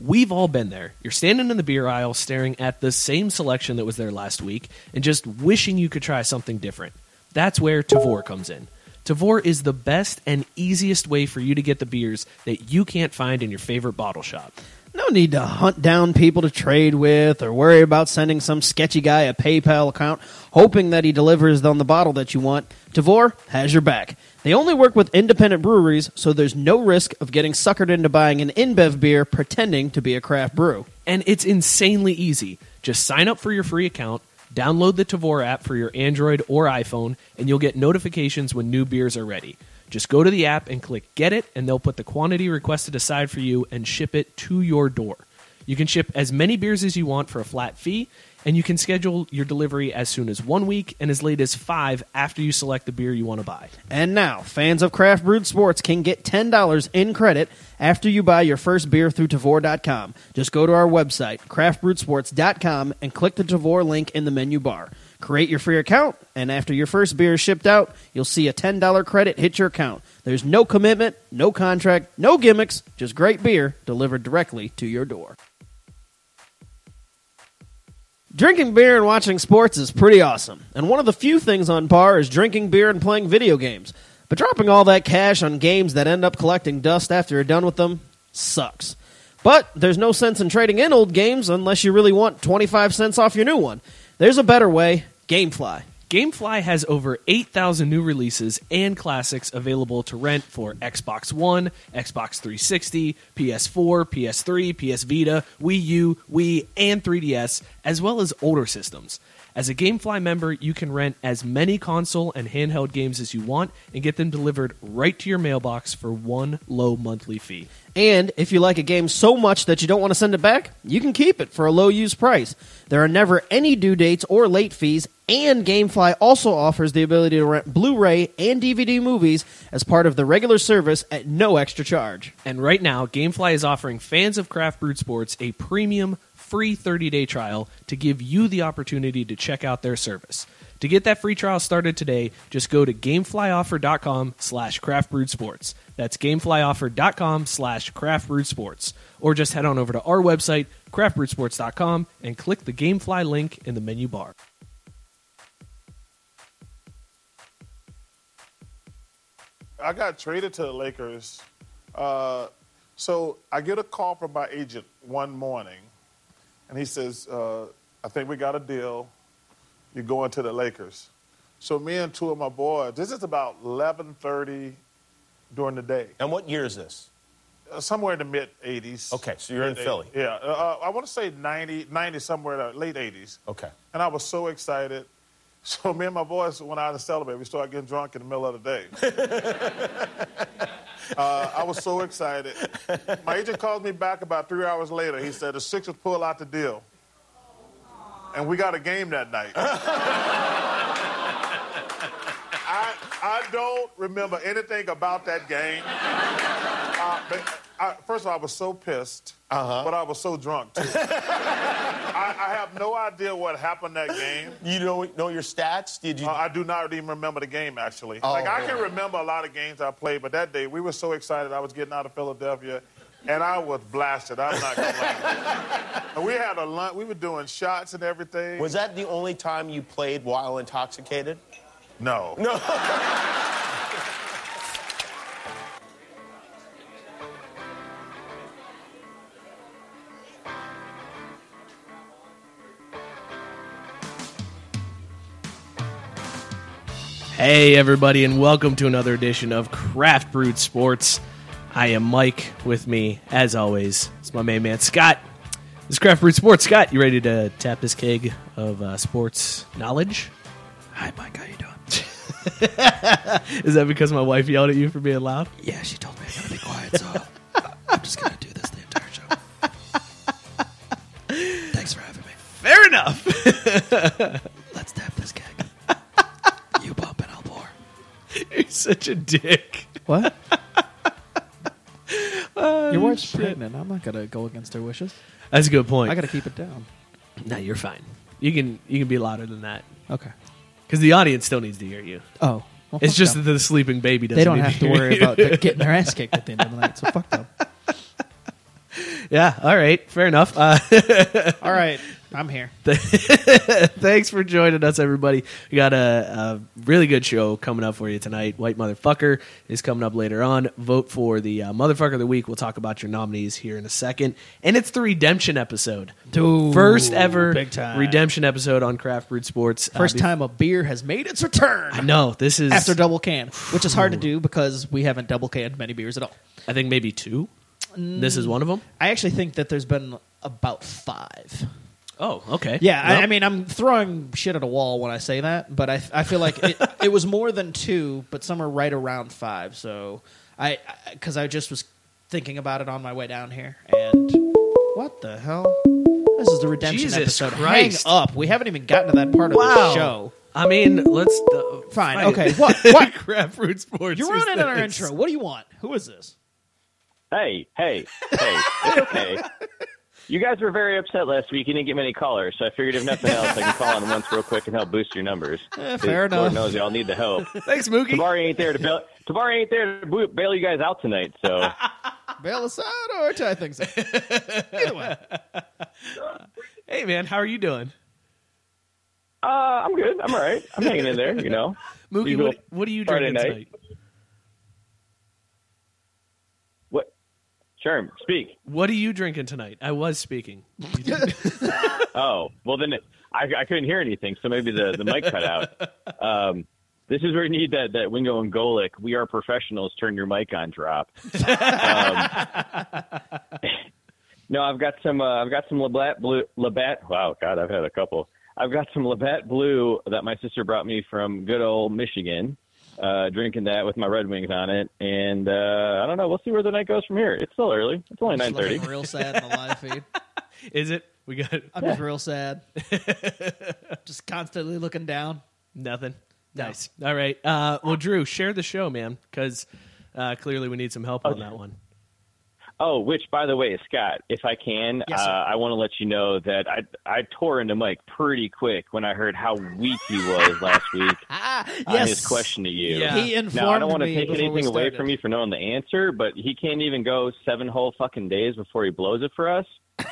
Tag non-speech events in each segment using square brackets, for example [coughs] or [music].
We've all been there. You're standing in the beer aisle staring at the same selection that was there last week and just wishing you could try something different. That's where Tavour comes in. Tavour is the best and easiest way for you to get the beers that you can't find in your favorite bottle shop. No need to hunt down people to trade with or worry about sending some sketchy guy a PayPal account hoping that he delivers on the bottle that you want. Tavour has your back. They only work with independent breweries, so there's no risk of getting suckered into buying an InBev beer pretending to be a craft brew. And it's insanely easy. Just sign up for your free account, download the Tavour app for your Android or iPhone, and you'll get notifications when new beers are ready. Just go to the app and click Get It, and they'll put the quantity requested aside for you and ship it to your door. You can ship as many beers as you want for a flat fee, and you can schedule your delivery as soon as one week and as late as five after you select the beer you want to buy. And now, fans of craft brewed sports can get $10 in credit after you buy your first beer through Tavour.com. Just go to our website, craftbrewedsports.com, and click the Tavour link in the menu bar. Create your free account, and after your first beer is shipped out, you'll see a $10 credit hit your account. There's no commitment, no contract, no gimmicks, just great beer delivered directly to your door. Drinking beer and watching sports is pretty awesome, and one of the few things on par is drinking beer and playing video games. But dropping all that cash on games that end up collecting dust after you're done with them sucks. But there's no sense in trading in old games unless you really want 25 cents off your new one. There's a better way Gamefly. Gamefly has over 8,000 new releases and classics available to rent for Xbox One, Xbox 360, PS4, PS3, PS Vita, Wii U, Wii, and 3DS, as well as older systems. As a Gamefly member, you can rent as many console and handheld games as you want and get them delivered right to your mailbox for one low monthly fee. And if you like a game so much that you don't want to send it back, you can keep it for a low use price. There are never any due dates or late fees, and Gamefly also offers the ability to rent Blu ray and DVD movies as part of the regular service at no extra charge. And right now, Gamefly is offering fans of Craft Brewed Sports a premium free 30-day trial to give you the opportunity to check out their service. To get that free trial started today, just go to gameflyoffer.com slash craftbrewedsports. That's gameflyoffer.com slash craftbrewedsports. Or just head on over to our website, craftbrewedsports.com, and click the Gamefly link in the menu bar. I got traded to the Lakers. Uh, so I get a call from my agent one morning, and he says, uh, "I think we got a deal. You're going to the Lakers." So me and two of my boys. This is about 11:30 during the day. And what year is this? Uh, somewhere in the mid 80s. Okay, so you're in Philly. Yeah, uh, I want to say 90, 90 somewhere in the late 80s. Okay. And I was so excited. So me and my boys went out to celebrate. We started getting drunk in the middle of the day. [laughs] uh, I was so excited. My agent called me back about three hours later. He said the Sixers pull out the deal, and we got a game that night. [laughs] I I don't remember anything about that game. Uh, but I, first of all, I was so pissed, Uh-huh. but I was so drunk too. [laughs] I, I have no idea what happened that game. You don't know your stats? Did you? Uh, I do not even remember the game actually. Oh, like I can remember a lot of games I played, but that day we were so excited. I was getting out of Philadelphia, and I was blasted. I'm not gonna lie. [laughs] And we had a lunch. We were doing shots and everything. was that the only time you played while intoxicated? no. No. [laughs] Hey, everybody, and welcome to another edition of Craft Brewed Sports. I am Mike. With me, as always, is my main man Scott. This is Craft Brewed Sports. Scott, you ready to tap this keg of uh, sports knowledge? Hi, Mike. How you doing? [laughs] Is that because my wife yelled at you for being loud? Yeah, she told me I gotta be quiet, so I'm just gonna do this the entire show. Thanks for having me. Fair enough. [laughs] Let's tap this keg. You're such a dick. What? [laughs] Your wife's shit. pregnant. I'm not gonna go against her wishes. That's a good point. I gotta keep it down. no, you're fine. You can you can be louder than that Okay. because the audience still needs to hear you. Oh, well, It's fuck just them. that the sleeping baby doesn't. they don't need have to hear worry you. about getting their ass kicked at the end of the night. So fuck them. [laughs] yeah. All right. Fair enough. Uh, [laughs] All right, I'm here. [laughs] Thanks for joining us, everybody. We got a, a really good show coming up for you tonight. White Motherfucker is coming up later on. Vote for the uh, Motherfucker of the Week. We'll talk about your nominees here in a second. And it's the Redemption episode. Dude, First ever big time. Redemption episode on Craft Brewed Sports. Uh, First be- time a beer has made its return I know. This is, after double can, which is hard to do because we haven't double canned many beers at all. I think, maybe two. This is one of them. I actually think that there's been about five. Oh, okay. Yeah, I, Well, I mean, I'm throwing shit at a wall when I say that, but I, I feel like it, [laughs] it was more than two, but somewhere right around five. So I, because I, just was thinking about it on my way down here, and what the hell? This is the redemption Jesus episode. Christ. Hang up. We haven't even gotten to that part of the show. I mean, let's. Uh, Fine. fight Okay. What? What? [laughs] Craft Brewed Sports. You're running in our intro. What do you want? Who is this? Hey, hey, hey, [laughs] it's okay. You guys were very upset last week. You didn't get many callers, so I figured if nothing else, I can call on once real quick and help boost your numbers. [laughs] Eh, enough. Lord knows y'all need the help. Thanks, Mookie. Tabari ain't there to bail. Tabari ain't there to bail you guys out tonight. So [laughs] Bail us out or tie things up? Either way. [laughs] Hey, man, how are you doing? uh, I'm good. I'm all right. I'm hanging in there. You know. Mookie, what, what are you Friday drinking night. tonight? What? Sure. Speak. What are you drinking tonight? I was speaking. [laughs] Oh, well then I, I couldn't hear anything, so maybe the, the mic cut out. Um, this is where you need that, that Wingo and Golic. We are professionals. Turn your mic on. Drop. Um, [laughs] no, I've got some. Uh, I've got some Labatt Blue. Labatt. Wow, God, I've had a couple. I've got some Labatt Blue that my sister brought me from good old Michigan. Uh, drinking that with my Red Wings on it, and uh, I don't know. We'll see where the night goes from here. It's still early. It's only nine Just thirty. looking real sad in the live feed. [laughs] Is it? We got I'm just real sad. [laughs] just constantly looking down. nothing. Nice. All right. Uh, well, Drew, share the show, man, because uh, clearly we need some help on that one. Oh, which, by the way, Scott, if I can, Yes, uh. I want to let you know that I I tore into Mike pretty quick when I heard how weak he was last week [laughs] Ah, on his question to you. Yeah. He informed Now, I don't want to take anything away from you for knowing the answer, but he can't even go seven whole fucking days before he blows it for us. [laughs]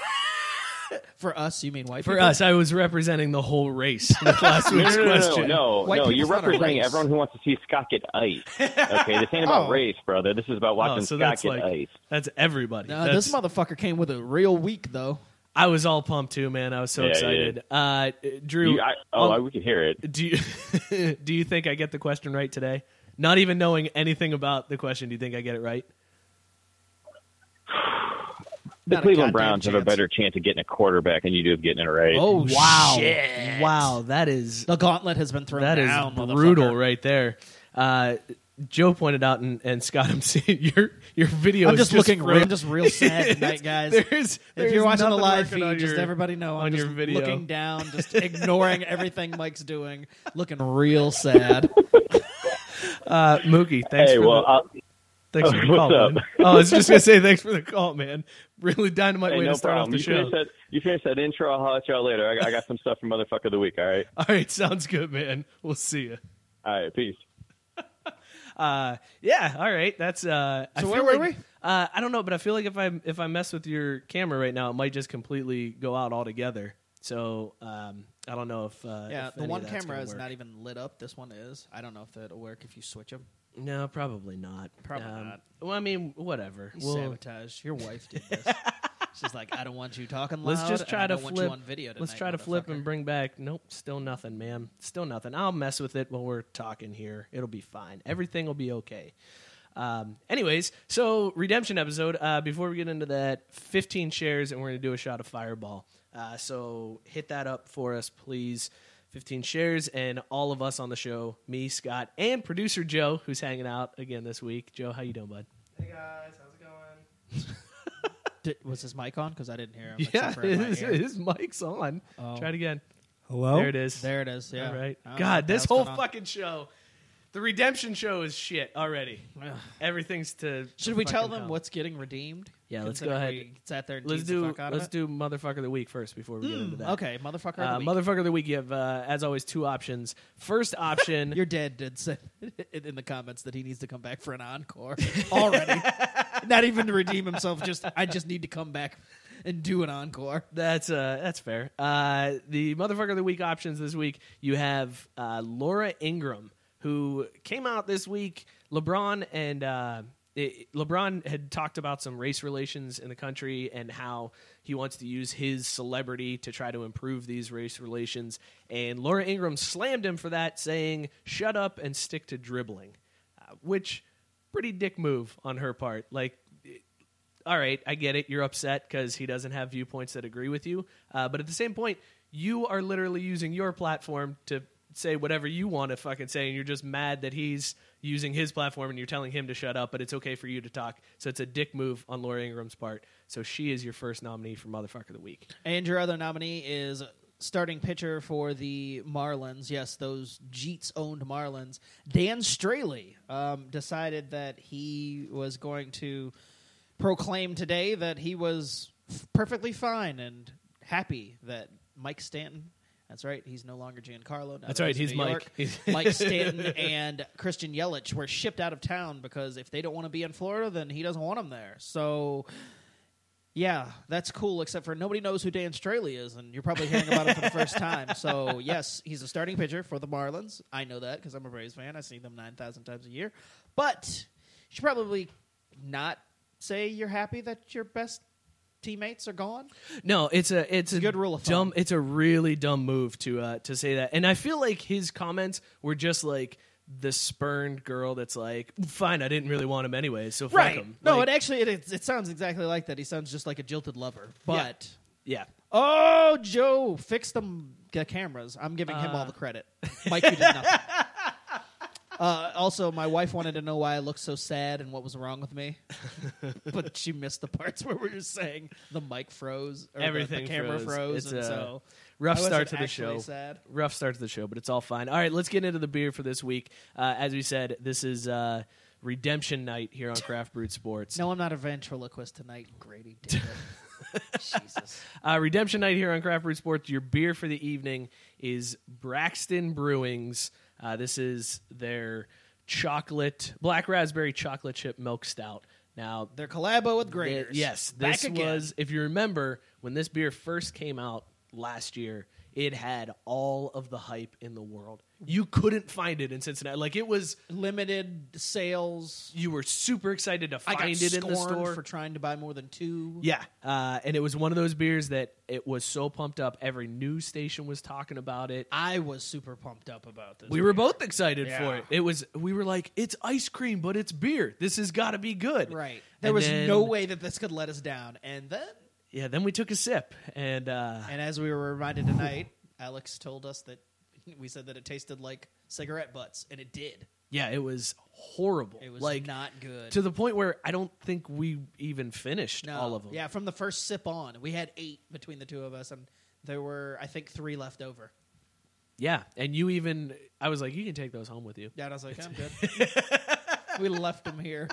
For us, you mean white For people? us, I was representing the whole race with last No, week's no, no, no, question. no, White no. people's You're not a representing race. everyone who wants to see Scott get ice. Okay, this ain't about Oh. race, brother. This is about Oh, watching so Scott that's get like ice. that's everybody. No, That's- this motherfucker came with a real week, though. I was all pumped too, man. I was so Yeah, excited. Uh, Drew, You, I, oh, um, I, we can hear it. do you do you think I get the question right today? Not even knowing anything about the question, do you think I get it right? The Cleveland goddamn Browns have a better chance of getting a quarterback than you do of getting it right. Oh Wow, shit! wow, that is The gauntlet has been thrown down. that is brutal right there. Uh, Joe pointed out, and, and Scott, I'm [laughs] seeing your your video. I'm is just looking. fro- I'm just real sad [laughs] tonight, guys. There's, if you're watching the live working on feed, just everybody know I'm on just your video. looking down, just [laughs] ignoring everything Mike's doing, looking real sad. Uh, Mookie, thanks hey, for well, the, I'll, Thanks Oh, for the [laughs] what's call. up? Man. Oh, I was just gonna say thanks for the call, man. Really dynamite Hey, way no to start problem. off the you show. finish that. You finish that intro. I'll holler at y'all later. I, I got some stuff for motherfucker of the week. All right. [laughs] All right, sounds good, man. We'll see you. All right. Peace. [laughs] Uh, yeah, all right. That's uh. I So feel where were like, we? Uh, I don't know, but I feel like if I if I mess with your camera right now, it might just completely go out altogether. So um, I don't know if uh, Yeah, if the any one of that's camera is work. not even lit up. This one is. I don't know if that'll work if you switch them. No, probably not. Probably Um, not. Well, I mean, whatever. You We'll- sabotage. Your wife did this. [laughs] She's like, I don't want you talking loud. Let's just and try I to don't want flip. you on video let's try to flip motherfucker." and bring back. Nope, still nothing, man. Still nothing. I'll mess with it while we're talking here. It'll be fine. Everything will be okay. Um, anyways, so redemption episode. Uh, before we get into that, 15 shares, and we're gonna do a shot of Fireball. Uh, so hit that up for us, please. 15 shares, and all of us on the show, me, Scott, and producer Joe, who's hanging out again this week. Joe, how you doing, bud? Hey guys, how's it going? [laughs] Did, was his mic on? Because I didn't hear him. Yeah, except for in my his, his mic's on. Oh. Try it again. Hello? There it is. There it is. Yeah. All right. Oh, I God, this whole hell's on. fucking show, the redemption show is shit already. Everything's to. Should we tell fucking them hell. what's getting redeemed? Yeah, let's go Considering ahead. We sat there and Let's teased the do fuck out of let's it? do motherfucker of the week first before we get into that. Okay, motherfucker of Uh, the week. motherfucker of the week. You have, uh, as always, two options. First [laughs] option. Your dad did say [laughs] in the comments that he needs to come back for an encore already. [laughs] Not even to redeem himself. Just I just need to come back and do an encore. That's uh, that's fair. Uh, the motherfucker of the week options this week. You have uh, Laura Ingraham, who came out this week. LeBron and uh, it, LeBron had talked about some race relations in the country and how he wants to use his celebrity to try to improve these race relations. And Laura Ingraham slammed him for that, saying, "Shut up and stick to dribbling," uh, which pretty dick move on her part. Like all right, I get it. You're upset because he doesn't have viewpoints that agree with you. Uh, but at the same point, you are literally using your platform to say whatever you want to fucking say, and you're just mad that he's using his platform and you're telling him to shut up, but it's okay for you to talk. So it's a dick move on Laura Ingraham's part. So she is your first nominee for Motherfucker of the Week. And your other nominee is starting pitcher for the Marlins. Yes, those Jeets owned Marlins. Dan Straily um, decided that he was going to proclaim today that he was f- perfectly fine and happy that Mike Stanton. That's right. He's no longer Giancarlo. now That's right, he's New Mike. He's- Mike [laughs] Stanton and Christian Yelich were shipped out of town because if they don't want to be in Florida, then he doesn't want them there. So yeah, that's cool, except for nobody knows who Dan Straily is, and you're probably hearing about him for the first [laughs] time. So, yes, he's a starting pitcher for the Marlins. I know that because I'm a Braves fan. I see them 9,000 times a year. But you should probably not say you're happy that your best teammates are gone. No, it's a it's a good rule of dumb. thumb. It's a really dumb move to uh, to say that, and I feel like his comments were just like the spurned girl that's like, "Fine, I didn't really want him anyway, so fuck him." No, Like, it actually it, it sounds exactly like that. He sounds just like a jilted lover. But yeah. oh, Joe, fix them the cameras. I'm giving him all the credit. Mike, you did nothing. [laughs] Uh, also, my wife wanted to know why I looked so sad and what was wrong with me, [laughs] but she missed the parts [laughs] where we were saying the mic froze, or the- everything the, camera froze. froze, It's and a so rough I wasn't start to the actually show. Sad. Rough start to the show, but it's all fine. All right, let's get into the beer for this week. Uh, as we said, this is uh, redemption night here on Craft Brewed Sports. No, I'm not a ventriloquist tonight, Grady. Damn it. [laughs] Jesus. Uh, redemption night here on Craft Brew Sports. Your beer for the evening is Braxton Brewing's. Uh, this is their chocolate, black raspberry chocolate chip milk stout. Now, Their collabo with th- Graeter's. yes, Back this again. was, if you remember, when this beer first came out last year, it had all of the hype in the world. You couldn't find it in Cincinnati. Like, it was, limited sales. you were super excited to find it in the store. for trying to buy more than two. Yeah, uh, and it was one of those beers that it was so pumped up. Every news station was talking about it. I was super pumped up about this. We were both excited Yeah. for it. It was we were like, it's ice cream, but it's beer. This has got to be good, right. There And was then- no way that this could let us down. And then, Yeah, then we took a sip, and uh, and as we were reminded tonight, Alex told us that [laughs] we said that it tasted like cigarette butts, and it did. yeah, it was horrible. It was like not good. to the point where I don't think we even finished no, all of them. Yeah, from the first sip on, we had eight between the two of us, and there were I think three left over. yeah, and you even I was like, you can take those home with you. Yeah, and I was like, I'm good. [laughs] we left them here.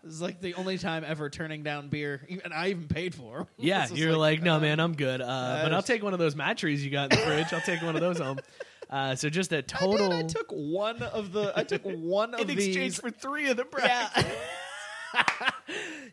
[laughs] was like the only time ever turning down beer, and I even paid for 'em. [laughs] Yeah, It's just you're like, no, uh, man, I'm good. Uh, but I'll take one of those mat trees you got in the fridge. I'll take one of those home. [laughs] Uh, so just a total. I took one of the. I took one of in these. exchange for three of the Yeah.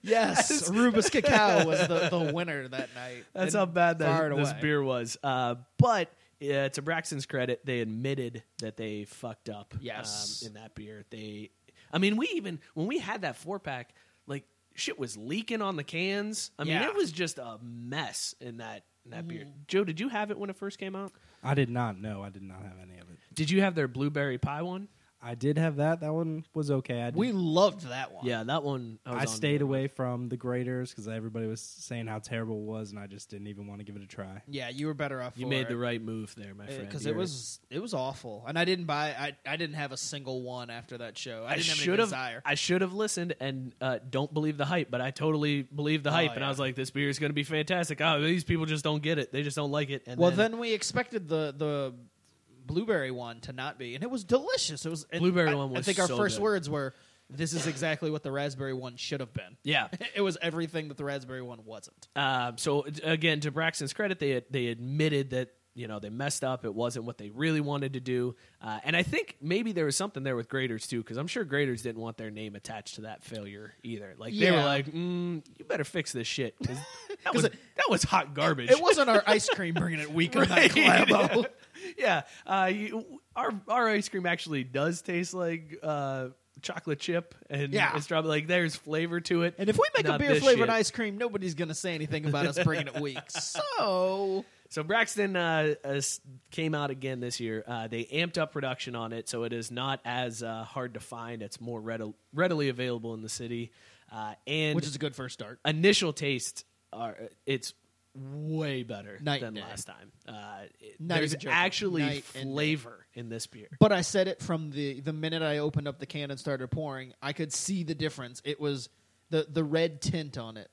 yes, Rubus Cacao was the, the winner that night. That's And how bad far that, and this away. beer was. Uh, but uh, to Braxton's credit, they admitted that they fucked up. Yes. um, in that beer, they. I mean, we even when we had that four pack, like shit was leaking on the cans. I mean, Yeah. it was just a mess in that in that beer. Mm. Joe, did you have it when it first came out? I did not know. I did not have any of it. Did you have their blueberry pie one? I did have that. That one was okay. I did, We loved that one. Yeah, that one. I, was I on stayed board away from the Graeter's because everybody was saying how terrible it was, and I just didn't even want to give it a try. Yeah, you were better off. You for made it. the right move there, my friend. because it You're- was it was awful, and I didn't buy. I I didn't have a single one after that show. I I didn't have should any have. desire. I should have listened and uh, don't believe the hype, but I totally believed the hype, and I was like, "This beer is going to be fantastic." Oh, these people just don't get it; they just don't like it. And well, then, then we expected the the blueberry one to not be, and it was delicious. It was and Blueberry I, one I think our so first good. words were, "This is exactly what the raspberry one should have been." yeah. [laughs] it was everything that the raspberry one wasn't. Um, so again, to Braxton's credit, they they admitted that you know they messed up. It wasn't what they really wanted to do, uh, and I think maybe there was something there with Graeter's too, because I'm sure Graeter's didn't want their name attached to that failure either. Like they were Yeah. like, mm, "You better fix this shit." 'cause [laughs] that was that was hot garbage. It wasn't our ice cream bringing it weak on that Right. collabo. [laughs] yeah, uh, you, our our ice cream actually does taste like uh, chocolate chip and Yeah. it's probably like there's flavor to it. And if we make a Not beer this flavored shit. ice cream, nobody's going to say anything about us bringing it weak. [laughs] So So Braxton uh, uh, came out again this year. Uh, they amped up production on it, so it is not as uh, hard to find. It's more readi- readily available in the city, uh, and which is a good first start. initial taste are it's way better Night than last time. Uh, it- there's actually Night flavor in this beer. But I said it from the the minute I opened up the can and started pouring. I could see the difference. It was the the red tint on it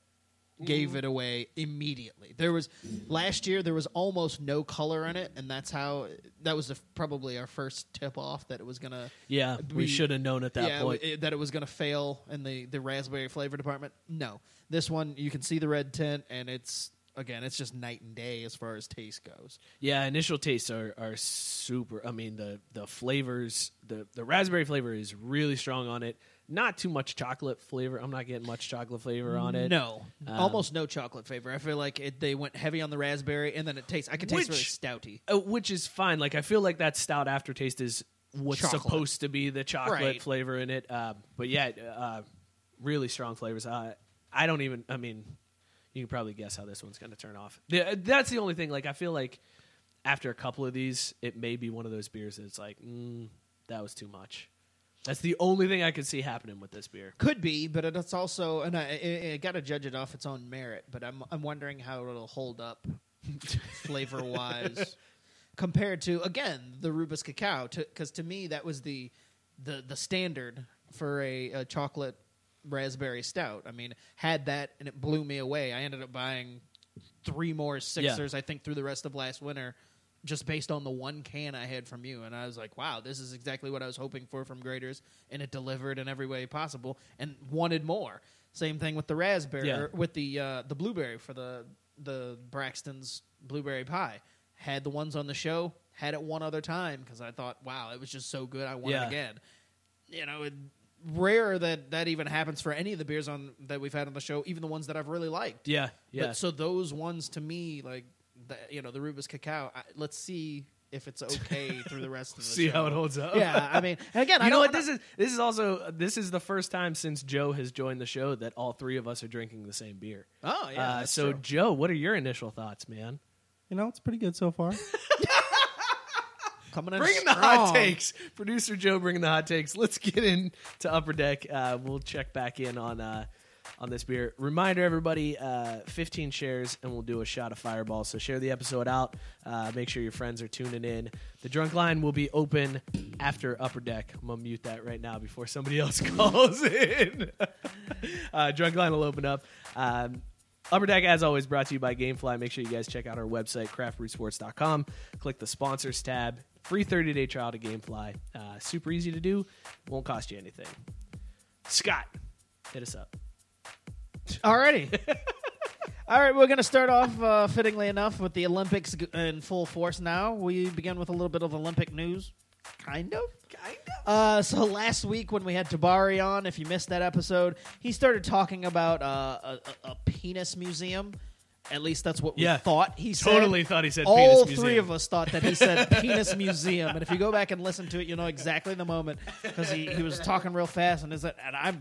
gave mm-hmm. it away immediately. There was last year there was almost no color in it, and that's how that was the, probably our first tip off that it was gonna. Yeah, we should have known at that yeah, point. it- that it was gonna fail in the the raspberry flavor department. No, this one you can see the red tint, and it's again it's just night and day as far as taste goes. Yeah, initial tastes are, are super. I mean, the the flavors, the the raspberry flavor is really strong on it. Not too much chocolate flavor. I'm not getting much chocolate flavor on it. No, Um, almost no chocolate flavor. I feel like it, they went heavy on the raspberry, and then it tastes. I can taste Which- really stouty. uh, which is fine. Like I feel like that stout aftertaste is what's Chocolate. supposed to be the chocolate Right. flavor in it. Uh, but yeah, uh, really strong flavors. Uh, I don't even. I mean, you can probably guess how this one's going to turn off. The, that's the only thing. Like I feel like after a couple of these, it may be one of those beers that's like, mm, that was too much. That's the only thing I could see happening with this beer. Could be, but it's also, and I, I, I got to judge it off its own merit. But I'm I'm wondering how it'll hold up [laughs] flavor wise compared to again the Rubus cacao. Because to, me that was the the the standard for a, a chocolate raspberry stout. I mean, had that and it blew me away. I ended up buying three more sixers. I think through the rest of last winter. Just based on the one can I had from you, and I was like, "Wow, this is exactly what I was hoping for from Graeter's," and it delivered in every way possible, and wanted more. Same thing with the raspberry, Yeah. with the uh, the blueberry for the the Braxton's blueberry pie. Had the ones on the show, had it one other time because I thought, wow, it was just so good. I want Yeah. it again. You know, it, rare that that even happens for any of the beers on that we've had on the show, even the ones that I've really liked. Yeah, yeah. But, so those ones to me, like the, you know, the Rubus cacao. I, let's see if it's okay [laughs] through the rest of the See show. how it holds up. Yeah, I mean, and again, you I know what? This is this is also this is the first time since Joe has joined the show that all three of us are drinking the same beer. Oh, yeah, Uh, so true. Joe, what are your initial thoughts, man? You know, it's pretty good so far. [laughs] coming in Bringing the hot takes, producer Joe, bringing the hot takes. Let's get into Upper Deck. Uh, we'll check back in on uh, on this beer. Reminder, everybody: uh, 15 shares, and we'll do a shot of Fireball. So share the episode out. Uh, make sure your friends are tuning in. The drunk line will be open after Upper Deck. I'm gonna mute that right now before somebody else [laughs] calls in. [laughs] uh, drunk line will open up. Um, Upper Deck, as always, brought to you by Gamefly. Make sure you guys check out our website, craftbrewsports.com. Click the sponsors tab. Free 30 day trial to Gamefly. Uh, super easy to do. Won't cost you anything. Scott, Hit us up. Alrighty. [laughs] All right, we're going to start off, uh, fittingly enough, with the Olympics in full force now. We begin with a little bit of Olympic news. Kind of? Kind of. Uh, so last week when we had Tabari on, if you missed that episode, he started talking about uh, a, a, a penis museum. At least that's what we Yeah. thought he said. Totally thought he said penis museum. All penis three museum. of us thought that he said [laughs] penis museum. And if you go back and listen to it, you'll know exactly the moment because he, he was talking real fast, and is it? And I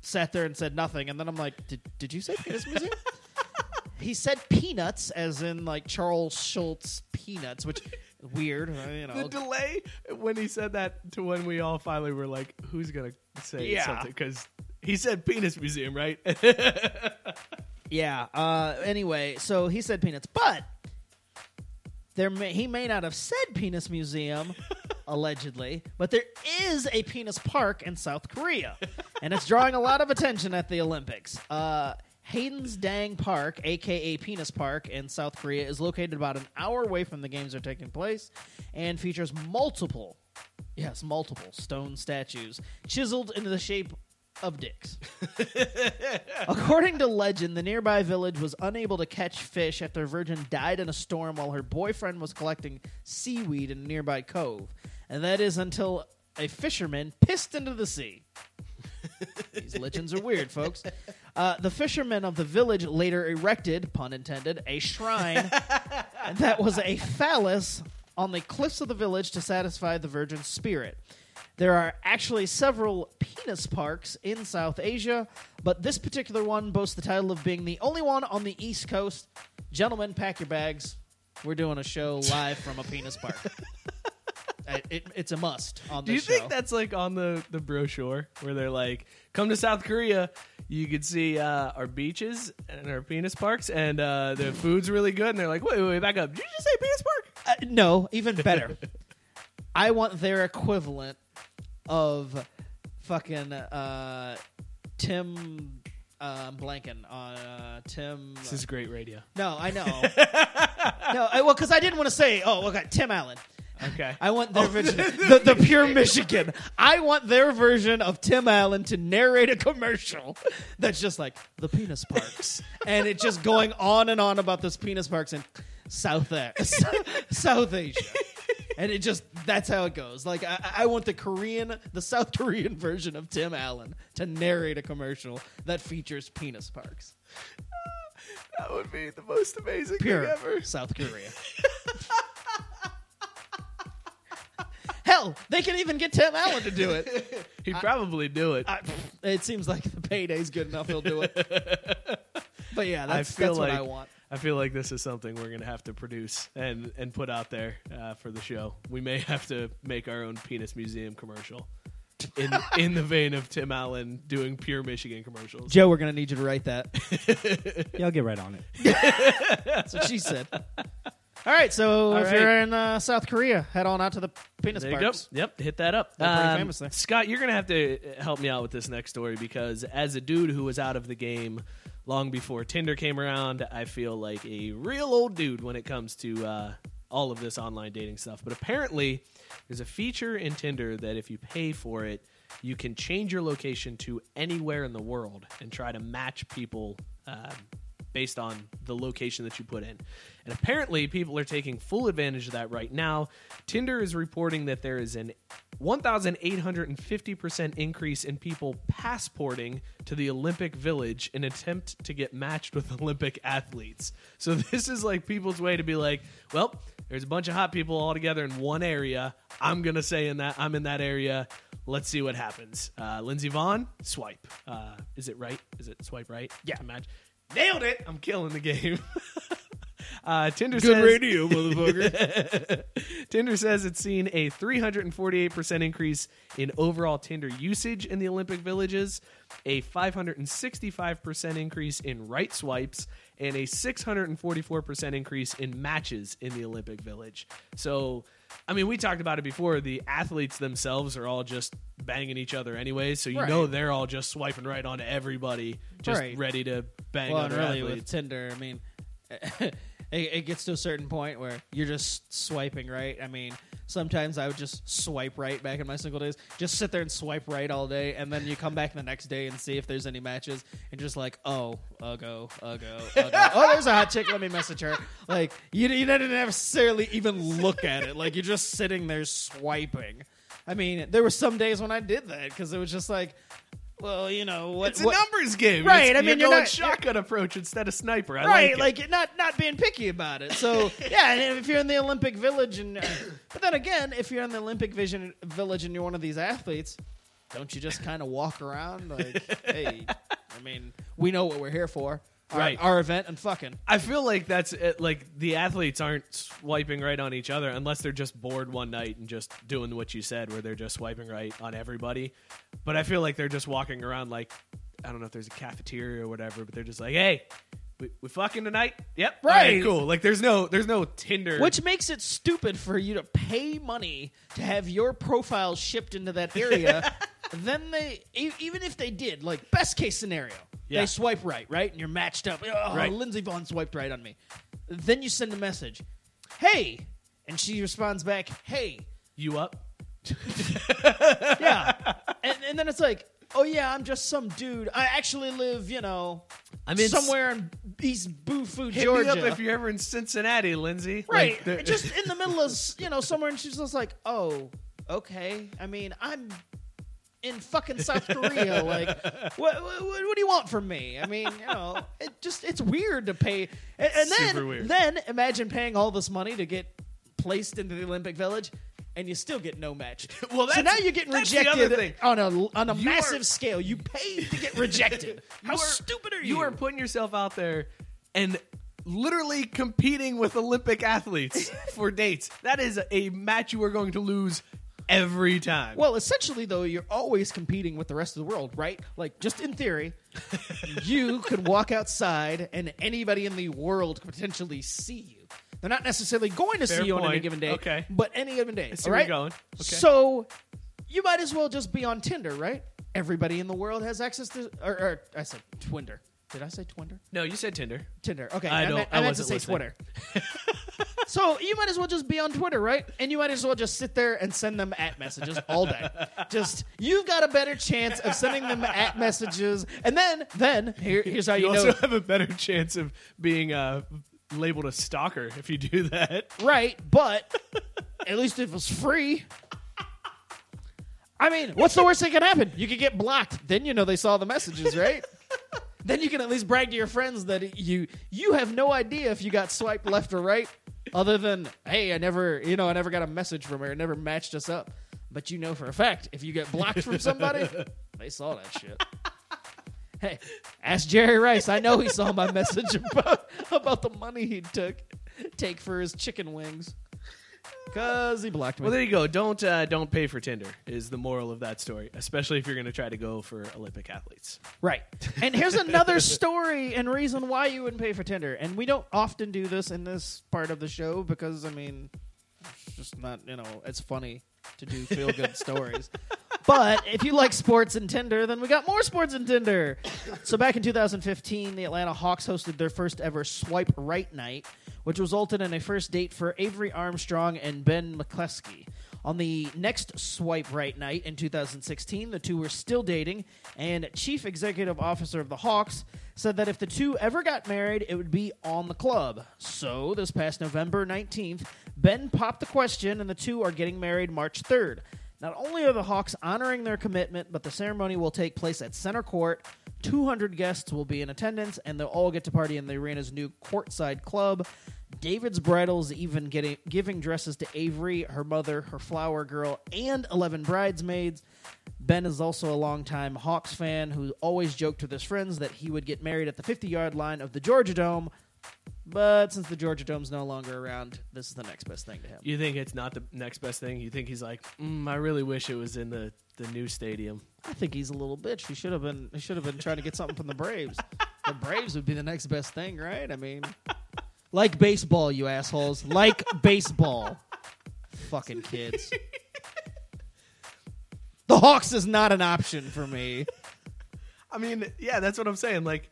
sat there and said nothing, and then I'm like, "Did did you say penis museum?" [laughs] he said peanuts, as in like Charles Schulz peanuts, which weird. uh, You know, The delay when he said that to when we all finally were like, "Who's gonna say Yeah. something?" Because he said penis museum, right? [laughs] Yeah. Uh, anyway, so he said peanuts, but there may, he may not have said penis museum, [laughs] allegedly, but there is a penis park in South Korea, and it's drawing a lot of attention at the Olympics. Uh, Haesindang Park, aka Penis Park, in South Korea, is located about an hour away from the games are taking place, and features multiple, yes, multiple stone statues chiseled into the shape of dicks. [laughs] According to legend, the nearby village was unable to catch fish after a virgin died in a storm while her boyfriend was collecting seaweed in a nearby cove. And that is until a fisherman pissed into the sea. [laughs] These legends are weird, folks. Uh, the fishermen of the village later erected, pun intended, a shrine [laughs] that was a phallus on the cliffs of the village to satisfy the virgin's spirit. There are actually several penis parks in South Asia, but this particular one boasts the title of being the only one on the East Coast. Gentlemen, pack your bags. We're doing a show live from a penis park. [laughs] Uh, it, it's a must on this show. Do you show. think that's like on the the brochure where they're like, "Come to South Korea, you could see uh, our beaches and our penis parks, and uh, the food's really good." And they're like, "Wait, wait, wait, back up! Did you just say penis park?" Uh, no, even better. [laughs] I want their equivalent of fucking uh, Tim. Uh, I'm blanking on uh, Tim. This is great radio. No, I know. [laughs] no, I, well, because I didn't want to say. Oh, okay, Tim Allen. Okay. I want their version, [laughs] the, the pure Michigan. I want their version of Tim Allen to narrate a commercial that's just like the penis parks, and it's just going on and on about those penis parks in South A- [laughs] South Asia, and it just that's how it goes. Like I, I want the Korean, the South Korean version of Tim Allen to narrate a commercial that features penis parks. [laughs] That would be the most amazing Pure thing ever. South Korea. [laughs] Hell, they can even get Tim Allen to do it. [laughs] He'd probably do it. I, it seems like the payday's good enough. He'll do it. But yeah, that's, I feel that's like what I want. I feel like this is something we're gonna have to produce and and put out there uh, for the show. We may [laughs] have to make our own penis museum commercial in [laughs] in the vein of Tim Allen doing pure Michigan commercials. Joe, we're gonna need you to write that. [laughs] Yeah, I'll get right on it. That's what she said. All right, so All if right. you're in uh, South Korea, head on out to the penis There you parks. Yep, hit that up. They're pretty Um, famous there. Scott, you're gonna have to help me out with this next story because as a dude who was out of the game long before Tinder came around, I feel like a real old dude when it comes to uh, all of this online dating stuff. But apparently, there's a feature in Tinder that if you pay for it, you can change your location to anywhere in the world and try to match people. Um, based on the location that you put in. And apparently, people are taking full advantage of that right now. Tinder is reporting that there is an 1,850% increase in people passporting to the Olympic Village in attempt to get matched with [laughs] Olympic athletes. So, this is like people's way to be like, well, there's a bunch of hot people all together in one area. I'm going to say in that I'm in that area. Let's see what happens. Uh, Lindsey Vonn, swipe. Uh, is it right? Is it swipe right? Yeah. Match. Nailed it. I'm killing the game. [laughs] uh, Tinder Good says, radio, motherfucker. [laughs] Tinder says it's seen a 348% increase in overall Tinder usage in the Olympic villages, a 565% increase in right swipes, and a 644% increase in matches in the Olympic village. So, I mean, we talked about it before. The athletes themselves are all just banging each other anyway, so you Right. know they're all just swiping right onto everybody, just Right. ready to bang well, other really athletes. with Tinder, I mean, [laughs] it, it gets to a certain point where you're just swiping right. I mean, sometimes I would just swipe right back in my single days. Just sit there and swipe right all day, and then you come back the next day and see if there's any matches, and just like, oh, Ugo, Ugo, Ugo. [laughs] oh, there's a hot chick. Let me message her. Like you, you didn't necessarily even look at it. Like you're just sitting there swiping. I mean, there were some days when I did that because it was just like, well, you know, what, It's a what- numbers game, right? It's- I mean, you're you're not shotgun approach instead of sniper. I right, like, it. like, not not being picky about it. So [laughs] yeah, and if you're in the Olympic Village, and uh, but then again, if you're in the Olympic Vision Village and you're one of these athletes, don't you just kind of walk around like, [laughs] hey, I mean, we know what we're here for, our, Right. Our event and fucking. I feel like that's it, like the athletes aren't swiping right on each other unless they're just bored one night and just doing what you said, where they're just swiping right on everybody. But I feel like they're just walking around like I don't know if there's a cafeteria or whatever, but they're just like, hey. We, we fucking tonight? Yep. right, cool. Like there's no there's no Tinder. Which makes it stupid for you to pay money to have your profile shipped into that area. [laughs] then they, even if they did, like best case scenario, Yeah. they swipe right, right, and you're matched up. Oh, Right. Lindsey Vonn swiped right on me. Then you send a message, "Hey," and she responds back, "Hey." you up? [laughs] yeah, and, and then it's like, "Oh yeah, I'm just some dude. I actually live, you know, I'm in somewhere in East Bufu, Hit Georgia." me up if you're ever in Cincinnati, Lindsey. Right. Like, just in the middle of, you know, somewhere, and she's just like, oh, okay. I mean, I'm in fucking South Korea. [laughs] Like, what, what, what do you want from me? I mean, you know, it just, it's weird to pay. And, and then, then imagine paying all this money to get placed into the Olympic Village. And you still get no match. [laughs] Well, so now you're getting that's the other rejected on a on a You massive are- scale. You paid to get rejected. [laughs] How are- stupid are you? You are putting yourself out there and literally competing with Olympic athletes for dates. That is a match you are going to lose every time. Well, essentially, though, you're always competing with the rest of the world, right? Like, just in theory, [laughs] you could walk outside and anybody in the world could potentially see you. They're not necessarily going to Fair see you on any given day, Okay. but any given day. I see all where right? you're going. Okay. So you might as well just be on Tinder, right? Everybody in the world has access to, or, or I said Twinder. Did I say Twinder? no, you said Tinder. Tinder. Okay, I don't- meant, I meant to wasn't say listening. Twitter. [laughs] so you might as well just be on Twitter, right? And you might as well just sit there and send them at messages all day. just you've got a better chance of sending them at messages, and then then here, here's how you, You know. also have a better chance of being uh, labeled a stalker if you do that. Right, but at least if it's free. I mean, what's the worst thing that can happen? You could get blocked. Then you know they saw the messages, right? Then you can at least brag to your friends that you you have no idea if you got swiped left or right, other than hey, I never you know I never got a message from her, it never matched us up. But you know for a fact if you get blocked from somebody, [laughs] they saw that shit. Hey, ask Jerry Rice. I know he saw my [laughs] message about about the money he took take for his chicken wings. Cause he blocked me. Well, there you go. Don't uh, don't pay for Tinder is the moral of that story, especially if you're going to try to go for Olympic athletes. Right. And here's another story and reason why you wouldn't pay for Tinder. And we don't often do this in this part of the show because I mean it's just not, you know, it's funny to do feel good [laughs] stories. But if you like sports and Tinder, then we got more sports and Tinder. So back in 2015, the Atlanta Hawks hosted their first ever swipe right night, which resulted in a first date for Avery Armstrong and Ben McCleskey. On the next swipe right night in 2016, the two were still dating, and Chief Executive Officer of the Hawks said that if the two ever got married, it would be on the club. So, this past November 19th, Ben popped the question, and the two are getting married March 3rd. Not only are the Hawks honoring their commitment, but the ceremony will take place at center court. 200 guests will be in attendance, and they'll all get to party in the arena's new courtside club. David's Bridal's even getting giving dresses to Avery, her mother, her flower girl, and 11 bridesmaids. Ben is also a longtime Hawks fan who always joked with his friends that he would get married at the 50 yard line of the Georgia Dome. But since the Georgia Dome's no longer around, this is the next best thing to him. You think it's not the next best thing? You think he's like, mm, I really wish it was in the, the new stadium. I think he's a little bitch. He should have been. He should have been trying to get something from the Braves. the Braves would be the next best thing, right? I mean, like baseball, you assholes. Like baseball, fucking kids. The Hawks is not an option for me. I mean, yeah, that's what I'm saying. Like,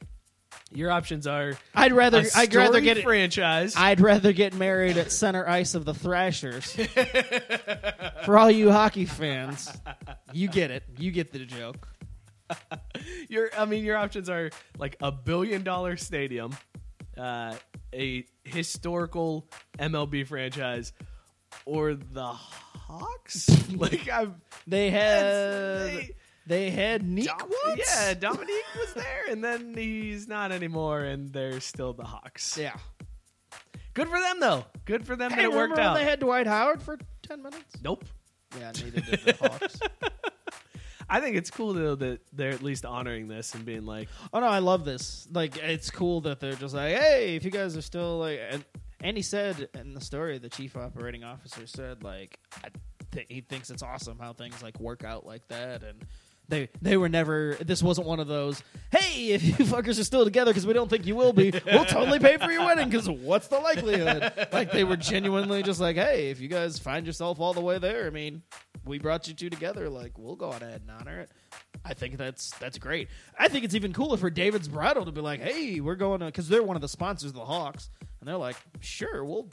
Your options are I'd rather I'd rather get it franchise. I'd rather get married at center ice of the Thrashers. [laughs] For all you hockey fans, you get it. You get the joke. [laughs] your I mean your options are like a billion dollar stadium, uh, a historical MLB franchise, or the Hawks. [laughs] like I'm They had they- they had Neek Dom- once. Yeah, Dominique was there, and then he's not anymore, and they're still the Hawks. Yeah. Good for them, though. Good for them Hey, that it worked out. they had Dwight Howard for ten minutes? nope. Yeah, neither did the Hawks. [laughs] I think it's cool though that they're at least honoring this and being like, Oh no, I love this. Like, it's cool that they're just like, hey, if you guys are still like, and, and he said in the story, the chief operating officer said like, I th- he thinks it's awesome how things like work out like that, and they they were never. This wasn't one of those. Hey, if you [laughs] fuckers are still together because we don't think you will be, we'll totally pay for your wedding because what's the likelihood? like they were genuinely just like, hey, if you guys find yourself all the way there, I mean, we brought you two together. Like we'll go on ahead and honor it. I think that's that's great. I think it's even cooler for David's Bridal to be like, "Hey, we're going to," because they're one of the sponsors of the Hawks, and they're like, "Sure, we'll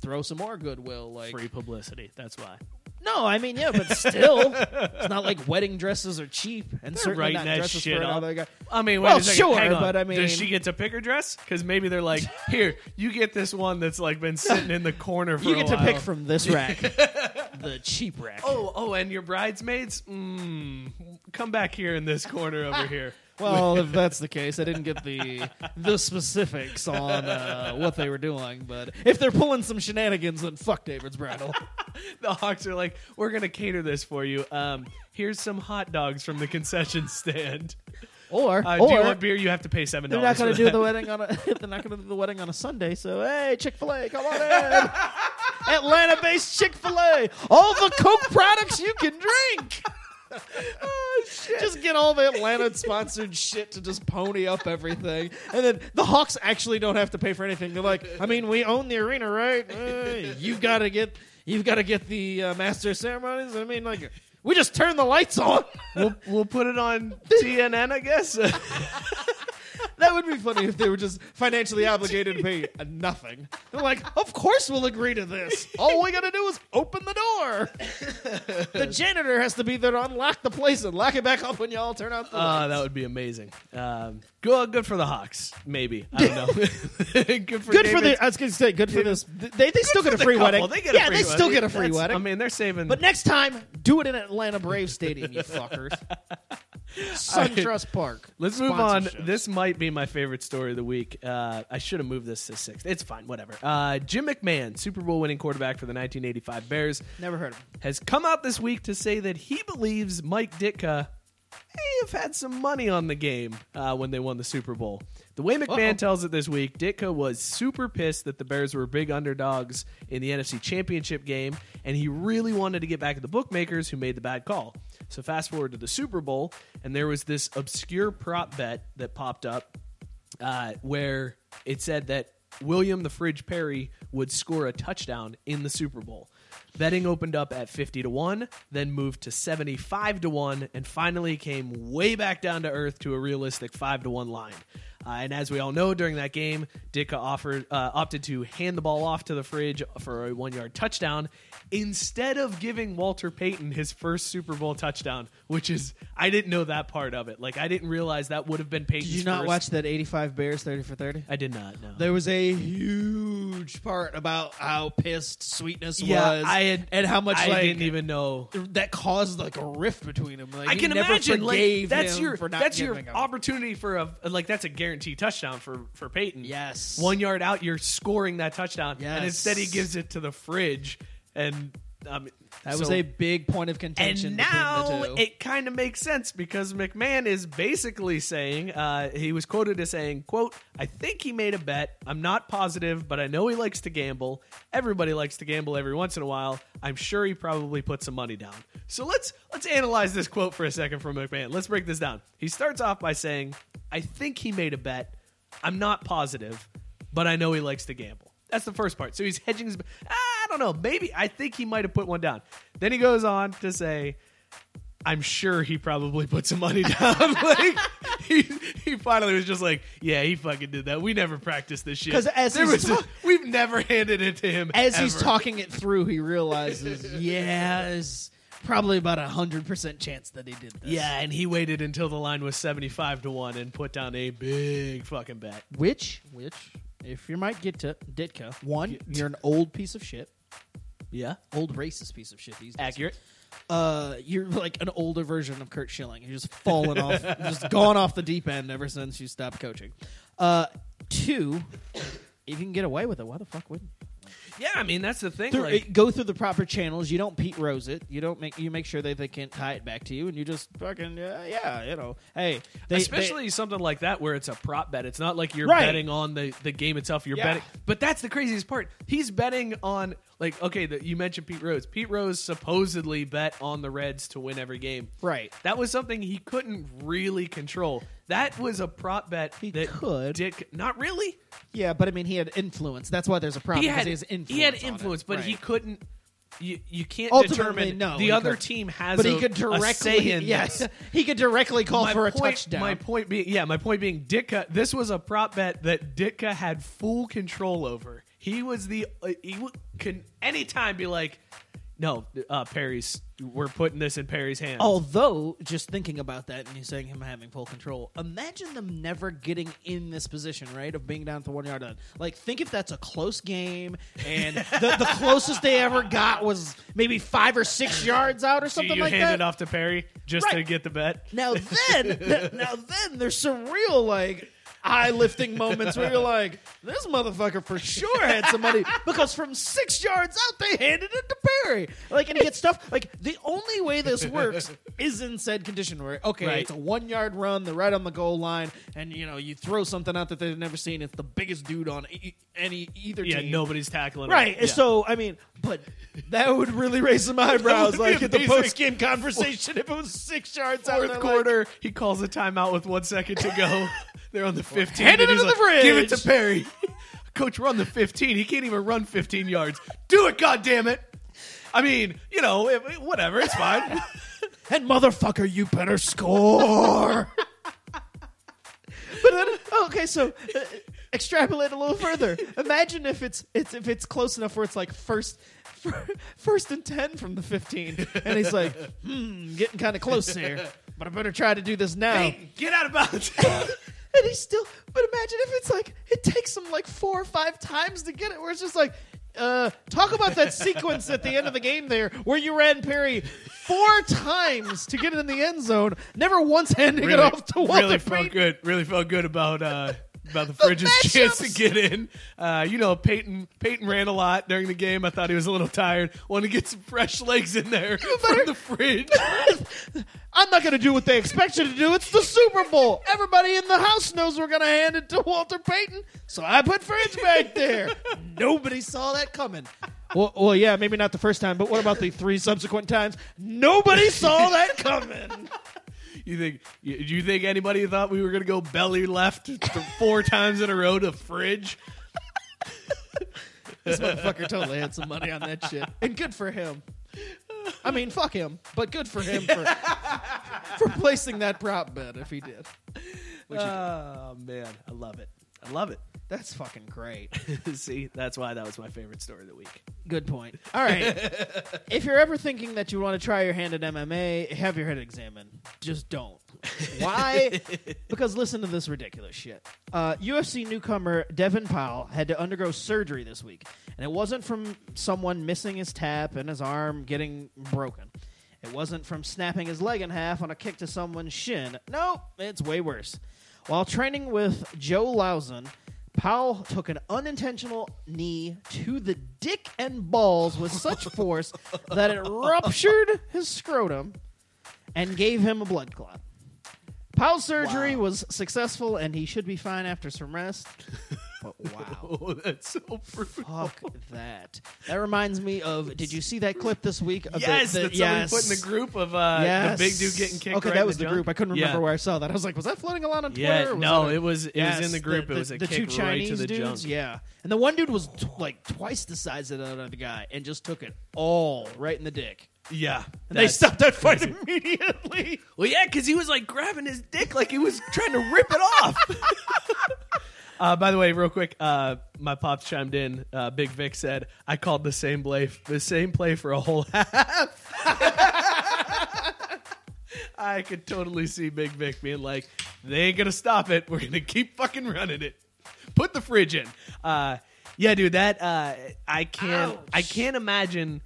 throw some more goodwill." Like, free publicity. That's why. No, I mean, yeah, but still, it's not like wedding dresses are cheap, and They're certainly writing not that dresses shit for up. another guy. I mean, wait well, a second. sure, hang on. but I mean, does she get to pick her dress? Because maybe they're like, here, you get this one that's like been sitting in the corner for you a get to while. pick from this rack, [laughs] the cheap rack. Oh, oh, and your bridesmaids, mm, come back here in this corner over here. Well, if that's the case, I didn't get the the specifics on uh, what they were doing, but if they're pulling some shenanigans, then fuck David's Bridal. [laughs] the Hawks are like, we're gonna cater this for you. Um, here's some hot dogs from the concession stand. Or, Uh, do you want beer? You have to pay seven they're dollars. not going to do the wedding on a [laughs] they're not going to do the wedding on a Sunday. So hey, Chick Fil A, come on in, [laughs] Atlanta-based Chick Fil A, all the Coke products you can drink. Oh, Just get all the Atlanta sponsored shit to just pony up everything, and then the Hawks actually don't have to pay for anything. They're like, I mean, we own the arena, right? Uh, you've got to get, you've got to get the uh, master ceremonies. I mean, like, we just turn the lights on. We'll, we'll put it on [laughs] TNN, I guess. [laughs] That would be funny if they were just financially obligated to pay uh, nothing. They're like, of course we'll agree to this. All we gotta do is open the door. the janitor has to be there to unlock the place and lock it back up when y'all turn out the Uh, that would be amazing. Um, good, good for the Hawks. Maybe I don't know. [laughs] good for Good for the. I was gonna say, good for this. They, they still get a the free couple. wedding. They get a yeah, free they still wedding. get a free That's- wedding. I mean, they're saving. but next time, do it in Atlanta Braves Stadium, you fuckers. [laughs] SunTrust Park. Let's move on. This might be my favorite story of the week. Uh, I should have moved this to sixth. It's fine, whatever. Uh, Jim McMahon, Super Bowl winning quarterback for the 1985 Bears, Never heard of him. has come out this week to say that he believes Mike Ditka may have had some money on the game uh, when they won the Super Bowl. The way McMahon tells it this week, Ditka was super pissed that the Bears were big underdogs in the NFC Championship game, and he really wanted to get back at the bookmakers who made the bad call. So fast forward to the Super Bowl, and there was this obscure prop bet that popped up uh, where it said that William the Fridge Perry would score a touchdown in the Super Bowl. Betting opened up at 50 to 1, then moved to 75 to 1, and finally came way back down to earth to a realistic 5 to 1 line. Uh, and as we all know, during that game, Ditka offered uh, opted to hand the ball off to the fridge for a one yard touchdown instead of giving Walter Payton his first Super Bowl touchdown, which is I didn't know that part of it. Like I didn't realize that would have been Payton's. Did you not first. watch that 85 Bears 30 for 30? I did not. No. There was a huge part about how pissed Sweetness Yeah, was, I had- and how much I like didn't even know. that caused like a rift between them. Like, I can imagine like that's your that's your opportunity for a like that's a guaranteed touchdown for for Payton. Yes. one yard out, you're scoring that touchdown, and instead he gives it to the fridge, and um, That was a big point of contention. And now the two. it kind of makes sense because McMahon is basically saying uh, he was quoted as saying, "quote I think he made a bet. I'm not positive, but I know he likes to gamble. Everybody likes to gamble every once in a while. I'm sure he probably put some money down." So let's let's analyze this quote for a second from McMahon. Let's break this down. He starts off by saying, "I think he made a bet. I'm not positive, but I know he likes to gamble." That's the first part. So he's hedging his. I don't know. Maybe I think he might have put one down. Then he goes on to say, "I'm sure he probably put some money [laughs] down." like he, he finally was just like, "Yeah, he fucking did that. We never practiced this shit 'Cause as There he's was ta- we've never handed it to him As he's ever. talking it through, he realizes, [laughs] yeah, there's probably about a hundred percent chance that he did this. Yeah, and he waited until the line was seventy-five to one and put down a big fucking bet. Which, which, if you might get to Ditka, one, you're an old piece of shit. Yeah, old racist piece of shit. These days. Accurate. Uh, you're like an older version of Curt Schilling. You're just fallen off, [laughs] just gone off the deep end ever since you stopped coaching. Uh, two, if you can get away with it, why the fuck wouldn't? you? Yeah, I mean that's the thing. Through- like, go through the proper channels. You don't Pete Rose it. You don't make you make sure that they can't tie it back to you, and you just fucking uh, yeah, you know. Hey, they, especially something like that where it's a prop bet. It's not like you're Right. betting on the, the game itself. You're Yeah. betting, but that's the craziest part. He's betting on like okay, the, you mentioned Pete Rose. Pete Rose supposedly bet on the Reds to win every game. Right. That was something he couldn't really control. That was a prop bet that could. Dick not really. yeah, but I mean, he had influence. That's why there's a problem. he had he, influence he had influence, but he couldn't. You you can't Ultimately, determine no. the other couldn't. team has, but a, he could directly, yes, this. [laughs] he could directly call my for a touchdown. My point being, yeah, my point being, Ditka. This was a prop bet that Ditka had full control over. He was the uh, he w- can anytime be like, no, uh, Perry's. We're putting this in Perry's hands. Although, just thinking about that and you saying him having full control, imagine them never getting in this position, right, of being down at the one yard line. Like, think if that's a close game and the, the [laughs] closest they ever got was maybe five or six yards out or something you like hand that. it off to Perry just to get the bet? Now then, [laughs] now then, there's some real like eye lifting moments where you're like, this motherfucker for sure had some money because from six yards out they handed it to Perry. Like, and he gets stuff. Like the only way this works is in said condition where okay, Right. it's a one yard run, they're right on the goal line, and you know you throw something out that they've never seen. It's the biggest dude on e- any either team. Yeah, team. nobody's tackling. him. Right. Yeah. So I mean, but that would really raise some eyebrows, would be like at the amazing. post game conversation, if it was six yards out. and Fourth like, quarter, he calls a timeout with one second to go. [laughs] They're on the 15. Hand it into the like, Give it to Perry. [laughs] Coach, we're on the 15. He can't even run 15 yards. Do it, goddammit. it! I mean, you know, whatever. It's fine. [laughs] And motherfucker, you better score. [laughs] but then, okay, so uh, extrapolate a little further. Imagine if it's it's if it's close enough where it's like first first and ten from the fifteen, and he's like, hmm, getting kind of close here, but I better try to do this now. Hey, get out of bounds. And he's still, but imagine if it's like it takes him like four or five times to get it, where it's just like. Uh, talk about that sequence at the end of the game there where you ran Perry four times to get it in the end zone, never once handing it off to Walter really felt Payton. good. Really felt good about uh, about the Fridge's chance to get in. Uh, you know, Payton Payton ran a lot during the game. I thought he was a little tired. Wanted to get some fresh legs in there from the Fridge. [laughs] I'm not going to do what they expect you to do. It's the Super Bowl. Everybody in the house knows we're going to hand it to Walter Payton, so I put Fridge back there. [laughs] Nobody saw that coming. Well, well, yeah, maybe not the first time, but what about the three subsequent times? Nobody saw that coming. [laughs] You think? Do you think anybody thought we were going to go belly left four times in a row to Fridge? [laughs] This motherfucker totally had some money on that shit, and good for him. I mean, fuck him, but good for him for [laughs] for placing that prop bet if he did. Which he did. Oh man, I love it. I love it. That's fucking great. [laughs] See, that's why that was my favorite story of the week. Good point. All right. [laughs] if you're ever thinking that you want to try your hand at MMA, have your head examined. Just don't. Why? [laughs] because listen to this ridiculous shit. Uh, UFC newcomer Devin Powell had to undergo surgery this week, and it wasn't from someone missing his tap and his arm getting broken. It wasn't from snapping his leg in half on a kick to someone's shin. Nope, it's way worse. While training with Joe Lauzon, Powell took an unintentional knee to the dick and balls with such [laughs] force that it ruptured his scrotum and gave him a blood clot. Powell's surgery was successful and he should be fine after some rest. [laughs] But wow. [laughs] Oh, that's so brutal. Fuck that. That reminds me of. Did you see that clip this week? Of Yes, the, the, that somebody yes. put in the group of uh, Yes. the big dude getting kicked. Okay, right that in was the, junk. group. I couldn't remember Yeah. where I saw that. I was like, was that floating around on Twitter? Yeah, or was no, that a- it was- it was in the group. It was a the kick two right to Chinese the dudes. junk. Yeah, and the one dude was t- like twice the size of the other guy and just took it all right in the dick. Yeah, And they stopped that fight crazy. immediately. Well, yeah, because he was like grabbing his dick like he was trying to rip it off. [laughs] uh, by the way, real quick, uh, my pops chimed in. Uh, Big Vic said, "I called the same play, the same play for a whole [laughs] half." [laughs] I could totally see Big Vic being like, "They ain't gonna stop it. We're gonna keep fucking running it. Put the fridge in." Uh, yeah, dude, that uh, I can't. I can't imagine.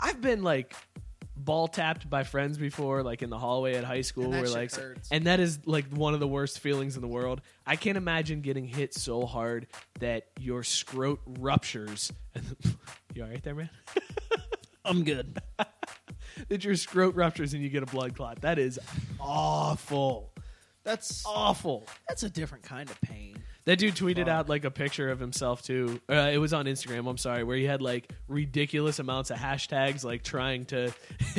I've been like ball tapped by friends before, like in the hallway at high school, And that where shit like, hurts. and that is like one of the worst feelings in the world. I can't imagine getting hit so hard that your scrot ruptures. [laughs] you all right there, man? [laughs] I'm good. [laughs] that your scrot ruptures and you get a blood clot. That is awful. That's awful. That's a different kind of pain. That dude tweeted out like a picture of himself too. Uh, it was on Instagram. I'm sorry, where he had like ridiculous amounts of hashtags, like trying to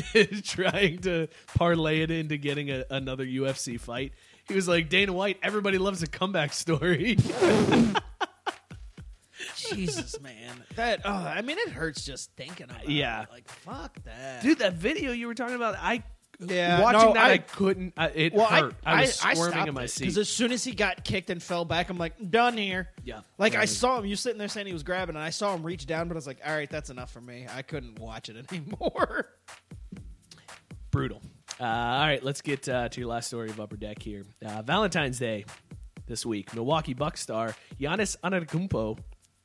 [laughs] trying to parlay it into getting a, another UFC fight. He was like Dana White. Everybody loves a comeback story. Jesus, man. That oh, I mean, it hurts just thinking about Yeah. it. Like fuck that, dude, that video you were talking about, I Yeah, watching no, that I, I- couldn't. I, it well, hurt. I, was squirming in my seat because as soon as he got kicked and fell back, I'm like, done here. Yeah. Like I saw him. You sitting there saying he was grabbing, and I saw him reach down, but I was like, all right, that's enough for me. I couldn't watch it [laughs] anymore. brutal. Uh, all right, let's get uh, to your last story of Upper Deck here. Uh, Valentine's Day this week. Milwaukee Bucks star Giannis Antetokounmpo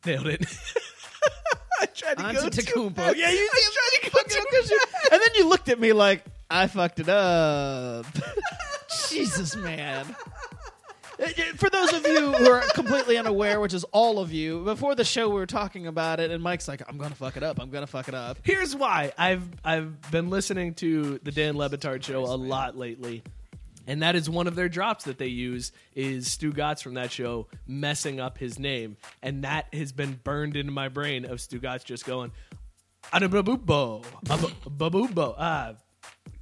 nailed it. [laughs] I tried to go too Antetokounmpo. fast. Yeah, you I tried to go too and then you looked at me like I fucked it up. [laughs] Jesus, man. Uh, For those of you who are completely unaware, which is all of you, before the show we were talking about it, and Mike's like, "I'm gonna fuck it up. I'm gonna fuck it up." Here's why. I've I've been listening to the Dan Le Batard show a lot lately. And that is one of their drops that they use is Stugotz from that show messing up his name. And that has been burned into my brain of Stugotz just going, Adababubo. Babubo. Ah,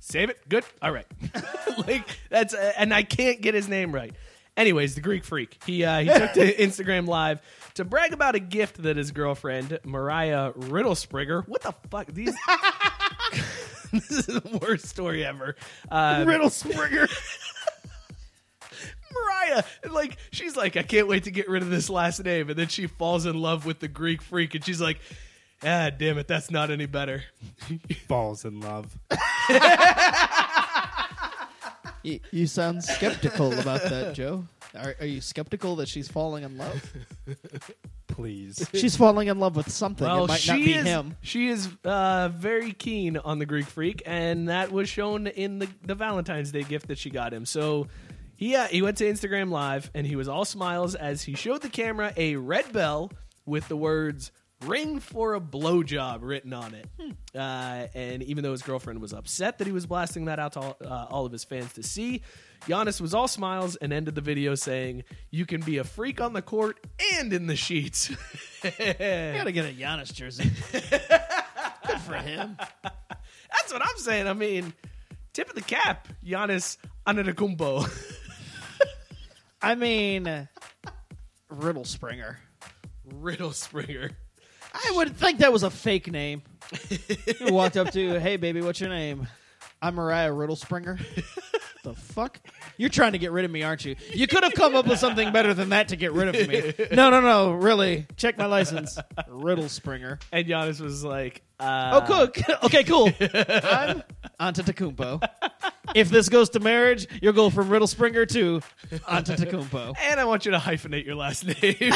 save it. Good. All right. [laughs] like that's uh, and I can't get his name right. Anyways, the Greek freak. He uh, he took to [laughs] Instagram live to brag about a gift that his girlfriend Mariah Riddlespringer. What the fuck? These. [laughs] this is the worst story ever. Uh, Riddlespringer. Mariah, like she's like, I can't wait to get rid of this last name, and then she falls in love with the Greek freak, and she's like, Ah, damn it, that's not any better. Falls in love. You, you sound skeptical about that, Joe. Are, are you skeptical that she's falling in love? Please. She's falling in love with something. Well, it might she not be is, him. She is uh, very keen on the Greek freak, and that was shown in the, the Valentine's Day gift that she got him. So he uh, he went to Instagram Live, and he was all smiles as he showed the camera a red bell with the words "Ring for a blowjob" written on it. Uh, and even though his girlfriend was upset that he was blasting that out to all, uh, all of his fans to see, Giannis was all smiles and ended the video saying, "You can be a freak on the court and in the sheets." You gotta get a Giannis jersey. [laughs] Good for him. That's what I'm saying. I mean, tip of the cap, Giannis Antetokounmpo. I mean, Riddle Springer. Riddle Springer. I would think that was a fake name. you walked up to, hey baby, what's your name? I'm Mariah Riddle Springer. the fuck? You're trying to get rid of me, aren't you? You could have come up with something better than that to get rid of me. No, no, no, really. Check my license. Riddle Springer. And Giannis was like, uh, Oh, cook. Okay, cool. I'm Antetokounmpo. If this goes to marriage, you'll go from Riddle Springer to Antetokounmpo. And I want you to hyphenate your last name. [laughs]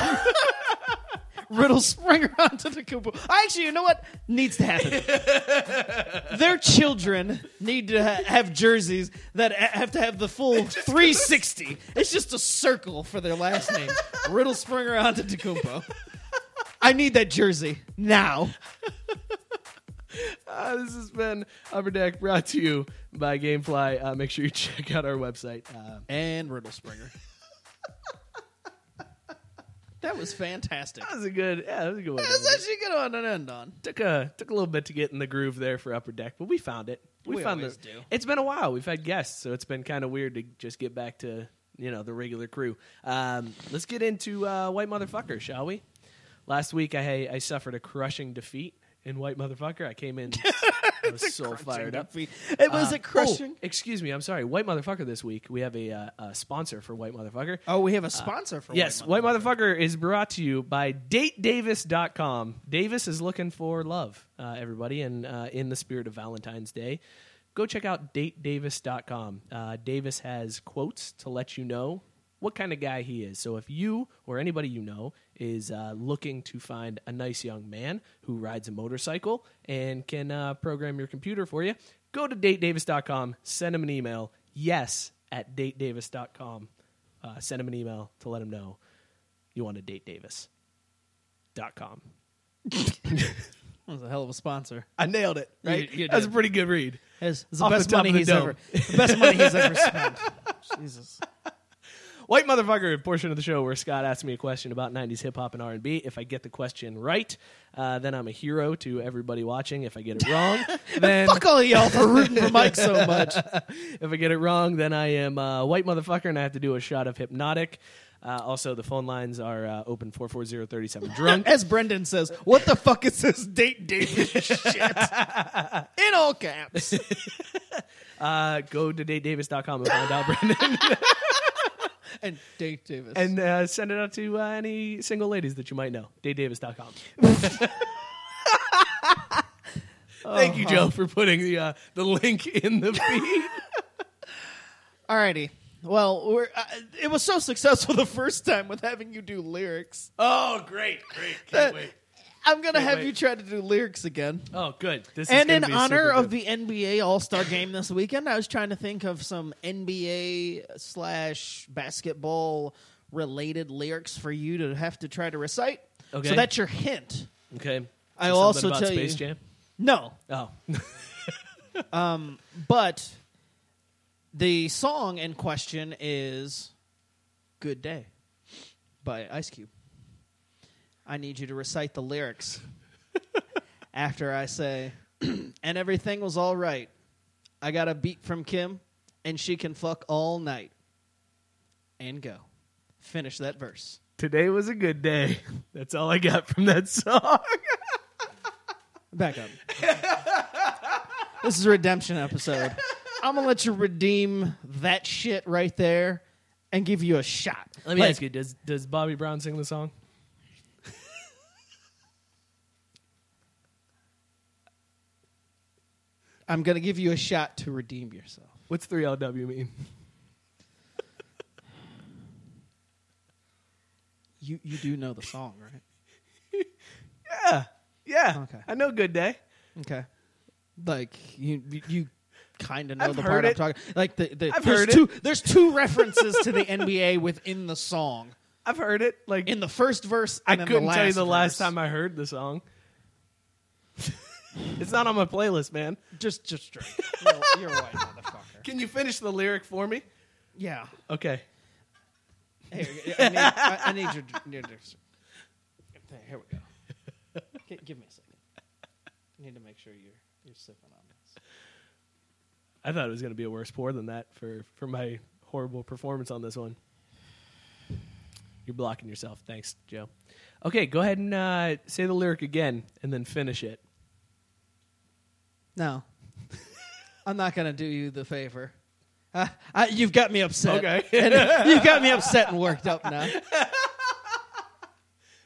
Riddle Springer [laughs] Antetokounmpo. Actually, you know what needs to happen? [laughs] Their children need to ha- have jerseys that ha- have to have the full [laughs] 360. It's just a circle for their last name. Riddle Springer onto the Antetokounmpo. I need that jersey now. Uh, this has been Upper Deck brought to you by Gamefly. Uh, make sure you check out our website. Uh, and Riddle Springer. That was fantastic. that was a good, yeah, that was a good one. That's actually a good one to end on. took a took a little bit to get in the groove there for Upper Deck, but we found it. We, We found do. It's been a while. We've had guests, so it's been kind of weird to just get back to you know the regular crew. Um, let's get into uh, White Motherfucker, shall we? Last week, I I suffered a crushing defeat in White Motherfucker. I came in [laughs] [laughs] I was so fired up. defeat. It was Uh, a crushing- oh, excuse me, I'm sorry. White motherfucker. This week we have a, uh, a sponsor for White motherfucker. Oh, we have a sponsor for yes. White White motherfucker is brought to you by DateDavis.com. Davis is looking for love, uh, everybody, and uh, in the spirit of Valentine's Day, go check out DateDavis.com. Uh, Davis has quotes to let you know what kind of guy he is. So if you or anybody you know is uh, looking to find a nice young man who rides a motorcycle and can uh, program your computer for you, go to datedavis.com, send him an email, yes, at datedavis.com. Uh, send him an email to let him know you want to date Davis.com. [laughs] That was a hell of a sponsor. I nailed it, right? You- you That's a pretty good read. It's, it's the Off the best top money the he's dome. ever. The best money he's ever [laughs] spent. Jesus. White motherfucker portion of the show where Scott asks me a question about '90s hip hop and R&B. If I get the question right, uh, then I'm a hero to everybody watching. If I get it [laughs] wrong, then Fuck all y'all for rooting for Mike so much. [laughs] if I get it wrong, then I am a white motherfucker and I have to do a shot of Hpnotiq. Uh, also, the phone lines are uh, open four four zero thirty seven drunk. [laughs] As Brendan says, what the fuck is this date Davis shit? In all caps. Uh, go to datedavis.com and find out, Brendan. And date Davis. and uh, send it out to uh, any single ladies that you might know. datedavis.com. [laughs] Thank you, Joe, for putting the uh, the link in the feed. [laughs] Alrighty. Well, we're, uh, it was so successful the first time with having you do lyrics. Oh, great, great. Can't wait. I'm going to Can't have wait. you try to do lyrics again. Oh, good. This is and gonna in be honor super of good. the NBA All Star game this weekend, I was trying to think of some NBA slash basketball related lyrics for you to have to try to recite. Okay. So that's your hint. Okay. I'll Something also about tell Space you. Jam? No. Oh. [laughs] um, but the song in question is "Good Day" by Ice Cube. I need you to recite the lyrics [laughs] after I say, [clears throat] "And everything was all right." I got a beat from Kim, and she can fuck all night. And go. Finish that verse. Today was a good day. [laughs] That's all I got from that song. [laughs] Back up. this is a redemption episode. I'm gonna let you redeem that shit right there and give you a shot. Let me Like, ask you: Does does Bobby Brown sing the song? I'm gonna give you a shot to redeem yourself. What's three LW mean? [laughs] You you do know the song, right? Yeah, yeah. Okay. I know Good Day. Okay. Like you you, kind of know I've the part I'm talking. Like the, the I've there's heard it. two there's two [laughs] references to the NBA within the song. I've heard it. Like In the first verse, I and couldn't the tell you the last time I heard the song. It's not on my playlist, man. Just just drink. [laughs] You're, you're a white motherfucker. Can you finish the lyric for me? Yeah. Okay. Here, I need, I, I need your, your, your Here we go. [laughs] Gi- give me a second. I need to make sure you're you're sipping on this. I thought it was going to be a worse pour than that for, for my horrible performance on this one. You're blocking yourself. Thanks, Joe. Okay, go ahead and uh, say the lyric again and then finish it. No, [laughs] I'm not gonna do you the favor. Uh, I, you've got me upset. Okay. [laughs] And you've got me upset and worked up now. [laughs]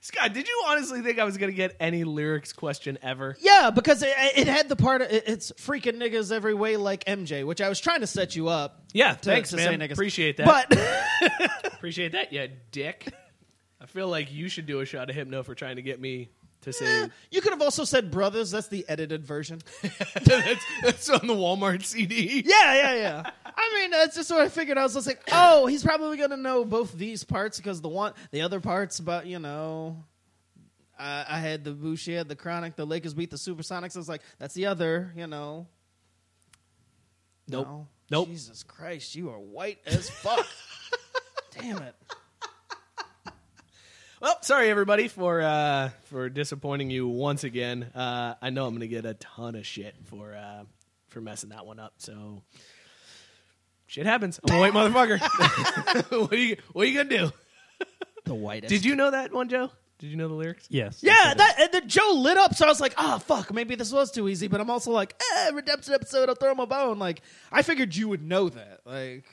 Scott, did you honestly think I was going to get any lyrics question ever? Yeah, because it, it had the part. Of, it, it's freaking niggas every way like MJ, which I was trying to set you up. Yeah, to, thanks, to man. Appreciate that. But Appreciate that, you dick. I feel like you should do a shot of Hypno for trying to get me to eh, say you could have also said brothers. That's the edited version. [laughs] that's, that's on the Walmart CD. Yeah, yeah, yeah. I mean, that's just what I figured. I was just like, oh, he's probably gonna know both these parts because the one, the other parts about you know, I, I had the Boucher, the Chronic, the Lakers beat the Supersonics. I was like, that's the other, you know. Nope. No. Nope. Jesus Christ, you are white as fuck. [laughs] Damn it. Well, sorry everybody for uh, for disappointing you once again. Uh, I know I'm going to get a ton of shit for uh, for messing that one up. So shit happens. I'm a white motherfucker. [laughs] what are you What are you gonna do? The whitest. Did you know that one, Joe? Did you know the lyrics? Yes. Yeah, that and then Joe lit up, so I was like, "Oh fuck, maybe this was too easy." But I'm also like, "Eh, redemption episode, I'll throw him a bone." Like, I figured you would know that. Like,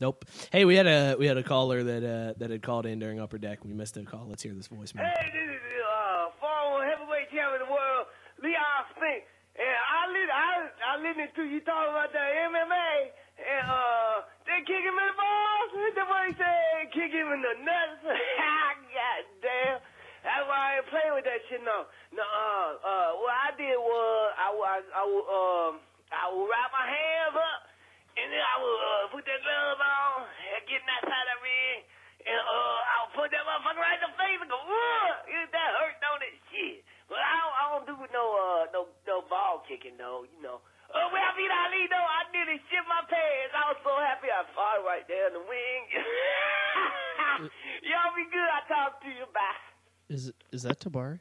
Nope. Hey, we had a we had a caller that uh, that had called in during Upper Deck. We missed a call. Let's hear this voicemail. Hey, this is the uh, former heavyweight champion of the world, Leon Spink. And I li- I I listening to you talking about the MMA and uh they kick him in the balls. [laughs] That's what he said. Kick him in the nuts. [laughs] God damn. That's why I ain't playing with that shit no. No, uh, uh, what I did was I I, I um I would wrap my hands up then I would uh, put that glove on and get in that side of the ring and uh I would put that motherfucker right in the face and go, Ugh! Yeah, that hurt, don't it? Shit. But I don't, I don't do no uh no no ball kicking though, you know. Uh, when I beat Ali though, I nearly shit my pants. I was so happy I fought right there in the wing. [laughs] Y'all be good. I talk to you. Bye. is is that Tabari?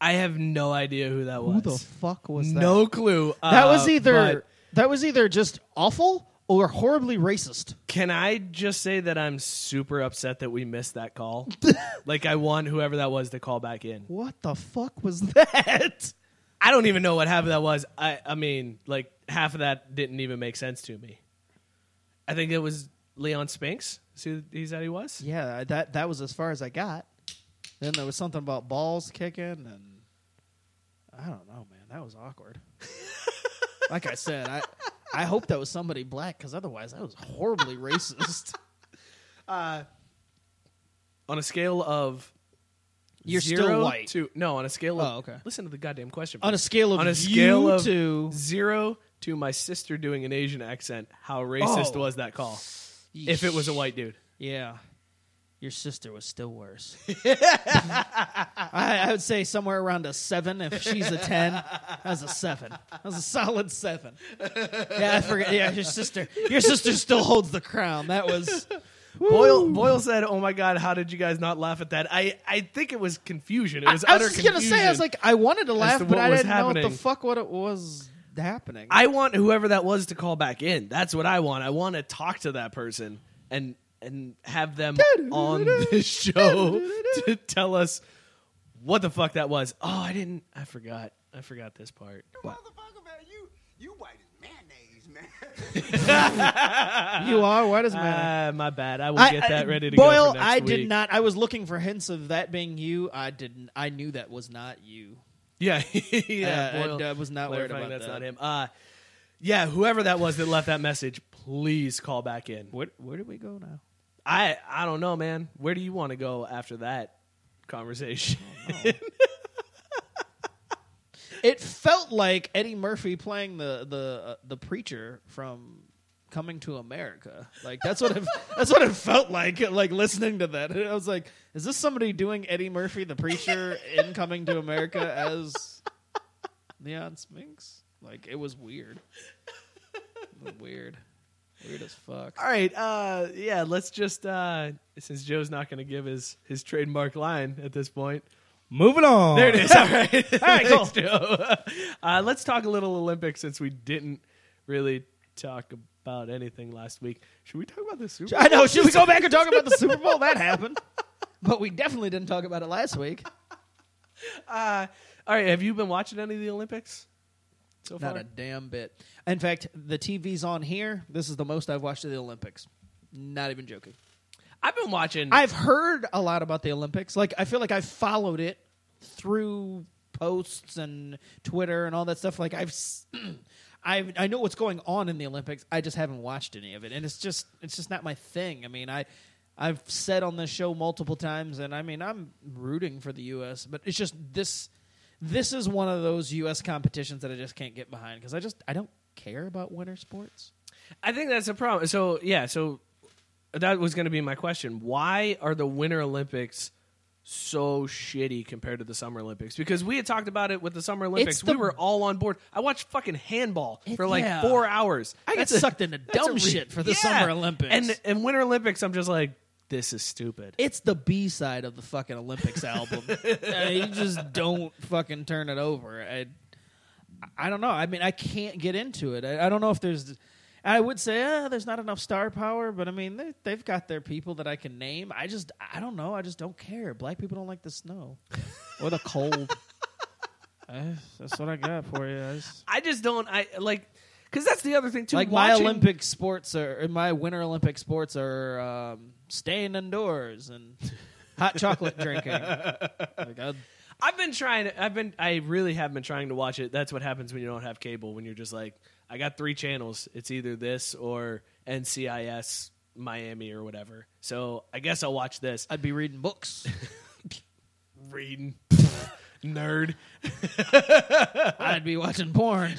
I have no idea who that was. Who the fuck was that? No clue. That was Uh, either but that was either just awful or horribly racist. Can I just say that I'm super upset that we missed that call? [laughs] like I want whoever that was to call back in. What the fuck was [laughs] that? I don't even know what half of that was. I I mean, like half of that didn't even make sense to me. I think it was Leon Spinks. See he said he was? Yeah, that that was as far as I got. Then there was something about balls kicking, and I don't know, man. That was awkward. [laughs] like I said, I I hope that was somebody black because otherwise that was horribly racist. [laughs] Uh, on a scale of You're zero still white. to no, on a scale of Oh, okay. Listen to the goddamn question. On a please. scale of on a you scale of to- zero to my sister doing an Asian accent, how racist Oh. was that call? If it was a white dude. Yeah. Your sister was still worse. [laughs] I, I would say somewhere around a seven. If she's a ten, that was a seven. That was a solid seven. Yeah, I forget. Yeah, your sister. Your sister still holds the crown. That was. [laughs] Boyle Boyle said, "Oh my god, how did you guys not laugh at that?" I I think it was confusion. It was I, I was just gonna say, I was like, I wanted to laugh, to but I didn't know what the fuck what it was happening. I want whoever that was to call back in. That's what I want. I want to talk to that person and and have them on this [laughs] show to tell us what the fuck that was. Oh, I didn't. I forgot. I forgot this part. You you white as mayonnaise, man. [laughs] you are white as man. Uh, my bad. I will get that ready to Boyle, go for next I week. did not. I was looking for hints of that being you. I didn't. I knew that was not you. Yeah, [laughs] yeah. Uh, Boyle I, I was not worried clarifying about that's that. not him. Uh, yeah, whoever that was that left that message, please call back in. Where, where do we go now? I I don't know, man. Where do you want to go after that conversation? [laughs] It felt like Eddie Murphy playing the the uh, the preacher from Coming to America. Like that's what it, [laughs] that's what it felt like. Like listening to that, I was like, "Is this somebody doing Eddie Murphy, the preacher, in Coming to America as Leon Spinks?" Like it was weird, weird, weird as fuck. All right, uh, yeah, let's just uh, since Joe's not going to give his his trademark line at this point. Moving on. There it is. All right, [laughs] [laughs] All right, cool. Thanks, Joe. Uh, let's talk a little Olympics since we didn't really talk about anything last week. Should we talk about the Super? Bowl? I know. Should we go back and talk about the Super Bowl? That [laughs] happened, but we definitely didn't talk about it last week. Uh, all right, have you been watching any of the Olympics so far? Not a damn bit. In fact, the TV's on here. This is the most I've watched of the Olympics. Not even joking. I've been watching. I've heard a lot about the Olympics. Like I feel like I've followed it through posts and Twitter and all that stuff. Like I've, [clears throat] I I know what's going on in the Olympics. I just haven't watched any of it, and it's just it's just not my thing. I mean, I I've said on this show multiple times, and I mean I'm rooting for the U.S., but it's just this this is one of those U.S. competitions that I just can't get behind because I just I don't care about winter sports. I think that's a problem. So yeah, so that was going to be my question. Why are the Winter Olympics so shitty compared to the Summer Olympics? Because we had talked about it with the Summer Olympics. the- we were all on board. I watched fucking handball for like yeah. four hours. I got sucked into dumb re- shit for the Yeah. Summer Olympics. And and Winter Olympics, I'm just like, this is stupid. It's the B side of the fucking Olympics album. [laughs] You just don't fucking turn it over. I, I don't know. I mean, I can't get into it. I, I don't know if there's. I would say uh, there's not enough star power, but I mean they, they've got their people that I can name. I just I don't know. I just don't care. Black people don't like the snow or the cold. Uh, [laughs] that's what I got for you. I just, I just don't. I like because that's the other thing too. like my Olympic sports are my Winter Olympic sports are um, staying indoors and hot chocolate [laughs] drinking. Like, I'd- I've been trying. To, I've been. I really have been trying to watch it. That's what happens when you don't have cable. When you're just like, I got three channels. It's either this or NCIS Miami or whatever. So I guess I'll watch this. I'd be reading books. [laughs] Reading, nerd. [laughs] I'd be watching porn.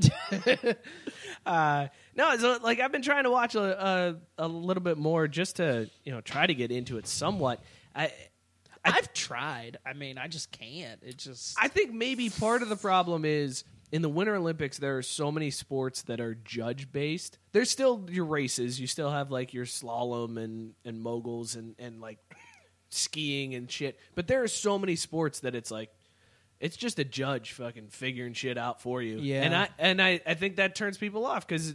[laughs] Uh, no, so like I've been trying to watch a, a a little bit more just to you know try to get into it somewhat. I I've tried. I mean, I just can't. It just I think maybe part of the problem is in the Winter Olympics there are so many sports that are judge based. There's still your races. You still have like your slalom and and moguls and and like skiing and shit. But there are so many sports that it's like it's just a judge fucking figuring shit out for you. Yeah. And I and I, I think that turns people off because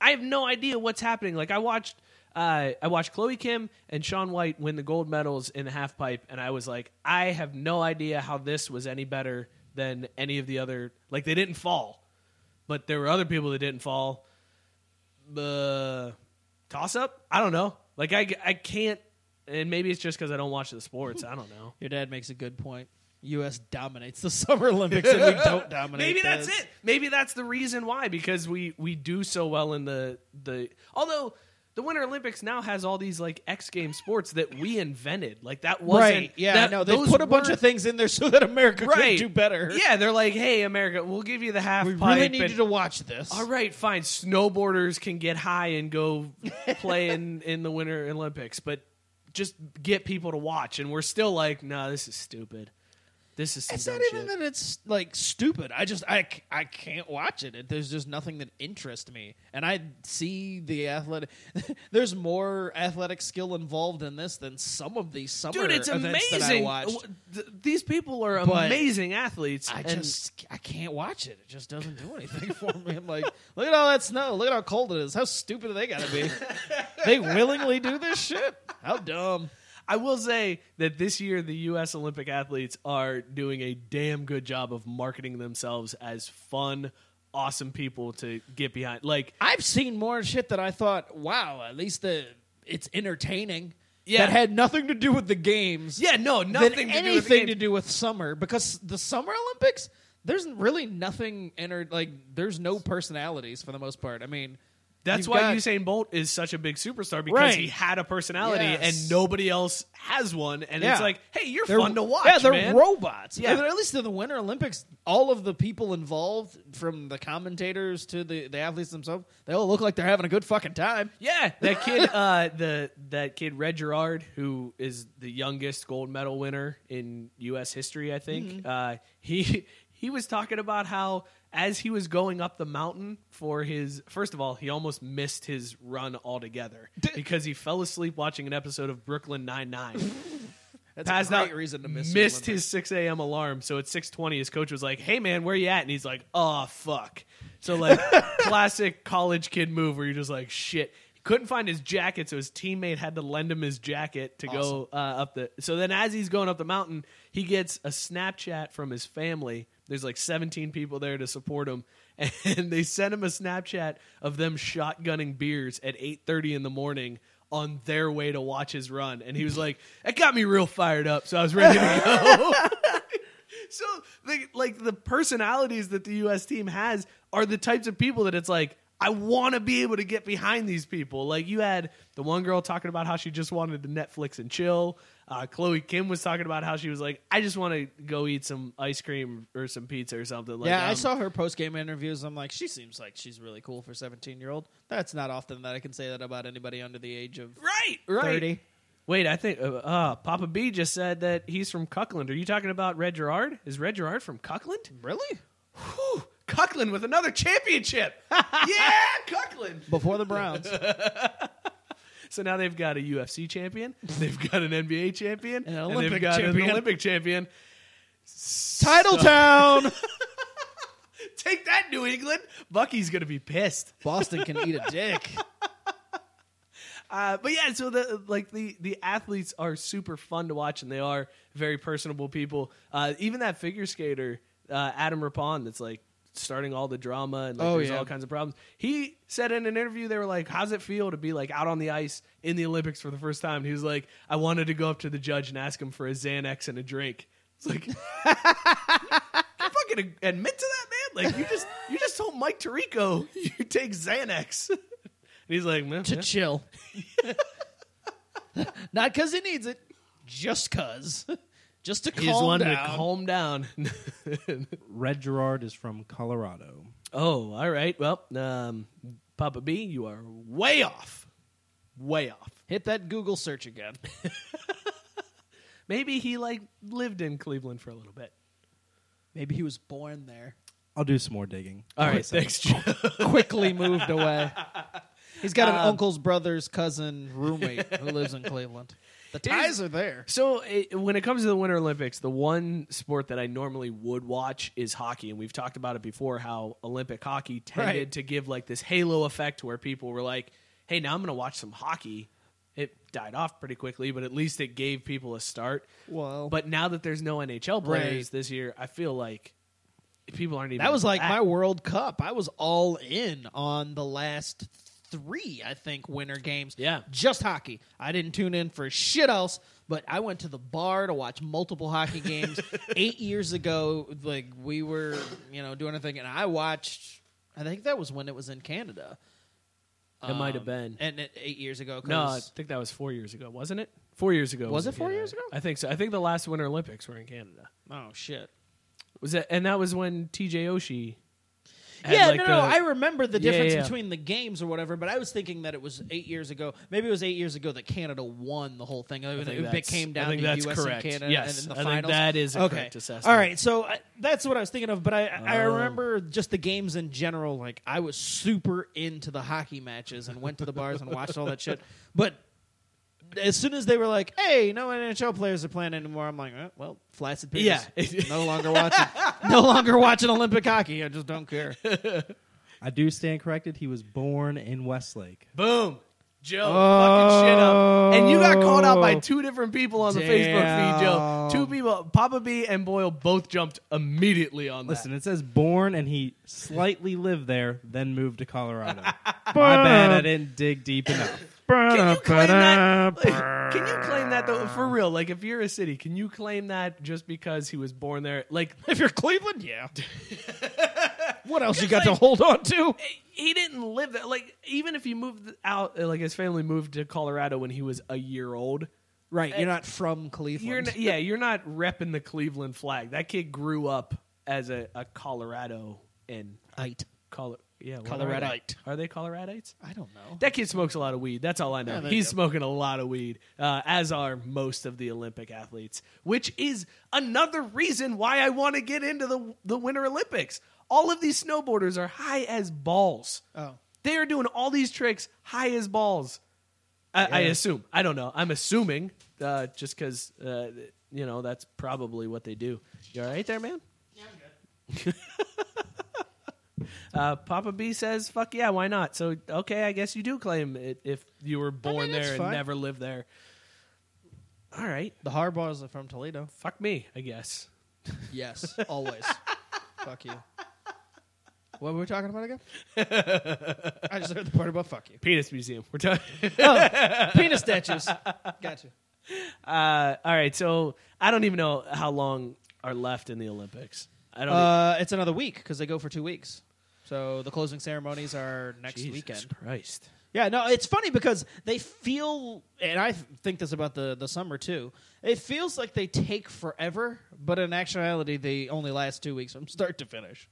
I have no idea what's happening. Like I watched uh, I watched Chloe Kim and Shaun White win the gold medals in the half pipe, and I was like, I have no idea how this was any better than any of the other. Like they didn't fall, but there were other people that didn't fall. The toss up, I don't know. Like I I can't, and maybe it's just because I don't watch the sports. I don't know. Your dad makes a good point. U.S. dominates the [laughs] Summer Olympics, and we don't [laughs] dominate. Maybe that's this. it. Maybe that's the reason why because we we do so well in the the although the Winter Olympics now has all these like X game sports that we invented. Like that wasn't Right? Yeah, that, no, they put a bunch of things in there so that America right could do better. Yeah, they're like, hey, America, we'll give you the half. we really need and- you to watch this. All right, fine. Snowboarders can get high and go [laughs] play in in the Winter Olympics, but just get people to watch. And we're still like, no, this is stupid. This is It's not even shit. that it's like stupid. I just I, I can't watch it. It- There's just nothing that interests me. And I see the athletic. [laughs] There's more athletic skill involved in this than some of these summer Dude, it's events that I amazing. watched. These people are But amazing athletes. I just I can't watch it. It just doesn't do anything [laughs] for me. I'm like, look at all that snow. Look at how cold it is. How stupid they got to be? [laughs] they willingly do this shit. How dumb. I will say that this year the U.S. Olympic athletes are doing a damn good job of marketing themselves as fun, awesome people to get behind. Like I've seen more shit that I thought, wow, at least the it's entertaining. Yeah. That had nothing to do with the games. Yeah, no, nothing to do with the anything games. to do with summer because the Summer Olympics, there's really nothing enter like there's no personalities for the most part. I mean, That's you've why got- Usain Bolt is such a big superstar because Right. he had a personality Yes. and nobody else has one. And Yeah. it's like, hey, you're They're- fun to watch. Yeah, they're man. robots. Yeah. Yeah, at least in the Winter Olympics, all of the people involved, from the commentators to the, the athletes themselves, they all look like they're having a good fucking time. Yeah, that kid, [laughs] uh, the that kid Red Gerard, who is the youngest gold medal winner in U.S. history, I think. Mhm. Uh, he [laughs] he was talking about how as he was going up the mountain for his first of all, he almost missed his run altogether because he fell asleep watching an episode of Brooklyn Nine Nine. [laughs] That's a great out, reason to miss missed his six a.m. alarm. So at six twenty, his coach was like, "Hey man, where you at?" And he's like, "Oh fuck." So like [laughs] classic college kid move where you're just like, "Shit." He couldn't find his jacket, so his teammate had to lend him his jacket to go uh, up the. So then, as he's going up the mountain, he gets a Snapchat from his family. There's like 17 people there to support him, [laughs] and they sent him a Snapchat of them shotgunning beers at 8:30 in the morning on their way to watch his run. And he was like, "That got me real fired up." So I was ready to go. [laughs] so like the personalities that the U.S. team has are the types of people that it's like I want to be able to get behind these people. Like you had the one girl talking about how she just wanted to Netflix and chill. Uh, Chloe Kim was talking about how she was like, I just want to go eat some ice cream or some pizza or something. Like, yeah, I um, saw her post game interviews. I'm like, she seems like she's really cool for 17 year old. That's not often that I can say that about anybody under the age of right, right. 30. Wait, I think uh, uh, Papa B just said that he's from Cuckland. Are you talking about Red Gerard? Is Red Gerard from Cuckland? Really? Whew, Cuckland with another championship. [laughs] yeah, Cuckland. Before the Browns. [laughs] So now they've got a UFC champion, [laughs] they've got an NBA champion, An and Olympic they've got champion. an Olympic champion. Title Town. [laughs] Take that, New England. Bucky's gonna be pissed. Boston can eat a [laughs] dick. Uh, but yeah, so the like the the athletes are super fun to watch, and they are very personable people. Uh, even that figure skater, uh, Adam Rippon, that's like starting all the drama and like Oh, there's yeah. all kinds of problems. He said in an interview, they were like, "How's it feel to be like out on the ice in the Olympics for the first time?" And he was like, "I wanted to go up to the judge and ask him for a Xanax and a drink." It's like. [laughs] you fucking admit to that, man. Like you just you just told Mike Tirico [laughs] you take Xanax, [laughs] and he's like, man, to yeah. chill. Not because he needs it, just cause. Just to He just calm wanted down. to calm down. [laughs] Red Gerard is from Colorado. oh, all right. Well, um, Papa B, you are way off. Way off. Hit that Google search again. [laughs] Maybe he like lived in Cleveland for a little bit. Maybe he was born there. I'll do some more digging. All right, Wait, thanks, Joe. [laughs] Quickly moved away. He's got an Um, uncle's brother's cousin roommate who lives in Cleveland. The ties are there. So it, when it comes to the Winter Olympics, the one sport that I normally would watch is hockey, and we've talked about it before. How Olympic hockey tended Right. to give like this halo effect, where people were like, "Hey, now I'm going to watch some hockey." It died off pretty quickly, but at least it gave people a start. Well, But now that there's no NHL players Right. this year, I feel like people aren't even. that was like back. my World Cup. I was all in on the last three, I think, winter games. Yeah. Just hockey. I didn't tune in for shit else, but I went to the bar to watch multiple hockey games. [laughs] Eight years ago, like we were, you know, doing a thing, and I watched. I think that was when it was in Canada. It might have Um, been. and it, eight years ago. No, I think that was four years ago, wasn't it? Four years ago. Was in it four Canada. years ago? I think so. I think the last Winter Olympics were in Canada. oh shit. Was that? And that was when T.J. Oshie. Yeah, like, no, no, the- I remember the difference yeah. between the games or whatever, but I was thinking that it was eight years ago. Maybe it was eight years ago that Canada won the whole thing. I mean, think it came I down think to that's U.S. correct. and Canada Yes, and in the I think finals. that is a okay. correct assessment. All right, so I, that's what I was thinking of, but I, I Oh. remember just the games in general. Like I was super into the hockey matches and went to the bars and watched all that shit. But as soon as they were like, "Hey, no NHL players are playing anymore," I'm like, eh, "Well, flaccid penis. Yeah. [laughs] no longer watching, no longer watching Olympic hockey. I just don't care." I do stand corrected. He was born in Westlake. Boom. Joe fucking shit up. And you got called out by two different people on the Facebook feed, Joe. Two people, Papa B and Boyle, both jumped immediately on that. Listen, it says born and he slightly lived there, then moved to Colorado. [laughs] My bad, I didn't dig deep enough. Can you claim that? Can you claim that though? For real, like if you're a city, can you claim that just because he was born there? Like [laughs] if you're Cleveland, yeah. [laughs] what else you got to hold on to? Eh, he didn't live there. Like even if he moved out, eh, like his family moved to Colorado when he was a year old. Right, you're eh, not from Cleveland. You're not, yeah, you're not repping the Cleveland flag. That kid grew up as a, a Colorado and Ite. Colo- yeah, what are they? Coloradite. Are they Coloradites? I don't know. That kid smokes a lot of weed. That's all I know. Yeah, there He's go. smoking a lot of weed, uh, as are most of the Olympic athletes, which is another reason why I want to get into the the Winter Olympics. All of these snowboarders are high as balls. Oh. They are doing all these tricks high as balls. I, I Yeah. assume. I don't know. I'm assuming uh, just because uh, you know that's probably what they do. You all right there, man? Yeah, I'm good. [laughs] uh, Papa B says, "Fuck yeah, why not?" So okay, I guess you do claim it if you were born that's there and fine. never lived there. All right, The Harbaughs are from Toledo. fuck me, I guess. Yes, always. fuck you. What were we talking about again? [laughs] I just heard the part about fuck you. Penis museum. We're talking. Oh, [laughs] penis statues. Got you. Uh, all right, so I don't even know how long are left in the Olympics. I don't. Uh, it's another week because they go for two weeks. So the closing ceremonies are next Jesus weekend. Christ. Yeah, no, it's funny because they feel, and I think this about the the summer too. It feels like they take forever, but in actuality, they only last two weeks from start to finish.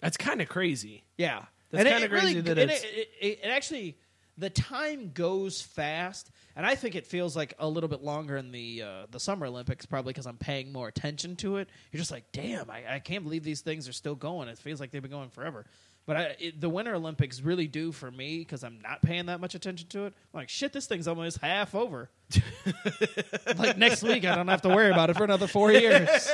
That's kind of crazy. Yeah, That's it really- crazy that and it's- it, it, it, it actually the time goes fast, and I think it feels like a little bit longer in the uh, the Summer Olympics, probably because I'm paying more attention to it. You're just like, damn, I, I can't believe these things are still going. It feels like they've been going forever. But I, it, the Winter Olympics really do for me because I'm not paying that much attention to it. I'm like, shit, this thing's almost half over. [laughs] like next week, I don't have to worry about it for another four years. [laughs]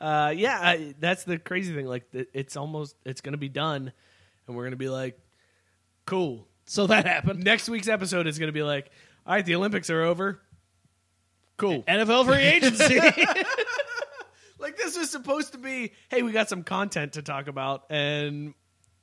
uh, yeah, I, that's the crazy thing. Like, th- it's almost it's going to be done, and we're going to be like, cool. So that happened. Next week's episode is going to be like, all right, the Olympics are over. Cool. NFL free agency. [laughs] like this was supposed to be, hey, we got some content to talk about, and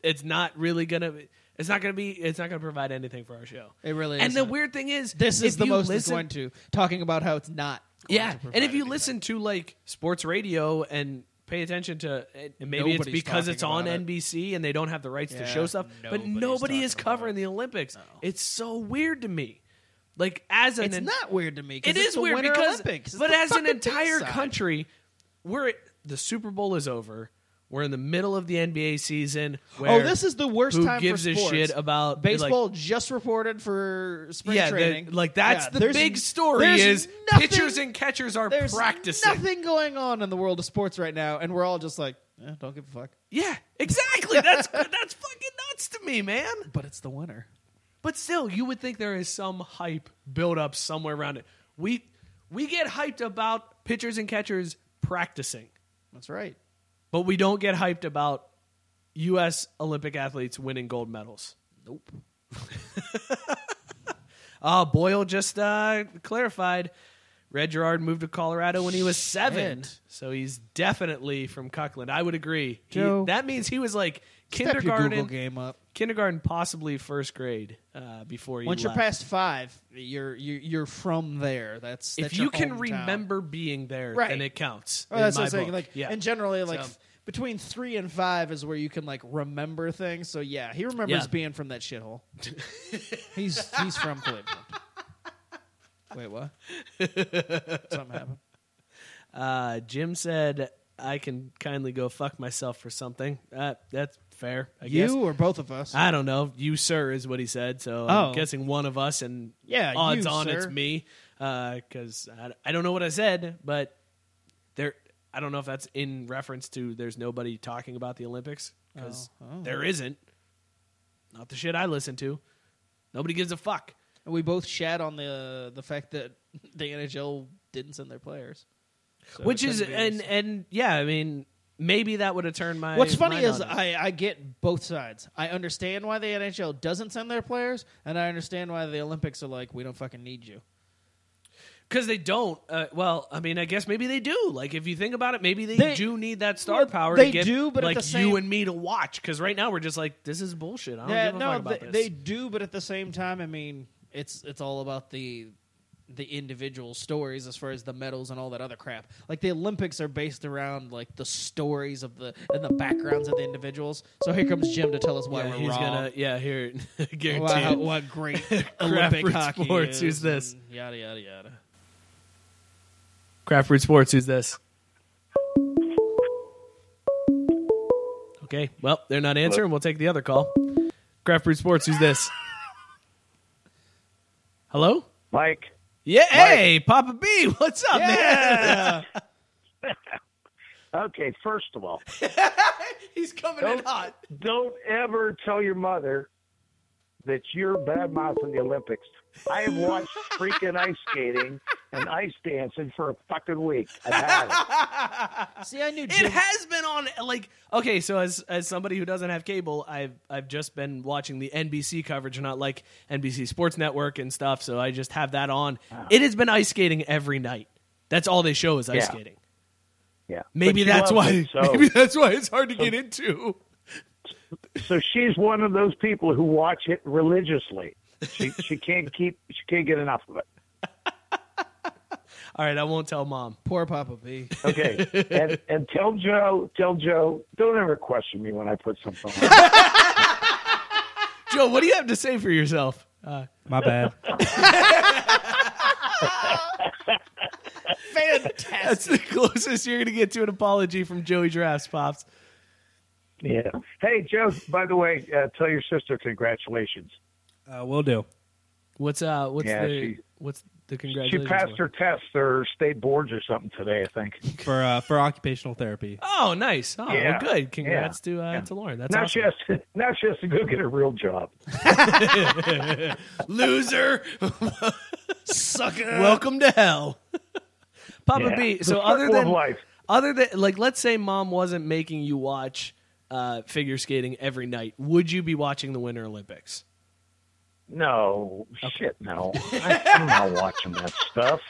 it's not really gonna. It's not gonna be. It's not gonna provide anything for our show. It really is. And the isn't. weird thing is, this is the most it's going to talking about how it's not. Yeah, and if you anything. listen to like sports radio and pay attention to, and maybe it's because it's on it. NBC and they don't have the rights to show stuff, but nobody is covering the Olympics. It's so weird to me. Like as an It's not weird to me. It it's is the weird because, Olympics. It's but as an entire country, we're the Super Bowl is over. We're in the middle of the NBA season. Where oh, this is the worst who time gives for a sports. shit about baseball. like- just reported for spring yeah, the- training. like that's Yeah, the big story is nothing- pitchers and catchers are There's practicing. nothing going on in the world of sports right now, and we're all just like, eh, don't give a fuck. Yeah, exactly. That's [laughs] that's fucking nuts to me, man. But it's the winter. But still, you would think there is some hype build up somewhere around it. We we get hyped about pitchers and catchers practicing, That's right. but we don't get hyped about U.S. Olympic athletes winning gold medals. Nope. Uh, [laughs] Boyle just uh, clarified. Red Gerard moved to Colorado when he was seven, Shit. so he's definitely from Cuckland. I would agree. He- Joe, that means he was like kindergarten, game up. Kindergarten, possibly first grade uh, before you. Once you're left. past five, you're you're, you're from there. That's, if that's you can hometown. remember being there, Right. then it counts. Oh, that's what I'm saying. Like, yeah. and generally, like So- between three and five is where you can like remember things. So yeah, he remembers Yeah. being from that shithole. [laughs] he's he's from Cleveland. Wait, what? Something happened. Uh, Jim said, "I can kindly go fuck myself for something." Uh, that's fair. I you guess. or both of us? I don't know. You, sir, is what he said. So Oh. I'm guessing one of us, and Yeah, odds you, on it's sir. me, uh, because I, I don't know what I said, but there. I don't know if that's in reference to there's nobody talking about the Olympics because Oh, oh. there isn't. Not the shit I listen to. Nobody gives a fuck. And we both shat on the the fact that [laughs] the NHL didn't send their players. So Which is couldn't be and us. and yeah, I mean maybe that would have turned my. What's funny is. I, I get both sides. I understand why the NHL doesn't send their players, and I understand why the Olympics are like, we don't fucking need you. Because they don't. Uh, well, I mean, I guess maybe they do. Like, if you think about it, maybe they, They- do need that star Well, power. they to get, do, but like same- you and me to watch. Because right now we're just like, this is bullshit. I don't Yeah, give a no, fuck about they, this. they do, but at the same time, I mean, it's it's all about the the individual stories as far as the medals and all that other crap. Like the Olympics are based around like the stories of the and the backgrounds of the individuals. So here comes Jim to tell us why yeah, we're he's wrong. gonna. Yeah, here, [laughs] guaranteed. Wow, what great [laughs] Olympic hockey Sports. is Who's this? Yada yada yada. Craft Brew Sports. Who's this? Okay, well, they're not answering. We'll take the other call. Craft Brew Sports. Who's this? Hello, Mike. Yeah, hey, Papa B. [laughs] What's up, man? [laughs] Okay, first of all, [laughs] He's coming in hot. don't ever tell your mother that you're bad mouthing the Olympics. I have watched freaking ice skating and ice dancing for a fucking week. I've had it. [laughs] See, I knew It has been on like okay, so as as somebody who doesn't have cable, I've I've just been watching the NBC coverage, not like NBC Sports Network and stuff. So I just have that on. Ah. It has been ice skating every night. That's all they show is ice Yeah. skating. Yeah. Maybe But that's why. it, so- [laughs] Maybe that's why it's hard to get into. So she's one of those people who watch it religiously. She she can't keep she can't get enough of it. All right, I won't tell mom. Poor Papa B. Okay, [laughs] and and tell Joe tell Joe don't ever question me when I put something on. Joe, what do you have to say for yourself? Uh, My bad. Fantastic. [laughs] that's the closest you're going to get to an apology from Joey Drafts, pops. Yeah. Hey Joe, by the way, uh, tell your sister congratulations. Uh, we'll do. What's uh? What's Yeah, the she- what's the She congratulations? passed for? her test or state boards or something today, I think. [laughs] for uh, for occupational therapy. Oh, nice. Oh, Yeah. well, good. Congrats Yeah. to uh, Yeah. to Lauren. That's now awesome. she has to now she has to go get a real job. [laughs] Loser. Sucker. Welcome to hell. Papa Yeah. B. The So other circle of than life. Other than like, let's say mom wasn't making you watch uh, figure skating every night, would you be watching the Winter Olympics? No, shit, no. [laughs] I, I'm not watching that stuff.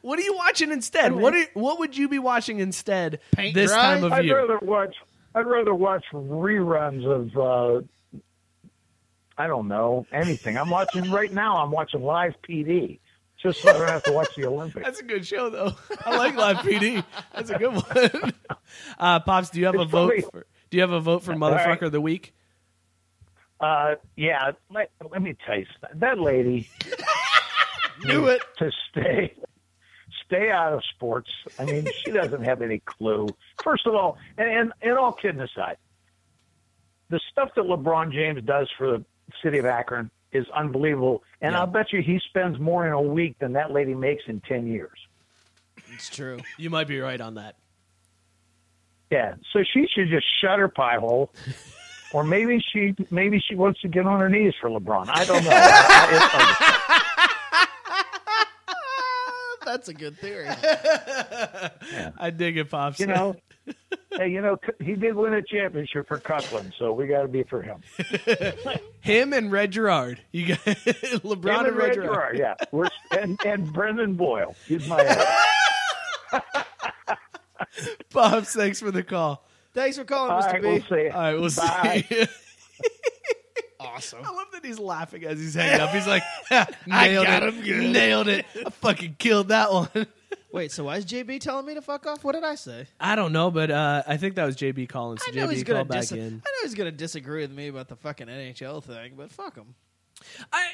What are you watching instead? What are, what would you be watching instead Paint this dry? time of I'd year? rather watch. I'd rather watch reruns of. Uh, I don't know anything. I'm watching [laughs] right now. I'm watching live PD, just so I don't have to watch the Olympics. That's a good show, though. [laughs] I like Live PD. That's a good one. Uh, Pops, do you have a It's vote? funny. For, do you have a vote for All right. motherfucker of the week? Uh, yeah. Let, let me tell you, something. that lady [laughs] knew it to stay stay out of sports. I mean, she doesn't have any clue. First of all, and, and, and all kidding aside, the stuff that LeBron James does for the city of Akron is unbelievable. And I'll bet you he spends more in a week than that lady makes in 10 years. It's true. You might be right on that. Yeah. So she should just shut her pie hole. [laughs] Or maybe she maybe she wants to get on her knees for LeBron. I don't know. It's [laughs] hard. That's a good theory. I dig it, Pops. You know, hey, you know, he did win a championship for Cutland, so we got to be for him. [laughs] him and Red Gerard. You got [laughs] LeBron Him and Red Gerard. Gerard, yeah. We're, and, and Brendan Boyle. He's my Pops, thanks for the call. Thanks for calling, All Mr. right, B. we'll see. All right, we'll Bye. see. [laughs] awesome. I love that he's laughing as he's hanging up. He's like, [laughs] I nailed got it. him good. Nailed it. I fucking killed that one. [laughs] Wait, so why is JB telling me to fuck off? What did I say? I don't know, but uh, I think that was JB calling. So I know JB he's gonna called back dis- I in. know he's gonna disagree with me about the fucking NHL thing, but fuck him. I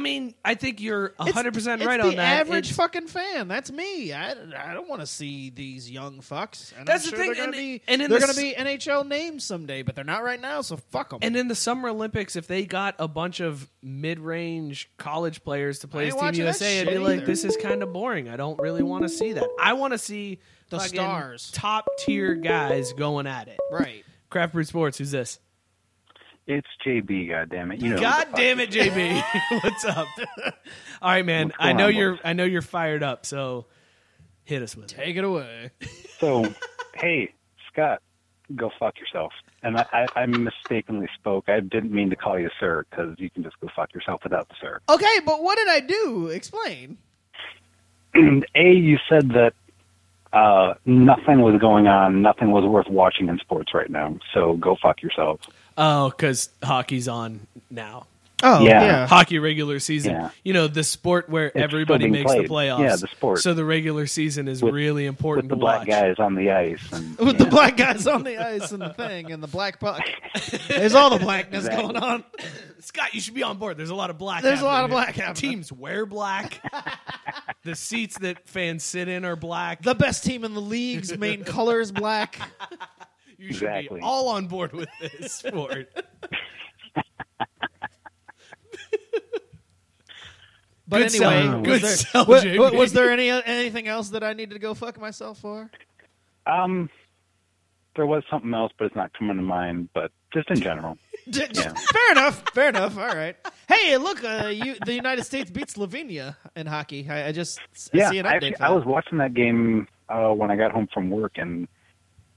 mean, I think you're 100% it's right the on that. average It's- fucking fan. That's me. I, I don't want to see these young fucks. And That's I'm the sure thing, They're gonna and- be, and in they're the gonna s- be NHL names someday, but they're not right now. So fuck them. And in the Summer Olympics, if they got a bunch of mid-range college players to play ain't as Team watching that USA, I'd shit be like, either. this is kind of boring. I don't really want to see that. I want to see The fucking stars. top tier guys going at it. Right. Craft Brew Sports. Who's this? It's JB, goddammit. You know. God damn it, JB. [laughs] What's up? [laughs] All right, man. I know on, you're. boys? I know you're fired up. So hit us with it. Take it away. So, [laughs] hey, Scott, go fuck yourself. And I, I, I mistakenly spoke. I didn't mean to call you sir because you can just go fuck yourself without the sir. Okay, but what did I do? Explain. [clears throat] A, you said that uh, nothing was going on, nothing was worth watching in sports right now. So go fuck yourself. Oh, because hockey's on now. Oh, Yeah. yeah. Hockey regular season. Yeah. You know, the sport where still everybody being makes the playoffs. Yeah, the sport. So the regular season is With- really important With the to black watch. guys on the ice. And, [laughs] With the black guys on the ice and the thing and the black puck. [laughs] There's all the blackness Exactly. going on. [laughs] Scott, you should be on board. There's a lot of black. There's a lot of black happening. Teams wear black. the seats that fans sit in are black. The best team in the league's main color is black. you should Exactly. be all on board with this sport. But Good anyway, sell. was Good there, sell, wa- JB. was there any anything else that I needed to go fuck myself for? Um, there was something else, but it's not coming to mind. But just in general. [laughs] J- j- Yeah. Fair enough. Fair enough. All right. Hey, look, uh, you, the United States beat Slovenia in hockey. I, I just yeah, see an I actually, I was watching that game uh, when I got home from work, and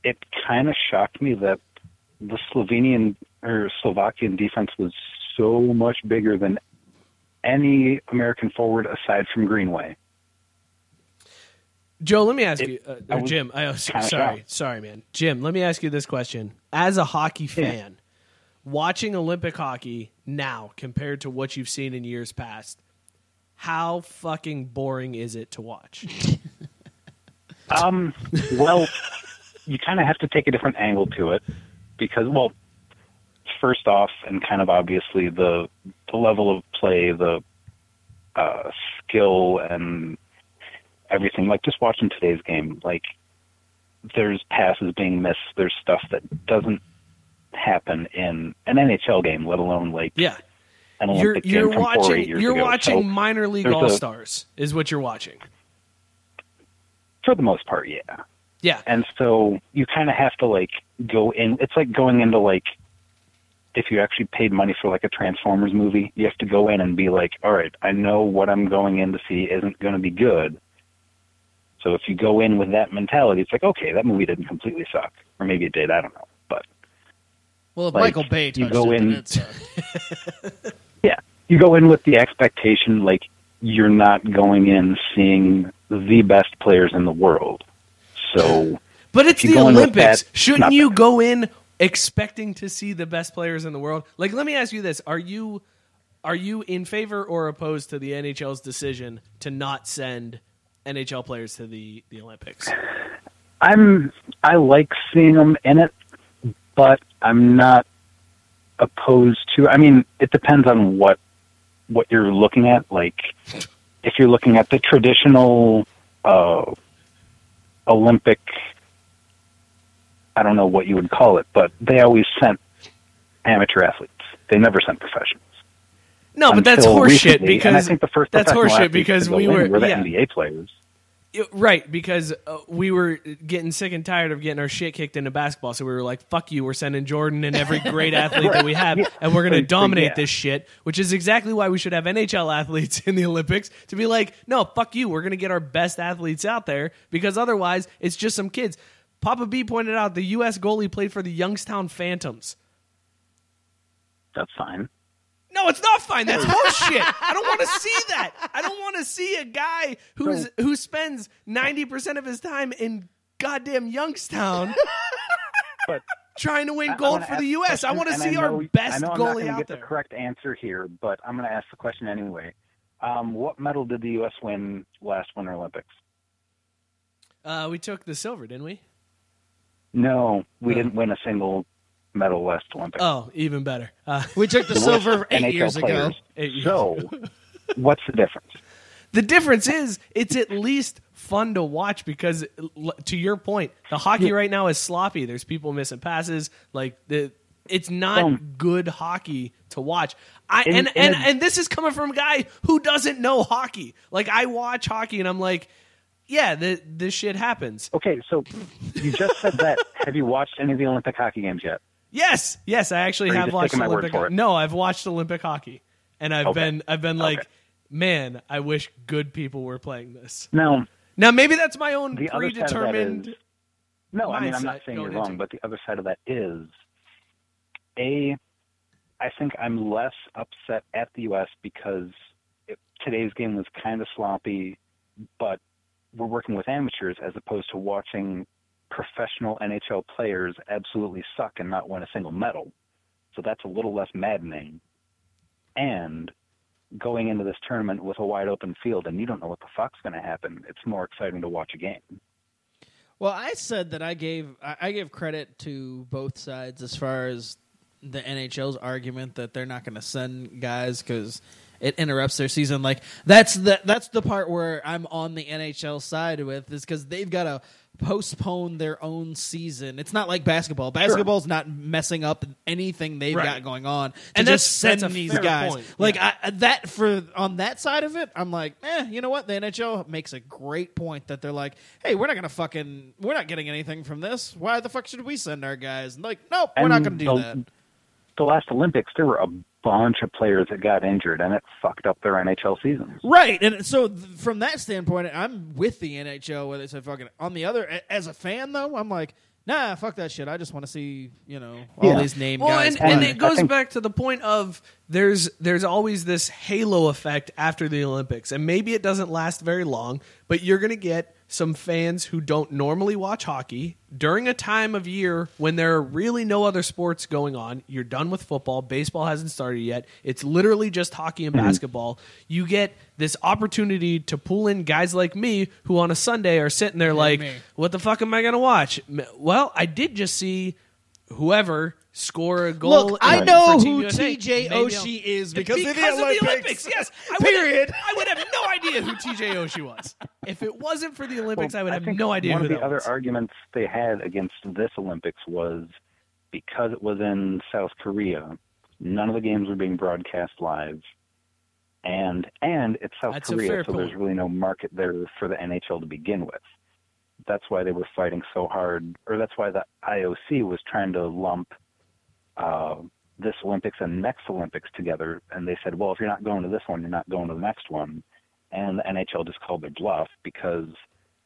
it kind of shocked me that the Slovenian or Slovakian defense was so much bigger than any American forward aside from Greenway. Joe, let me ask It- you, uh, I Jim. I, oh, sorry, sorry, man. Jim, let me ask you this question: As a hockey fan, watching Olympic hockey now compared to what you've seen in years past, how fucking boring is it to watch? [laughs] Um, well, you kind of have to take a different angle to it because, well, first off, and kind of obviously, the the level of play, the uh, skill, and everything. Like just watching today's game, like there's passes being missed. There's stuff that doesn't happen in an NHL game, let alone like Yeah, an you're Olympic you're game from four eight watching you're ago. watching So minor league all stars is what you're watching. for the most part, yeah. Yeah, And so you kind of have to like go in. It's like going into like if you actually paid money for like a Transformers movie, you have to go in and be like, all right, I know what I'm going in to see isn't going to be good, So if you go in with that mentality, it's like, okay, that movie didn't completely suck, or maybe it did. I don't know, but Well, if Like, Michael Bay you go it, in- [laughs] yeah, you go in with the expectation like you're not going in seeing the best players in the world. So, But it's the go in with Olympics. that, Shouldn't you go in expecting to see the best players in the world? Like, let me ask you this: Are you are you in favor or opposed to the NHL's decision to not send NHL players to the the Olympics? I'm I like seeing them in it, but I'm not opposed to. I mean, it depends on what what you're looking at. Like, if you're looking at the traditional uh, Olympic, I don't know what you would call it, but they always sent amateur athletes. They never sent professionals. No, but that's horseshit recently, and I think the first that's horseshit because we were were the yeah. NBA players. Right because uh, we were getting sick and tired of getting our shit kicked into basketball so we were like fuck you we're sending jordan and every great [laughs] athlete that we have Yeah. and we're going to dominate yeah. this shit which is exactly why we should have nhl athletes [laughs] in the olympics to be like no fuck you we're going to get our best athletes out there because otherwise it's just some kids papa b pointed out the us goalie played for the youngstown phantoms That's fine. no, it's not fine. That's [laughs] bullshit. I don't want to see that. I don't want to see a guy who's who spends ninety percent of his time in goddamn Youngstown [laughs] But trying to win gold for the U.S. I want to see our best I know I'm not goalie gonna out get there. the correct answer here, but I'm going to ask the question anyway. Um, what medal did the U.S. win last Winter Olympics? Uh, we took the silver, didn't we? No, we didn't win a single medal last Olympics. Oh, even better. Uh, We took the With silver eight years ago. Eight years. So, what's the difference? The difference is it's at least fun to watch because, to your point, the hockey right now is sloppy. There's people missing passes. Like the, it's not Um, good hockey to watch. I and and, a- and this is coming from a guy who doesn't know hockey. Like I watch hockey and I'm like, yeah, the, this shit happens. Okay, so you just said that. [laughs] Have you watched any of the Olympic hockey games yet? Yes, yes, I actually have watched taking my word Olympic. it? No, I've watched Olympic hockey, and I've Okay. been I've been like, Okay. man, I wish good people were playing this. No. Now maybe that's my own The other side of that predetermined. is- No, I mean I'm not saying you're wrong, into but the other side of that is a. I think I'm less upset at the U.S. because it, today's game was kind of sloppy, but we're working with amateurs as opposed to watching professional NHL players absolutely suck and not win a single medal. So that's a little less maddening. And going into this tournament with a wide open field and you don't know what the fuck's going to happen, it's more exciting to watch a game. Well, I said that I gave I give credit to both sides as far as the NHL's argument that they're not going to send guys because it interrupts their season. Like that's the that's the part where I'm on the NHL side with is because they've got to postpone their own season. It's not like basketball. Basketball's not messing up anything they've Right. got going on. And just that's- send that's these guys. point. Like Yeah. I, that for on that side of it, I'm like, eh, you know what? The NHL makes a great point that they're like, hey, we're not gonna fucking, we're not getting anything from this. Why the fuck should we send our guys? And like, nope, we're not gonna do the, that. The last Olympics, there were a bunch of players that got injured, and it fucked up their NHL seasons. Right, and so th- from that standpoint, I'm with the NHL where they said fucking. On the other, a- as a fan though, I'm like, nah, fuck that shit. I just want to see, you know, all Yeah. these name well, guys. and, and it goes back to the point of there's there's always this halo effect after the Olympics, and maybe it doesn't last very long, but you're going to get some fans who don't normally watch hockey during a time of year when there are really no other sports going on. You're done with football, baseball hasn't started yet. It's literally just hockey and Mhm. basketball. You get this opportunity to pull in guys like me who on a Sunday are sitting there like, me. "What the fuck am I going to watch?" Well, I did just see whoever score a goal. Look, I know who USA. TJ Maybe I'll- Oshie is because, of the because Olympics. Yes, I Period. Would, I would have no idea who TJ Oshie was. If it wasn't for the Olympics, Well, I would have think no idea One who of the other was. arguments they had against this Olympics was because it was in South Korea, none of the games were being broadcast live, and and it's South That's Korea, fair so there's really no market there for the NHL to begin with. That's why they were fighting so hard, or that's why the IOC was trying to lump uh, this Olympics and next Olympics together, and they said, well, if you're not going to this one, you're not going to the next one, and the NHL just called their bluff because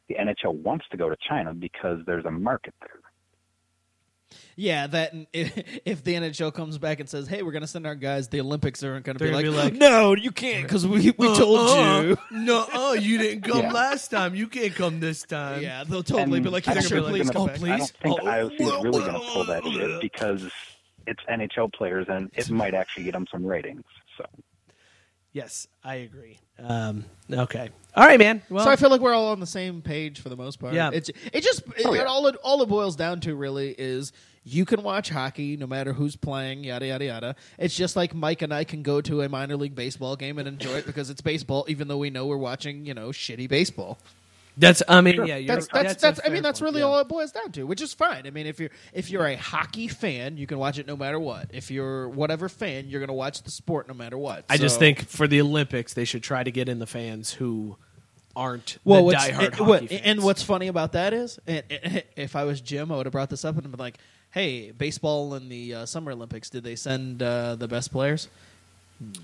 the NHL wants to go to China because there's a market there. Yeah, that if, [laughs] if the NHL comes back and says, "Hey, we're going to send our guys," the Olympics aren't going to be, like, be like, "No, you can't," because we we uh-uh, told you. [laughs] No, oh, you didn't come Yeah. last time. You can't come this time. Yeah, they'll totally And be like, I sure, please they're come gonna- I don't think Oh, IOC is really going to pull that shit because it's NHL players and it might actually get them some ratings. So Yes, I agree. Um, okay. All right, man. Well, so I feel like we're all on the same page for the most part. Yeah. it's it just it, Oh, yeah. all it all it boils down to really is you can watch hockey no matter who's playing, yada yada yada. It's just like Mike and I can go to a minor league baseball game and enjoy it because it's baseball, even though we know we're watching you know shitty baseball. That's. I mean, yeah. You're, That's that's that's, that's, I mean fair that's really yeah. all it boils down to, which is fine. I mean if you're if you're a hockey fan, you can watch it no matter what. If you're whatever fan, you're going to watch the sport no matter what. I just think for the Olympics, they should try to get in the fans who aren't well, the diehard it- hockey what- fans. and what's funny about that is, and, and if I was Jim, I would have brought this up and been like, "Hey, baseball in the uh, Summer Olympics, did they send uh, the best players?"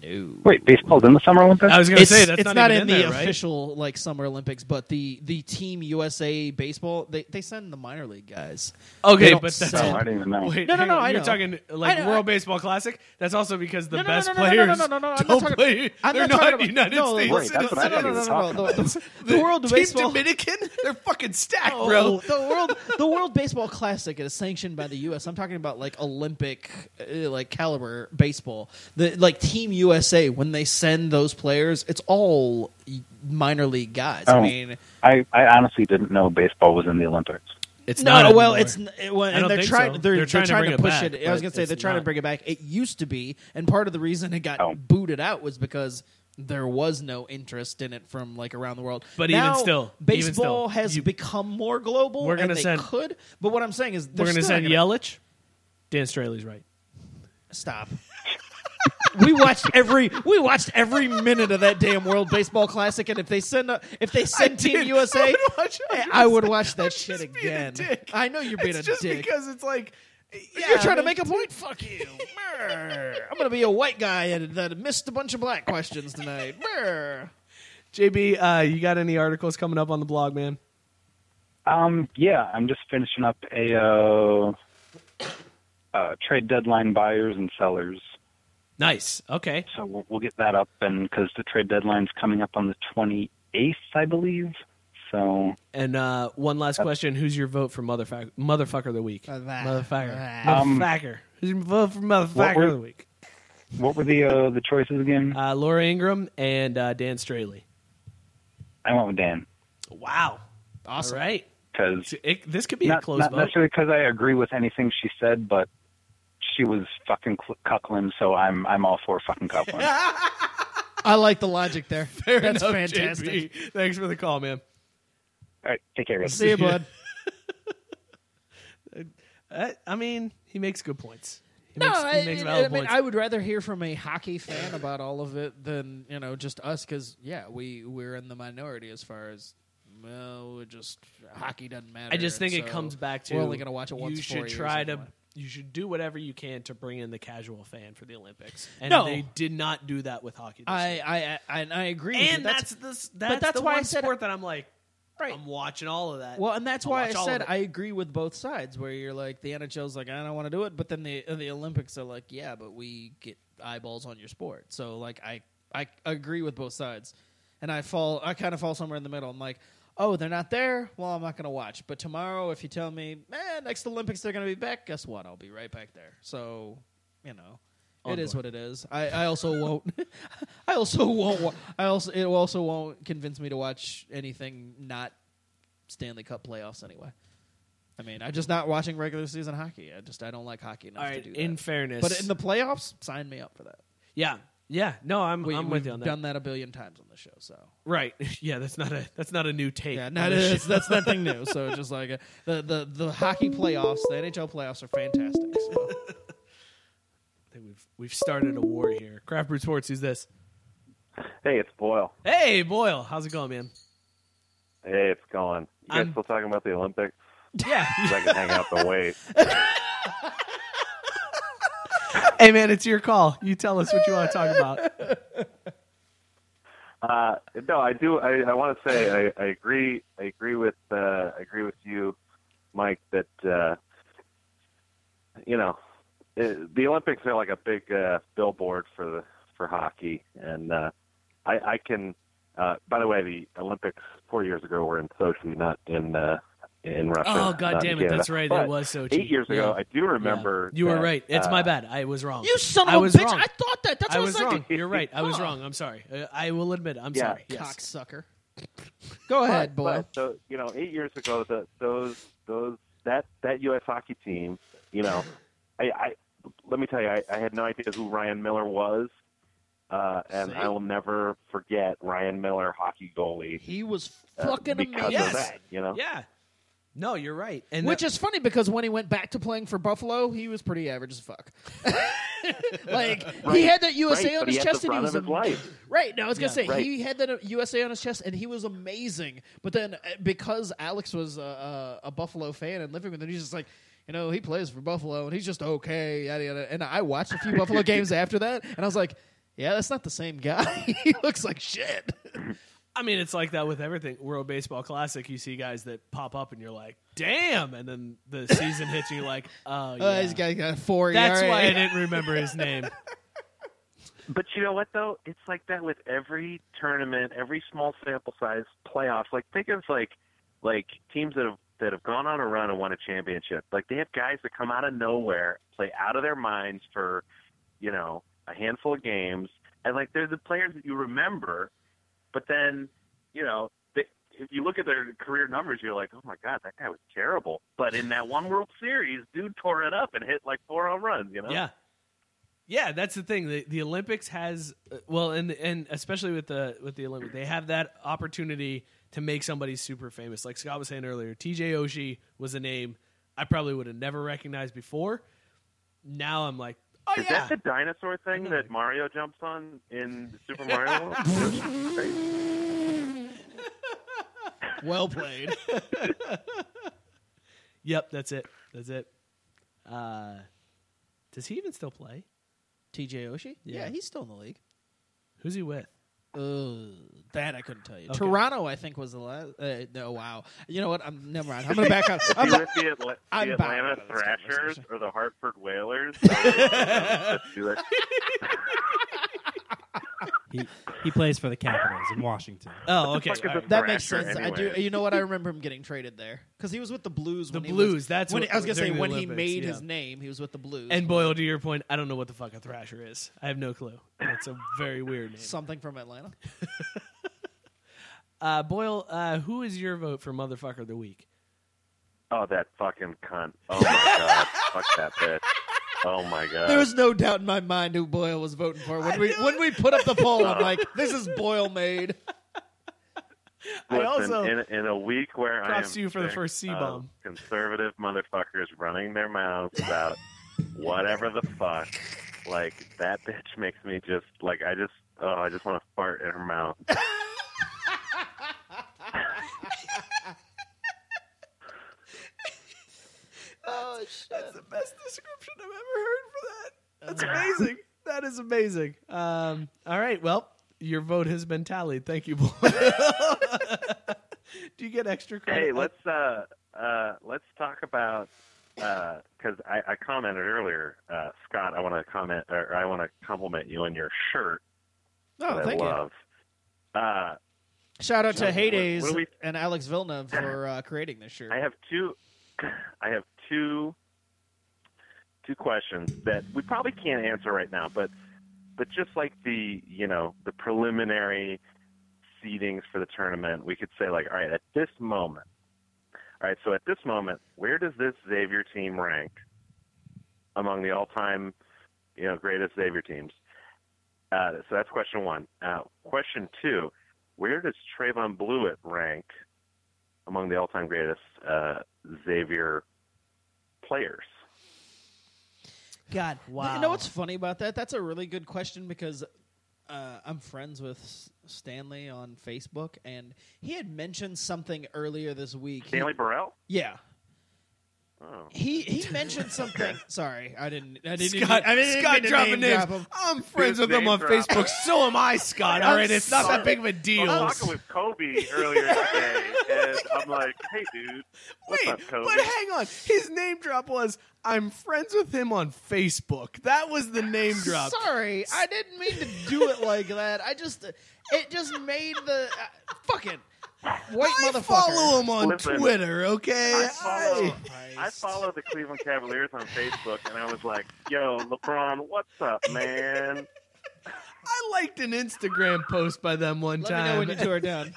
No. wait, baseball's in the Summer Olympics. I was going to say that's it's not, not, even in the there, right? official like Summer Olympics, but the the Team USA baseball they, they send the minor league guys. Okay, but that's send- I didn't even know. Wait, No, no, no, on. I You're know. talking like World Baseball Classic. That's also because the No, no, best no, no, no, players no, no, no, no, I'm not don't talking- play. I'm They're not not talking about- United States Right, that's what I No, no, no, no, no, no. talking The, the World Team Baseball Dominican, they're fucking stacked, Oh, bro. the world, the World Baseball Classic is sanctioned by the U.S. I'm talking about like Olympic, uh, like caliber baseball. The like Team USA when they send those players, it's all minor league guys. Oh, I um, mean, I, I honestly didn't know baseball was in the Olympics. It's no, not well, it's n- it, well, I and don't they're think trying. so. They're, They're trying to trying bring to it push back, it. I was gonna say they're trying to bring it back. It used to be, and part of the reason it got Oh. booted out was because there was no interest in it from like around the world. But even Now, still, even baseball still, has you- become more global. We're gonna and they send- could, but what I'm saying is We're they're going to send gonna- Yelich. Dan Straily's right. Stop. We watched every we watched every minute of that damn World Baseball Classic, and if they send a, if they send Team did. USA, I would watch. I would watch that [laughs] shit just being a again. dick. I know you're being It's a just dick. because it's like you're trying to make a point. Fuck you. [laughs] Brr. I'm gonna be a white guy and that missed a bunch of black questions tonight. [laughs] Brr. JB, uh, you got any articles coming up on the blog, man? Um, yeah, I'm just finishing up a uh, uh, trade deadline buyers and sellers. Nice. Okay. So we'll, we'll get that up, and because the trade deadline's coming up on the 28th, I believe. So And uh, one last question: Who's your vote for motherfucker motherfucker of the week? That. Motherfucker. Um, motherfucker. Who's your vote for motherfucker were- of the week? what were the uh, the choices again? Uh, Laura Ingraham and uh, Dan Straily. I went with Dan Wow. Awesome. All right. because this could be a not, close not vote. necessarily because I agree with anything she said, but she was fucking cl- cuckling, so I'm I'm all for fucking cuckling. [laughs] I like the logic there. [laughs] Fair That's enough, fantastic. JB. Thanks for the call, man. all right, take care, guys. See you, [laughs] bud. Uh, I mean, he makes good points. He No, makes, I, he makes I valid mean, points. I would rather hear from a hockey fan about all of it than you know just us because yeah, we we're in the minority as far as well, it just hockey doesn't matter. I just think and it comes back to we're only going to watch it once. You should try to. anyway. You should do whatever you can to bring in the casual fan for the Olympics, and No. they did not do that with hockey. I. I I, and I agree. with and you. that's, the that's, but that's the why I said- sport that I'm like, Right. I'm watching all of that. Well, and that's I'll why I said. I agree with both sides. Where you're like the NHL's like I don't want to do it, but then the the Olympics are like yeah, but we get eyeballs on your sport. So like I I agree with both sides, and I fall I kind of fall somewhere in the middle. I'm like. Oh, they're not there. Well, I'm not going to watch. But tomorrow, if you tell me, man, next Olympics they're going to be back, guess what? I'll be right back there. So, you know, it is what it is. I, I also won't. [laughs] I also won't. wa- I also it also won't convince me to watch anything not Stanley Cup playoffs anyway. I mean, I'm just not watching regular season hockey. I just I don't like hockey enough All right, to do that. in fairness- but in the playoffs, sign me up for that. yeah, yeah. No, I'm We, I'm we've with you on that. done that a billion times on the show, so Right. [laughs] Yeah, that's not a that's not a new take. yeah, on not, this it's, show. that's nothing new. So [laughs] it's just like uh, the the the hockey playoffs, the NHL playoffs are fantastic. So. I think we've we've started a war here. Craft Brew Sports, who's this? Hey, it's Boyle. Hey, Boyle, how's it going, man? Hey, it's going. You guys I'm- still talking about the Olympics? Yeah, [laughs] I can hang out and wait. [laughs] hey, man, it's your call. You tell us what you want to talk about. Uh, no, I do. I, I want to say I, I agree. I agree with. Uh, I agree with you, Mike. That uh, you know, it, the Olympics are like a big uh, billboard for the for hockey, and uh, I, I can. Uh, by the way, the Olympics four years ago were in Sochi, not in uh, in Russia. Oh, God damn it, Canada. that's right, it But was Sochi. Eight years ago, Yeah. I do remember. You were right. It's uh, my bad. I was wrong. You son of I a was bitch! Wrong. I thought that. That's I what was I was wrong. thinking. You're right. I was wrong. I'm sorry. Uh, I will admit. I'm Yeah. sorry. Yes. Cocksucker. [laughs] Go ahead, But- boy. but, so you know, eight years ago, the, those those that that U.S. hockey team, you know, I, I let me tell you, I, I had no idea who Ryan Miller was, uh, and I will never forget Ryan Miller, hockey goalie. He was uh, fucking because amazing. of that. You know, Yeah. No, you're right. And Which that- is funny because when he went back to playing for Buffalo, he was pretty average as fuck. [laughs] like he had that USA right, on but his he had chest, the and he was of his am- life. [laughs] right. No, I was gonna Yeah, say right. he had that uh, USA on his chest, and he was amazing. But then uh, because Alex was a, a, a Buffalo fan and living with him, he's just like. You know, he plays for Buffalo and he's just okay. Yada, yada. And I watched a few Buffalo [laughs] games after that, and I was like, "Yeah, that's not the same guy. he looks like shit." I mean, it's like that with everything. World Baseball Classic, you see guys that pop up, and you're like, "Damn!" And then the season hits, and you're like, [laughs] "Oh, yeah." Uh, he's got, got a four. That's ERA. why I didn't remember his name. [laughs] But you know what though? It's like that with every tournament, every small sample size playoffs. Like think of like like teams that have that have gone on a run and won a championship. Like they have guys that come out of nowhere, play out of their minds for, you know, a handful of games, and like they're the players that you remember. But then, you know, they, if you look at their career numbers, you're like, oh my god, that guy was terrible. But in that one World Series, dude tore it up and hit like four home runs. You know? Yeah. Yeah, that's the thing. The, the Olympics has uh, well, and and especially with the with the Olympics, they have that opportunity to make somebody super famous. Like Scott was saying earlier, T.J. Oshie was a name I probably would have never recognized before. Now I'm like, oh Is yeah, that the dinosaur thing that Mario jumps on in [laughs] Super Mario World? Well played. [laughs] yep, that's it. That's it. Uh, does he even still play? TJ Oshie? Yeah. Yeah. he's still in the league. Who's he with? Uh, that I couldn't tell you. Okay. Toronto, I think, was the last. Uh, no, wow. You know what? I'm never mind. I'm gonna back up. [laughs] I'm he ba- with the, Atla- [laughs] I'm the Atlanta out of this Thrashers or the Hartford Whalers? [laughs] Let's do that. He he plays for the Capitals in Washington. Oh, okay. fuck is all a right. that makes Thrasher sense. I do. You know what? I [laughs] remember him getting traded there because he was with the Blues. The when Blues, He was, that's when what- he- I was gonna say during the when he made yeah. his name, he was with the Blues. And Boyle, to your point, I don't know what the fuck a thrasher is. I have no clue. That's a very weird name. something from Atlanta. [laughs] Uh, Boyle, uh, who is your vote for motherfucker of the week? Oh, that fucking cunt. Oh, my God. Fuck that bitch. Oh, my God. There was no doubt in my mind who Boyle was voting for when we when we put up the poll. I'm uh-huh. like, this is Boyle made. I also- in, in a week where I am you for the first C-bomb. conservative motherfuckers running their mouths about whatever the fuck, like that bitch makes me just like I just oh I just want to fart in her mouth. [laughs] Oh shit! That's the best description I've ever heard for that. That's amazing. that is amazing. Um, all right. Well, your vote has been tallied. Thank you, Boyle. [laughs] Do you get extra credit? Hey, let's uh uh let's talk about because I, I commented earlier, uh, Scott. I want to comment or I want to compliment you on your shirt. Oh, that thank I you. love. Uh, Shout out to What- Heydays we- and Alex Villeneuve [laughs] for uh, creating this shirt. I have two. I have two. Two questions that we probably can't answer right now, but but just like the you know the preliminary seedings for the tournament, we could say like, all right, at this moment, all right, so at this moment, where does this Xavier team rank among the all-time you know greatest Xavier teams? Uh, so that's question one. Uh, question two, where does Trevon Bluiett rank among the all-time greatest uh, Xavier players? God, Wow. You know what's funny about that? That's a really good question because uh, I'm friends with Stanley on Facebook, and he had mentioned something earlier this week. He- Stanley Burrell? yeah. Oh. He he mentioned something. [laughs] Sorry, I didn't. I didn't. Scott, I didn't Scott mean dropping name names. drop him. I'm friends Dude, with him on drop. Facebook. So am I, Scott. All right, it's not that big of a deal. I was talking with Kobe earlier today, and I'm like, "Hey, dude, Wait, up, Kobe?" but hang on. His name drop was I'm friends with him on Facebook. That was the name drop. Sorry, I didn't mean to do it like that. I just it just made the uh, fucking white I motherfucker. follow him on Listen, Twitter, okay? I follow, I- I follow the Cleveland Cavaliers on Facebook, and I was like, "Yo, LeBron, what's up, man?" [laughs] I liked an Instagram post by them one Let me time. know when you two are done.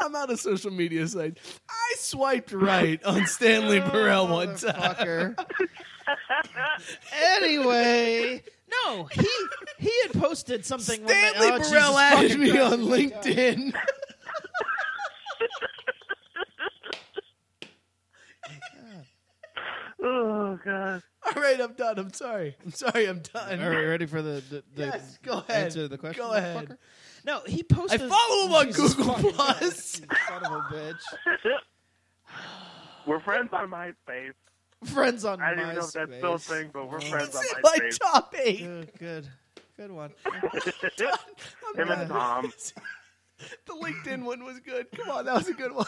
I'm out of social media sites. I swiped right on Stanley [laughs] Burrell one time. [laughs] Anyway, no, he he had posted something. when they- Stanley oh, Jesus Burrell added me on LinkedIn. Oh God! [laughs] All right, I'm done. I'm sorry. I'm sorry. I'm done. Are we ready for the, the, the Yes, go ahead. answer to the question? Go ahead. motherfucker? No, he posted. I follow him on Jesus Google Plus. [laughs] You Son of a bitch. We're friends on MySpace. Friends on MySpace. I don't even know if that's still a MySpace. thing, but we're friends on It's in my MySpace. top eight. Good, good, good one. [laughs] Him and Tom. The LinkedIn one was good. Come on, that was a good one.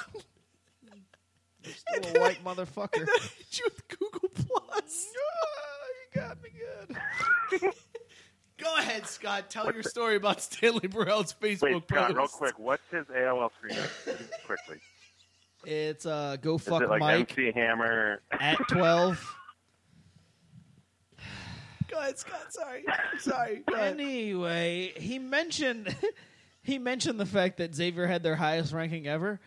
Still a white motherfucker. And [laughs] then I hit you with Google Plus. you got me good. [laughs] Go ahead, Scott. Tell your story about Stanley Burrell's Facebook Wait, Scott, post. real quick, what's his AOL screen? name? Quickly. It's uh, go Is fuck it like Mike MC Hammer? at twelve. [sighs] Go ahead, Scott. Sorry. Sorry. Anyway, he mentioned [laughs] he mentioned the fact that Xavier had their highest ranking ever,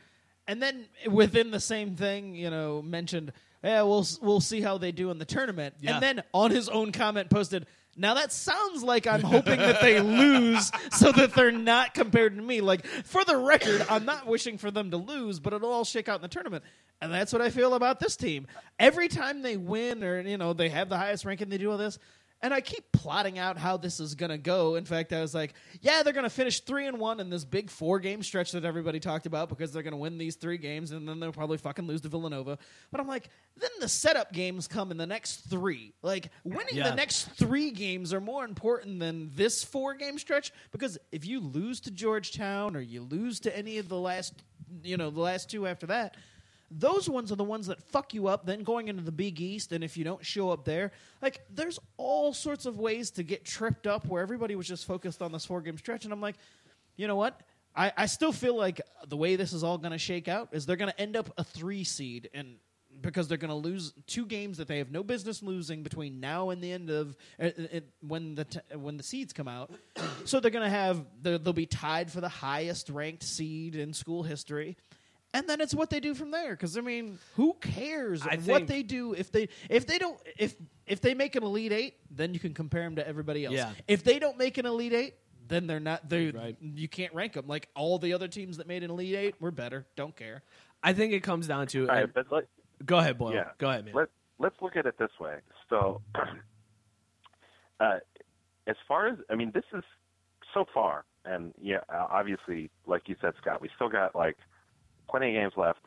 and then within the same thing, you know, mentioned, "Yeah, we'll we'll see how they do in the tournament." Yeah. And then on his own comment posted, "Now that sounds like I'm hoping that they lose [laughs] so that they're not compared to me." Like for the record, I'm not wishing for them to lose, but it'll all shake out in the tournament. And that's what I feel about this team. Every time they win or you know, they have the highest ranking, they do all this. And I keep plotting out how this is going to go. In fact, I was like, yeah, they're going to finish 3 and 1 in this big four game stretch that everybody talked about because they're going to win these 3 games and then they'll probably fucking lose to Villanova. But I'm like, then the setup games come in the next 3. Like winning Yeah. the next 3 games are more important than this four game stretch because if you lose to Georgetown or you lose to any of the last you know, the last two after that, those ones are the ones that fuck you up then going into the big east and if you don't show up there like there's all sorts of ways to get tripped up where everybody was just focused on this four game stretch and i'm like you know what i, I still feel like the way this is all going to shake out is they're going to end up a three seed and because they're going to lose two games that they have no business losing between now and the end of uh, uh, when the t- when the seeds come out. So they're going to have they'll be tied for the highest ranked seed in school history. And then it's what they do from there. Because I mean, who cares I what they do if they if they don't if if they make an elite eight, then you can compare them to everybody else. Yeah. If they don't make an elite eight, then they're not. They Right. you can't rank them like all the other teams that made an elite eight were better. Don't care. I think it comes down to. All right, but let, go ahead, Boyle. yeah, Go ahead, man. Let Let's look at it this way. So, [clears throat] uh, as far as I mean, this is so far, and yeah, uh, obviously, like you said, Scott, we still got like plenty of games left.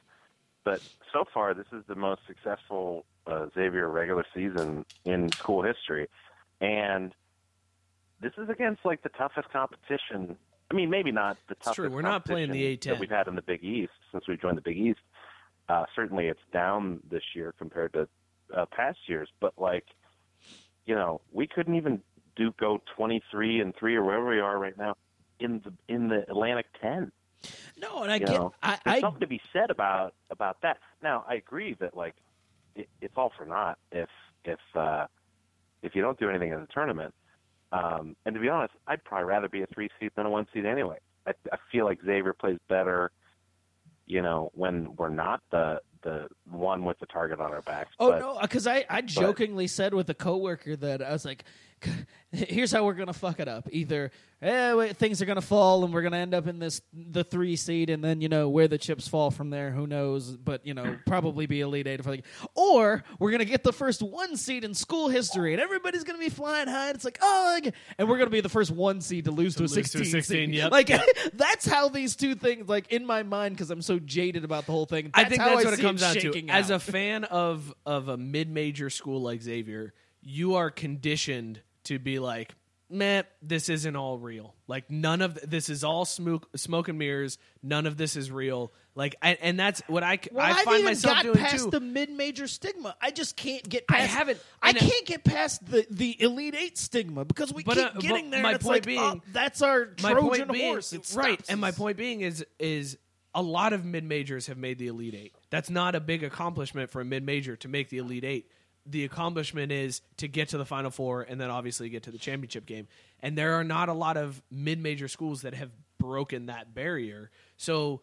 But so far, this is the most successful uh, Xavier regular season in school history, and this is against like the toughest competition. I mean, maybe not the toughest. true. We're not playing the A10. that we've had in the Big East since we joined the Big East. Uh, certainly, it's down this year compared to uh, past years. But like, you know, we couldn't even do go twenty three and three or wherever we are right now in the in the Atlantic ten. No, and I you get know, I, there's I something to be said about about that. Now, I agree that like it, it's all for naught if if uh, if you don't do anything in the tournament. Um, and to be honest, I'd probably rather be a three seed than a one seed anyway. I, I feel like Xavier plays better, you know, when we're not the the one with the target on our backs. Oh but, no, because I, I jokingly said with a coworker that I was like, [laughs] here's how we're gonna fuck it up. Either eh, wait, things are gonna fall and we're gonna end up in this the three seed, and then you know where the chips fall from there. Who knows? But you know probably be elite eight. If I, or we're gonna get the first one seed in school history, and everybody's gonna be flying high. And it's like oh, like- and we're gonna be the first one seed to lose to, a lose to a sixteen. 16, seed. yep. Like [laughs] that's how these two things like in my mind because I'm so jaded about the whole thing. I think how that's I what it comes down to. As a fan of of a mid major school like Xavier, you are conditioned to be like, "Meh, this isn't all real. Like none of th- this is all smoke smoke and mirrors. None of this is real." Like, I, and that's what I Well, I have find myself got doing past too. the mid-major stigma. I just can't get. I Past, haven't- I can't get past the the elite eight stigma because we But, keep uh, getting there. my point like, being- oh, that's our Trojan point being, horse. It right? And my point being is is a lot of mid majors have made the elite eight. That's not a big accomplishment for a mid major to make the elite eight. The accomplishment is to get to the final four and then obviously get to the championship game. And there are not a lot of mid major schools that have broken that barrier. So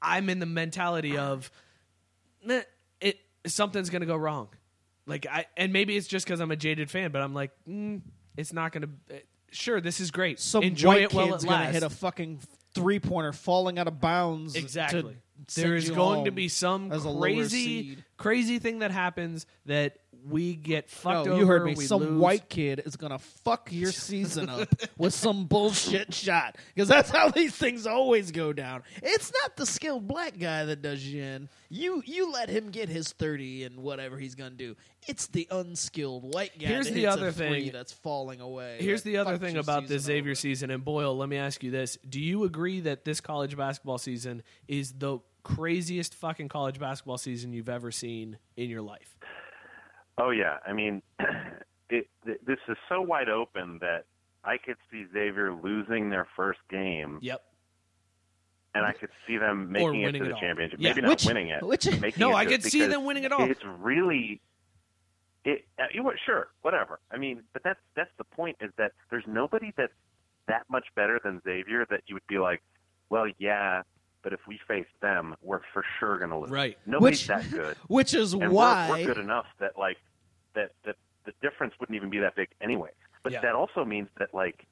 I'm in the mentality of "Meh, it something's gonna go wrong. Like I and maybe it's just because I'm a jaded fan, but I'm like, mm, it's not gonna. eh, Sure, this is great. Some Enjoy white it while kid's it gonna hit a fucking three pointer falling out of bounds. Exactly. to There send going to be some as a lower crazy, crazy thing that happens that we get fucked No, over. you heard me. Some lose. white kid is gonna fuck your season up with some bullshit shot because that's how these things always go down. It's not the skilled black guy that does you in. You you let him get his thirty and whatever he's gonna do. It's the unskilled white guy. Here's that the other thing. that's falling away. Here's the other thing about this season Xavier season. And Boyle, let me ask you this: Do you agree that this college basketball season is the craziest fucking college basketball season you've ever seen in your life? Oh yeah, I mean, [clears throat] it, th- this is so wide open that I could see Xavier losing their first game. Yep. And I could see them making it to the all. championship. Yeah. Maybe not Which- winning it. which- No, it I could see them winning it all. It's really. It, uh, you know, sure, whatever. I mean, but that's that's the point is that there's nobody that's that much better than Xavier that you would be like, well, yeah, but if we face them, we're for sure going to lose. Right. Nobody's Which- that good. [laughs] which is and why- we're, we're good enough that like that that the difference wouldn't even be that big anyway. But Yeah. that also means that like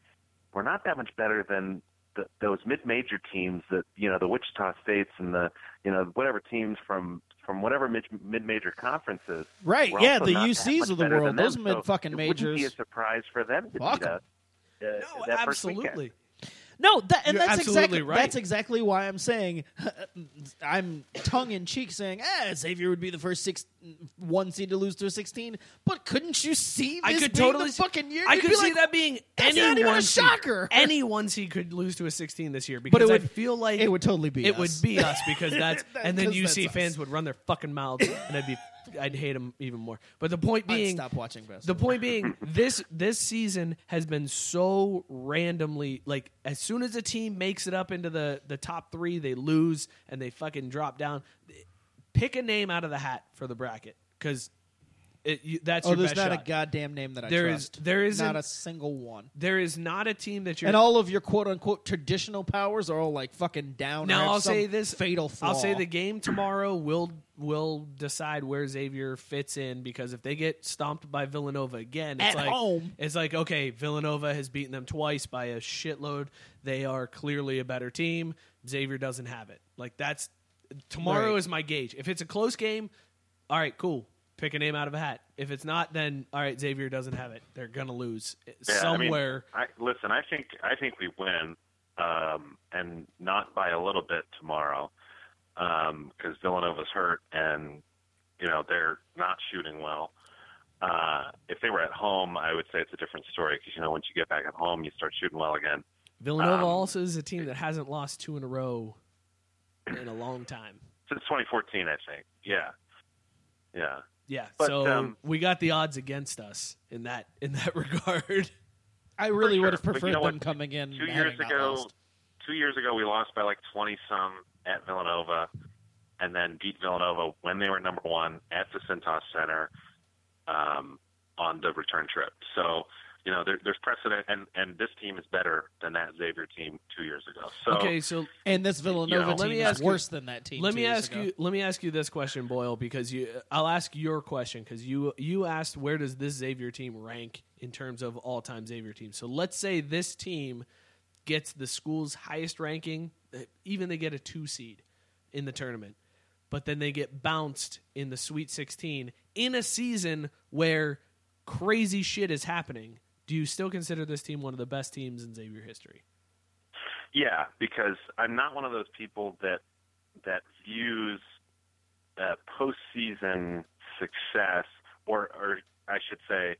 we're not that much better than the, those mid-major teams that you know the Wichita States and the you know whatever teams from from whatever mid, mid-major conferences. Right, yeah, the UCs of the world, those mid fucking it wouldn't be a surprise for them to Fuck beat us. Uh, that first weekend. No, that, and You're that's exactly right. that's exactly why I'm saying [laughs] I'm tongue in cheek saying, "Ah, Xavier would be the first six one seed to lose to a 16." But couldn't you see this I could being totally the fucking year? I You'd could see like, that being "That's any not even a one seed. shocker." [laughs] Any one seed could lose to a 16 this year because But it would- I feel like it would totally be it us. would be us because [laughs] that's That- and then UC fans would run their fucking mouths and I'd be I'd hate him even more. But the point being, stop watching the point being, [laughs] this this season has been so randomly like as soon as a team makes it up into the the top three, they lose and they fucking drop down. Pick a name out of the hat for the bracket because you, that's oh, your there's best not shot. a goddamn name that I There is- trust. there isn't- not a single one. There is not a team that you're And all of your quote unquote traditional powers are all like fucking down. or Now I'll some say this: fatal flaw. I'll say the game tomorrow will will decide where Xavier fits in because if they get stomped by Villanova again, it's At like home. it's like okay, Villanova has beaten them twice by a shitload. They are clearly a better team. Xavier doesn't have it. Like that's tomorrow Right. is my gauge. If it's a close game, all right, cool. Pick a name out of a hat. If it's not, then all right, Xavier doesn't have it. They're gonna lose Yeah, I mean, somewhere. I, listen, I think I think we win, um, and not by a little bit tomorrow, because Villanova's hurt and you know they're not shooting well. Uh, if they were at home, I would say it's a different story because you know once you get back at home, you start shooting well again. Villanova Um, also is a team that hasn't lost two in a row in a long time. Since 2014, I think. Yeah, yeah. Yeah, But, so um, we got the odds against us in that [laughs] in that regard. I really For would have sure. But you preferred know them what? coming in. Two years ago, two years ago, we lost by like 20 some at Villanova, and then beat Villanova when they were number one at the Cintas Center um, on the return trip. So you know, there, there's precedent, and and this team is better than that Xavier team two years ago. So okay, so and this Villanova You know, team let me is ask you- worse than that team. Let two me years ask ago. you. Let me ask you this question, Boyle, because you. I'll ask your question because you you asked where does this Xavier team rank in terms of all time Xavier teams. So let's say this team gets the school's highest ranking, uh, even they get a two seed in the tournament, but then they get bounced in the Sweet 16 in a season where crazy shit is happening. Do you still consider this team one of the best teams in Xavier history? Yeah, because I'm not one of those people that that views uh, postseason success, or or I should say,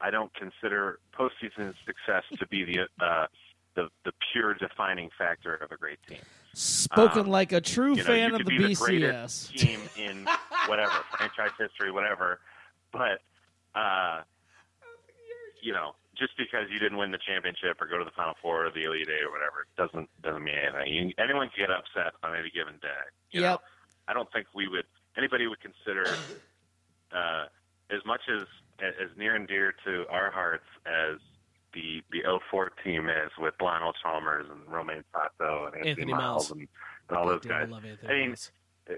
I don't consider postseason success to be the uh, the the pure defining factor of a great team. Spoken Um, like a true you know, fan of the BCS. greatest team in whatever [laughs] franchise history, whatever. But uh, you know, just because you didn't win the championship or go to the Final Four or the Elite Eight or whatever doesn't doesn't mean anything. You, anyone can get upset on any given day. You Yep. know, I don't think we would anybody would consider uh, as much as as near and dear to our hearts as the the 04 team is with Lionel Chalmers and Romain Sato and Anthony, Anthony Myles, Myles. and, and all those I guys. love I mean, Myles.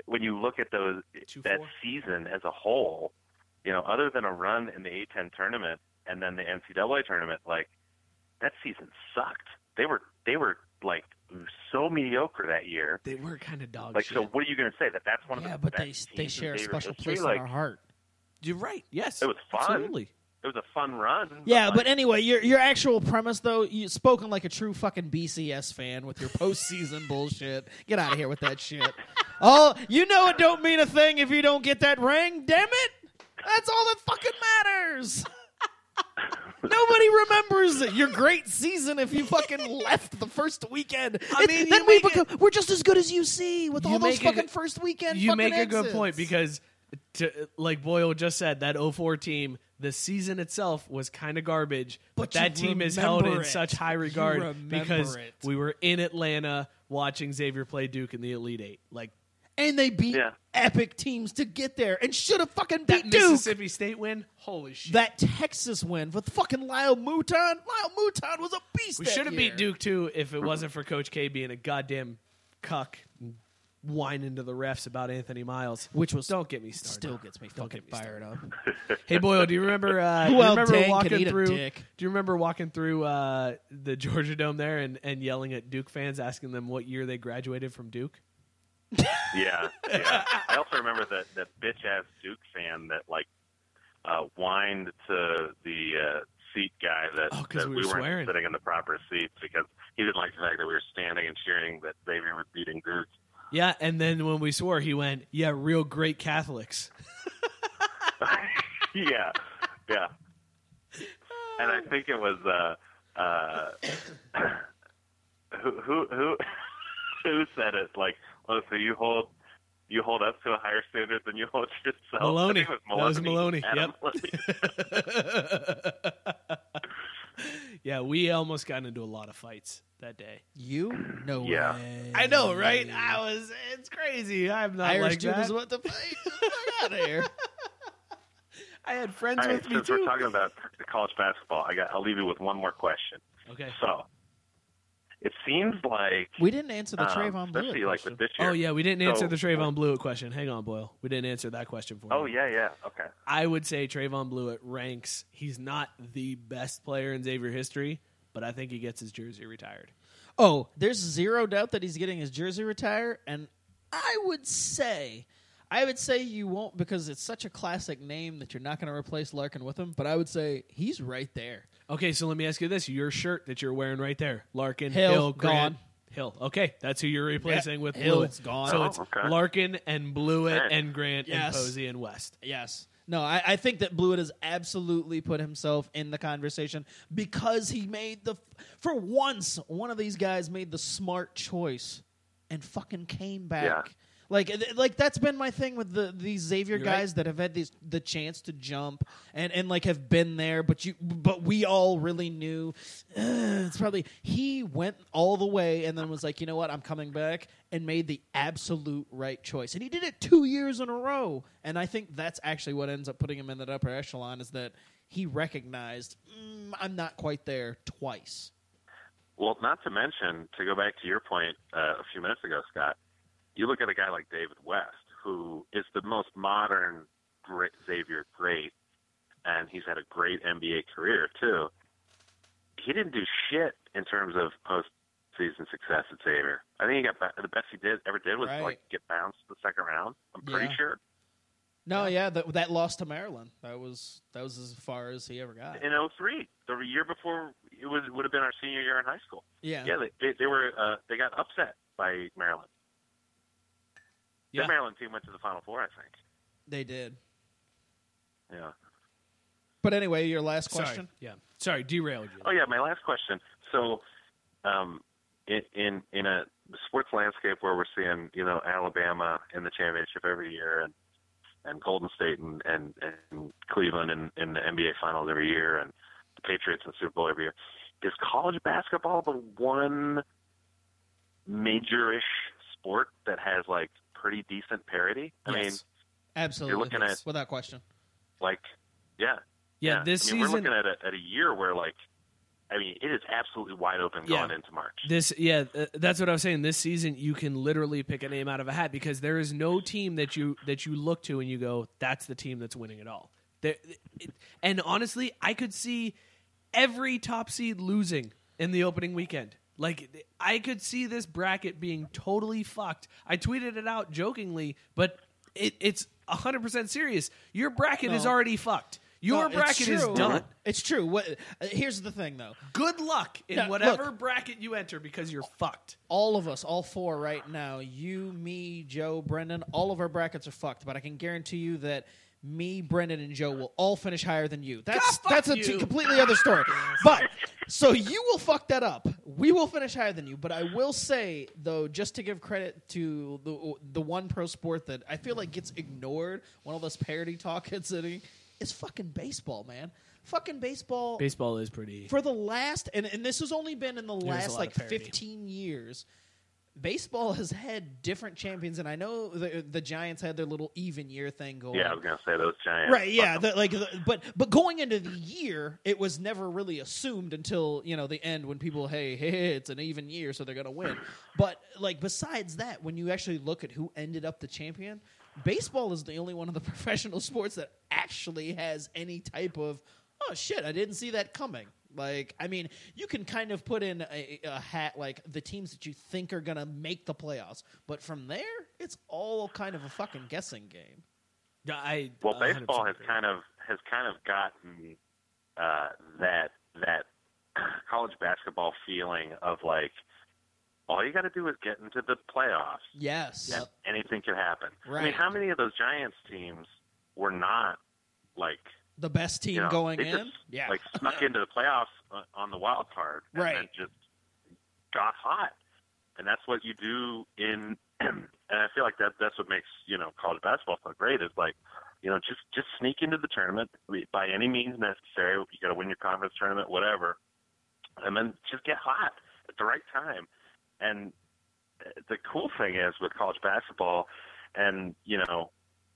when you look at those that season as a whole, you know, other than a run in the A10 tournament and then the NCAA tournament, like that season sucked. They were they were like so mediocre that year. They were kind of dog Like, shit. so what are you going to say that that's one Yeah, of the but they they share a special history? place like, in our heart. You're right. Yes, It was fun. Absolutely. It was a fun run. Yeah, like, but anyway, your your actual premise though, you spoken like a true fucking BCS fan with your postseason [laughs] bullshit. Get out of here with that shit. Oh, you know it don't mean a thing if you don't get that ring. Damn it! That's all that fucking matters. [laughs] Nobody remembers your great season if you fucking left the first weekend. I It- mean, then we make it- become, we're just as good as UC with all those make a fucking first weekend. You fucking make a good point because, to, like Boyle just said, that 04 team, the season itself was kind of garbage, but, But that team is held in such high regard because it. we were in Atlanta watching Xavier play Duke in the Elite Eight. Like and they beat Yeah. epic teams to get there, and should have fucking that beat Duke. Mississippi State win. Holy shit! that Texas win with fucking Lyle Mouton. Lyle Mouton was a beast. we should have beat Duke too if it wasn't for Coach K being a goddamn cuck. and Whining to the refs about Anthony Myles, which was don't get me started. Still gets me Don't fucking get me fired up. [laughs] Hey Boyle, do you remember? Uh, Who do you remember walking through? Do you remember walking through uh, the Georgia Dome there and, and yelling at Duke fans, asking them what year they graduated from Duke? Yeah, yeah. I also remember that that bitch ass Duke fan that like uh, whined to the uh, seat guy that, Oh, that we we, were weren't swearing. sitting in the proper seats because he didn't like the fact that we were standing and cheering that Xavier was beating Duke. Yeah, and then when we swore, he went, "Yeah, real great Catholics." [laughs] yeah, yeah. And I think it was uh, uh, [coughs] who who who [laughs] who said it? Like, oh, so you hold you hold us to a higher standard than you hold yourself. I Maloney. think it That was Maloney. Maloney. Adam Yep. Maloney. [laughs] yeah, we almost got into a lot of fights that day. You? No Yeah. way. I know, right? I was. It's crazy. I'm not Irish like dude that. was what the fight. Get out of here. [laughs] I had friends All right, with me since too. we're talking about college basketball, I got I'll leave you with one more question. Okay. So it seems like We didn't answer the um, Trevon Bluiett especially like question. with this year. Oh yeah, we didn't answer So- the Trevon Bluiett question. Hang on, Boyle. We didn't answer that question for Oh you. yeah, yeah. Okay. I would say Trevon Bluiett ranks. He's not the best player in Xavier history, but I think he gets his jersey retired. Oh, there's zero doubt that he's getting his jersey retired, and I would say, I would say you won't because it's such a classic name that you're not going to replace Larkin with him. But I would say he's right there. Okay, so let me ask you this: Your shirt that you're wearing right there, Larkin, Hill, Hill, Grant, gone. Hill. Okay, that's who you're replacing Yeah, with Hill's Bluiett. gone. So Oh, it's okay. Larkin and Bluiett Hey. and Grant Yes. and Posey and West. Yes. No, I, I think that Bluiett has absolutely put himself in the conversation because he made the for once one of these guys made the smart choice and fucking came back. Yeah. Like, th- like that's been my thing with the these Xavier You're guys that have had these the chance to jump and, and like have been there, but you but we all really knew uh, it's probably he went all the way and then was like, you know what, I'm coming back and made the absolute right choice, and he did it two years in a row. And I think that's actually what ends up putting him in that upper echelon is that he recognized mm, I'm not quite there twice. Well, not to mention, to go back to your point uh, a few minutes ago, Scott, you look at a guy like David West, who is the most modern great, Xavier great, and he's had a great NBA career, too. He didn't do shit in terms of postseason success at Xavier. I think he got the best he did ever did was Right. like get bounced in the second round. I'm pretty Yeah. sure. No, yeah, that, that loss to Maryland. That was that was as far as he ever got. in 03, the year before it was would have been our senior year in high school. Yeah. yeah, they they, they were uh, they got upset by Maryland. Yeah. The Maryland team went to the Final Four, I think. They did. Yeah. But anyway, your last Sorry. question. Yeah. Sorry, derailed you. Oh yeah, my last question. So, um, in in in a sports landscape where we're seeing you know Alabama in the championship every year and and Golden State and and, and Cleveland in, in the NBA Finals every year and the Patriots in the Super Bowl every year, is college basketball the one major-ish sport that has like pretty decent parity? I Yes. mean, Absolutely, you're looking at without question. like yeah Yeah, this I mean, season- we're looking at a, at a year where like I mean it is absolutely wide open Yeah. going into March. This, yeah, uh, that's what I was saying. This season, you can literally pick a name out of a hat because there is no team that you that you look to and you go, "That's the team that's winning it all." There, it, and honestly, I could see every top seed losing in the opening weekend. Like I could see this bracket being totally fucked. I tweeted it out jokingly, but it, it's hundred percent serious. Your bracket is already fucked. Your No, it's bracket is true. done. It's true. What? Uh, here's the thing, though. Good luck in Yeah, whatever look. bracket you enter because you're fucked. all of us, all four right now, you, me, Joe, Brendan, all of our brackets are fucked. But I can guarantee you that me, Brendan, and Joe will all finish higher than you. That's that's a t- you. completely other story. [laughs] but so you will fuck that up. We will finish higher than you. But I will say though, just to give credit to the the one pro sport that I feel like gets ignored when all this parody talk hits it, is fucking baseball, man. Fucking baseball. Baseball is pretty. for the last and, and this has only been in the There's last like of 15 years baseball has had different champions and i know the, the giants had their little even year thing going. Yeah, I was gonna say those Giants. right yeah the, like the, but but going into the year it was never really assumed until you know the end when people hey hey, hey it's an even year so they're gonna win. [clears throat] But like besides that when you actually look at who ended up the champion baseball is the only one of the [laughs] professional sports that actually has any type of oh shit i didn't see that coming like i mean you can kind of put in a, a hat like the teams that you think are gonna make the playoffs but from there it's all kind of a fucking guessing game I Well, baseball has kind of has kind of gotten uh, that that college basketball feeling of like all you got to do is get into the playoffs. Yes. and anything can happen. I mean, how many of those Giants teams were not like the best team you know, going in just, yeah like snuck [laughs] into the playoffs on- the wild card, and Right. then just got hot, and that's what you do in. [clears throat] and I feel like that that's what makes you know college basketball so great is like you know just just sneak into the tournament by any means necessary. You got to win your conference tournament, whatever, and then just get hot at the right time. And the cool thing is with college basketball, and you know,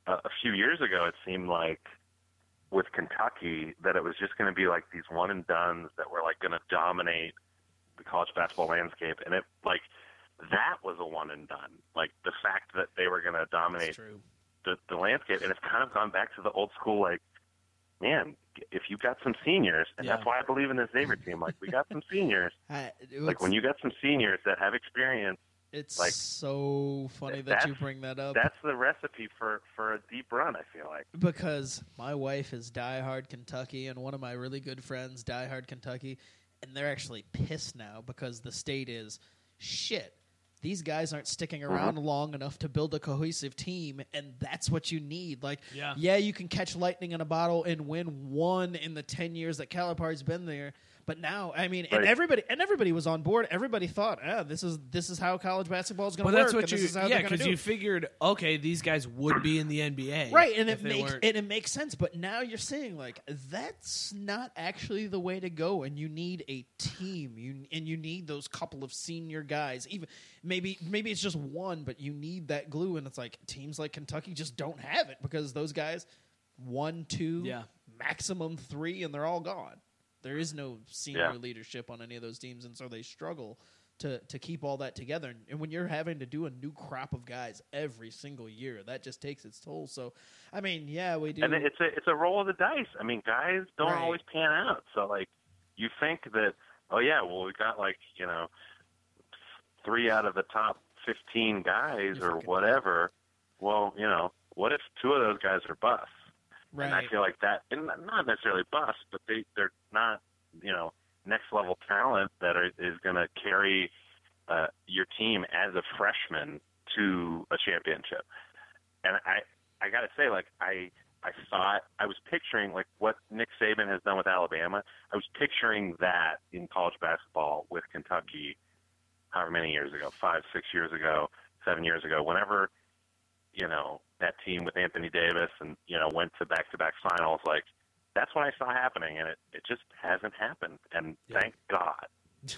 a, a few years ago it seemed like with Kentucky that it was just going to be like these one and dones that were like going to dominate the college basketball landscape, and it like that was a one and done. Like the fact that they were going to dominate the, the landscape, and it's kind of gone back to the old school like. Man, if you got some seniors, and Yeah. that's why I believe in this Xavier team. Like we got some seniors. [laughs] I- it like when you got some seniors that have experience, It's like so funny that you bring that up. That's the recipe for for a deep run. I feel like. because my wife is diehard Kentucky, and one of my really good friends diehard Kentucky, and they're actually pissed now because the state is shit. These guys aren't sticking mm-hmm. around long enough to build a cohesive team, and that's what you need. Like, Yeah. yeah, you can catch lightning in a bottle and win one in the ten years that Calipari's been there. But now, I mean, and everybody and everybody was on board. Everybody thought, ah, this is this is how college basketball is going Well, to work. that's what and you, this is how yeah, because you figured, okay, these guys would be in the NBA, right and it makes weren't. and it makes sense but now you're saying like that's not actually the way to go and you need a team you and you need those couple of senior guys even maybe maybe it's just one but you need that glue and it's like teams like Kentucky just don't have it because those guys one two Yeah. maximum three, and they're all gone. There is no senior Yeah. leadership on any of those teams, and so they struggle to to keep all that together. And, when you're having to do a new crop of guys every single year, that just takes its toll. So, I mean, yeah, we do. And it's a it's a roll of the dice. I mean, guys don't Right. always pan out. So like, you think that oh yeah, well we got like you know three out of the top fifteen guys or whatever. Well, you know, what if two of those guys are busts? And I feel like that, and not necessarily bust, but they they're not you know next level talent that are, is going to carry uh, your team as a freshman to a championship. And I I got to say, like I I thought I was picturing like what Nick Saban has done with Alabama. I was picturing that in college basketball with Kentucky, however many years ago, five, six years ago, seven years ago. Whenever you know that team with Anthony Davis and you know went to back-to-back finals, like that's what I saw happening, and it it just hasn't happened. And thank God. [laughs]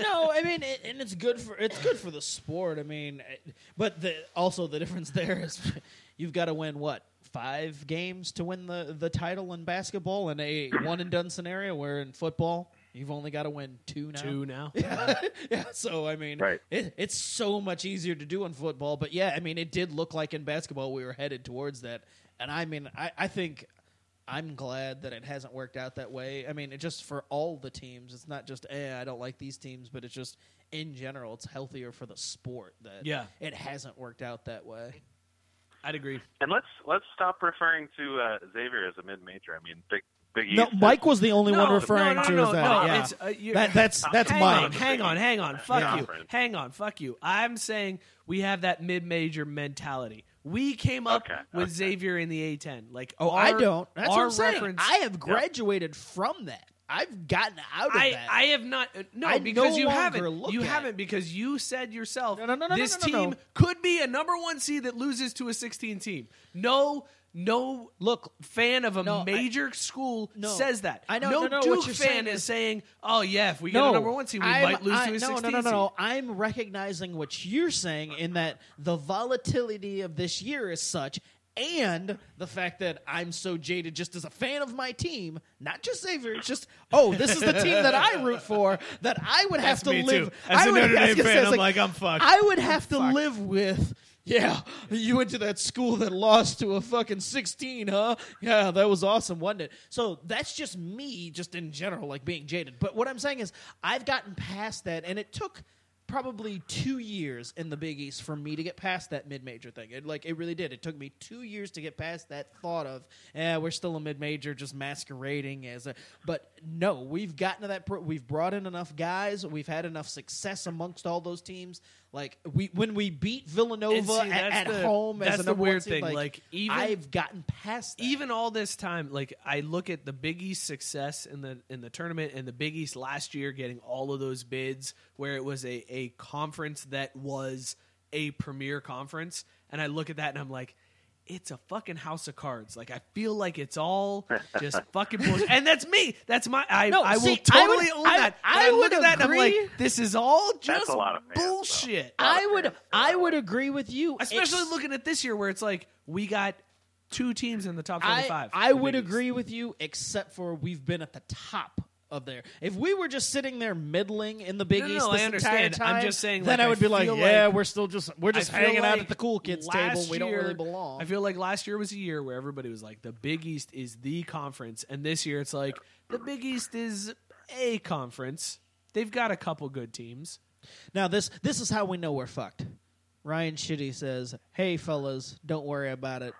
no, I mean, it, and it's good for it's good for the sport. I mean, eh, but the also the difference there is [laughs] you've got to win what five games to win the the title in basketball in a one and done scenario. Where in football you've only got to win two now. Two now. [laughs] Yeah. yeah. So I mean, Right. it, it's so much easier to do in football. But yeah, I mean, it did look like in basketball we were headed towards that. And I mean, I, I think I'm glad that it hasn't worked out that way. I mean, it just for all the teams. It's not just, eh, I don't like these teams, but it's just in general, it's healthier for the sport that Yeah. it hasn't worked out that way. I'd agree. And let's let's stop referring to uh, Xavier as a mid-major. I mean, Big Big East. No, Mike was the only No, one referring no, no, to no, that. no, yeah. it's, uh, that, that's that's hang Mike. On, hang on, hang on. Fuck Yeah. you. Hang on, fuck you. I'm saying we have that mid-major mentality. We came up with Xavier in the A10. Like, Oh, our, I don't. That's our what I'm saying. I have graduated from that. I've gotten out of I, that. I have not. uh, No, I because no you haven't. You haven't because you said yourself. no, no, no, this no, no, team no. could be a number one seed that loses to a 16 team. No. No, look, fan of a no, I- major school No. says that. I know- No, no, Duke fan is, is- saying, "Oh yeah, if we get a number one seed, we I'm- might lose I- to a no, 16 no, no, no, no. I'm recognizing what you're saying in that the volatility of this year is such, and the fact that I'm so jaded just as a fan of my team, not just Xavier. It's just oh, this is the team that I root for. That I would have That's to me live. too. As I a would, Notre Dame fan, I'm like, I'm fucked. I would have to live with. Yeah, you went to that school that lost to a fucking 16, huh? Yeah, that was awesome, wasn't it? So that's just me, just in general, like being jaded. But what I'm saying is, I've gotten past that, and it took probably two years in the Big East for me to get past that mid-major thing. It, like it really did. It took me two years to get past that thought of, yeah, we're still a mid-major, just masquerading as a. But no, we've gotten to that. Pro- we've brought in enough guys. We've had enough success amongst all those teams. Like we when we beat Villanova see, at, at the- home that's as the weird seed, thing. like, Like, even I've gotten past that. even all this time, like I look at the Big East success in the in the tournament and the Big East last year getting all of those bids where it was a, a conference that was a premier conference, and I look at that and I'm like, it's a fucking house of cards. Like I feel like it's all [laughs] just fucking bullshit. And that's me. That's my I No, I will see, I totally would- own I- that. But I I, look would at that and I'm like, agree. this is all just a lot of fans, though. bullshit. I would I would agree with you, Especially It's- looking at this year where it's like we got two teams in the top I, 25. I The would agree with you, except for we've been at the top of there. If we were just sitting there middling in the Big No, no, East no, this I entire understand. time, I'm just saying, then like, I would be like, feel yeah, we're still just we're just hanging out at the cool kids table. We don't really belong. I feel like last year was a year where everybody was like, the Big East is the conference, and this year it's like the Big East is a conference. They've got a couple good teams. Now this this is how we know we're fucked. Ryan Shitty says, "Hey fellas, don't worry about it.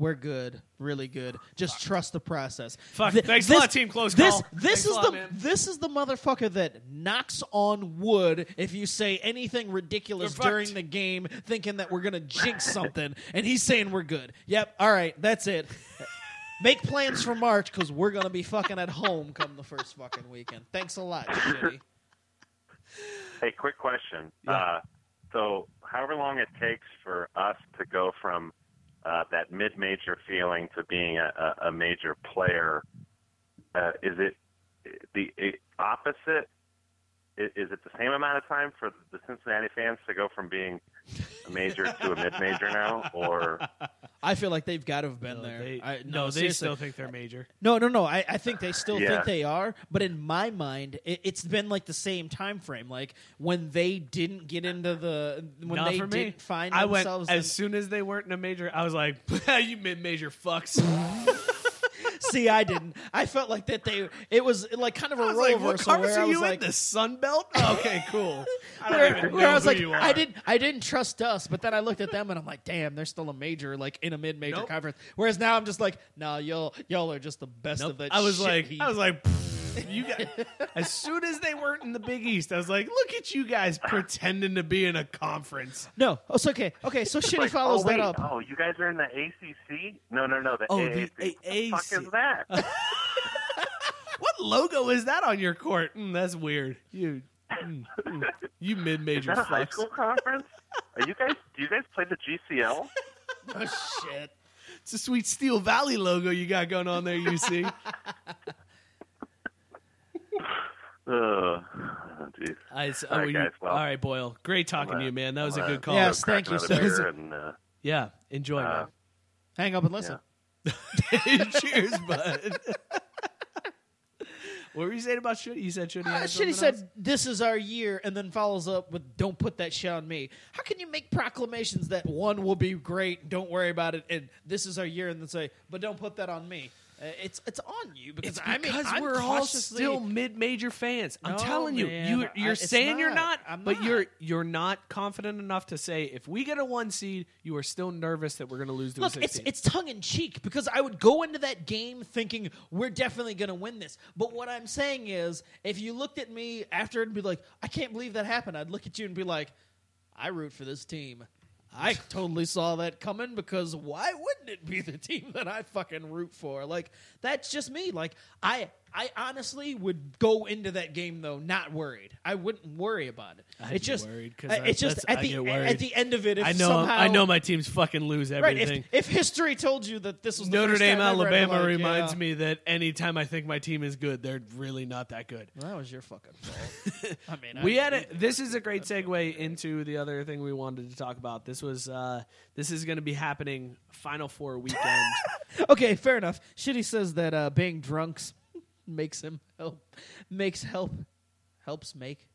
We're good, really good. Just trust the process." Fuck, Th- thanks a lot, team close This call. this Thanks is lot, the man. this is the motherfucker that knocks on wood if you say anything ridiculous We're fucked. during the game, thinking that we're gonna jinx something, [laughs] and he's saying we're good. Yep, all right, that's it. [laughs] Make plans for March because we're gonna be fucking at home come the first fucking weekend. Thanks a lot, Shitty. [laughs] Hey, quick question. Uh, so, however long it takes for us to go from uh, that mid-major feeling to being a, a, major player, uh, is it the opposite? Is it the same amount of time for the Cincinnati fans to go from being a major to a mid-major now, or [laughs] I feel like they've got to have been No, there. they- I, no, they seriously. still think they're major. No, no, no. I, I think they still Yeah. think they are, but in my mind, it, it's been like the same time frame. Like when they didn't get into the when Not they for me. didn't find I went themselves. as soon as they weren't in a major. I was like, [laughs] "You mid major fucks." [laughs] See, I didn't. I felt like that they. It was like kind of a role like, reversal where are was you like, in? The Sun Belt? [laughs] Okay, cool. I don't where, even where know I was like, I didn't, I didn't trust us, but then I looked at them and I'm like, damn, they're still a major, like in a mid-major Nope. conference. Whereas now I'm just like, nah, y'all, y'all are just the best Nope. of that. I was like, heap. I was like, [laughs] you guys. as soon as they weren't in the Big East, I was like, look at you guys pretending to be in a conference. no, oh, it's okay, okay. So It's shitty like, follows oh, wait, that up. Oh, you guys are in the ACC? No, no, no. The Oh, AAC. the What the fuck is that? [laughs] [laughs] What logo is that on your court? Mm, that's weird. You, mm, mm. you mid Is major that a high school conference? Are you guys? Do you guys play the GCL? Oh shit. It's a sweet Steel Valley logo you got going on there. You see. Oh, [sighs] jeez. I, s- All right, oh, you- guys. Well, all right, Boyle. Great talking I'm, to you, man. That was I'm, a uh, good call. Yes, thank you, another sir. And, uh, Yeah, enjoy, uh, Hang up and listen. [laughs] Cheers, bud. [laughs] what were you saying about Shitty? You said Shitty. Uh, had Shitty said, else? "This is our year," and then follows up with, "Don't put that shit on me." How can you make proclamations that one will be great, don't worry about it, and this is our year, and then say, "But don't put that on me"? Uh, it's it's on you because It's I mean because I'm we're all still mid-major fans. I'm No, telling you, man, you I- you're it's saying you're not. not, I'm but not. you're you're not confident enough to say if we get a one seed, you are still nervous that we're going to lose to Look, a it's it's tongue in cheek because I would go into that game thinking we're definitely going to win this. But what I'm saying is, if you looked at me after and be like, "I can't believe that happened," I'd look at you and be like, "I root for this team." I totally saw that coming because why wouldn't it be the team that I fucking root for? Like that's just me. Like I I honestly would go into that game though not worried. I wouldn't worry about it. I'd it's just worried uh, I- it's just at I the at the end of it. If I know somehow, I know my teams fucking lose Right, everything. if, if history told you that this was the Notre Dame, Alabama like, reminds yeah. me that anytime I think my team is good, they're really not that good. Well, that was your fucking fault. [laughs] I mean, we had a, [laughs] this is a great segue into the other thing we wanted to talk about. This was uh, this is going to be happening Final Four weekend. [laughs] okay, fair enough. Shitty says that uh, being drunks makes him help, makes help, helps make.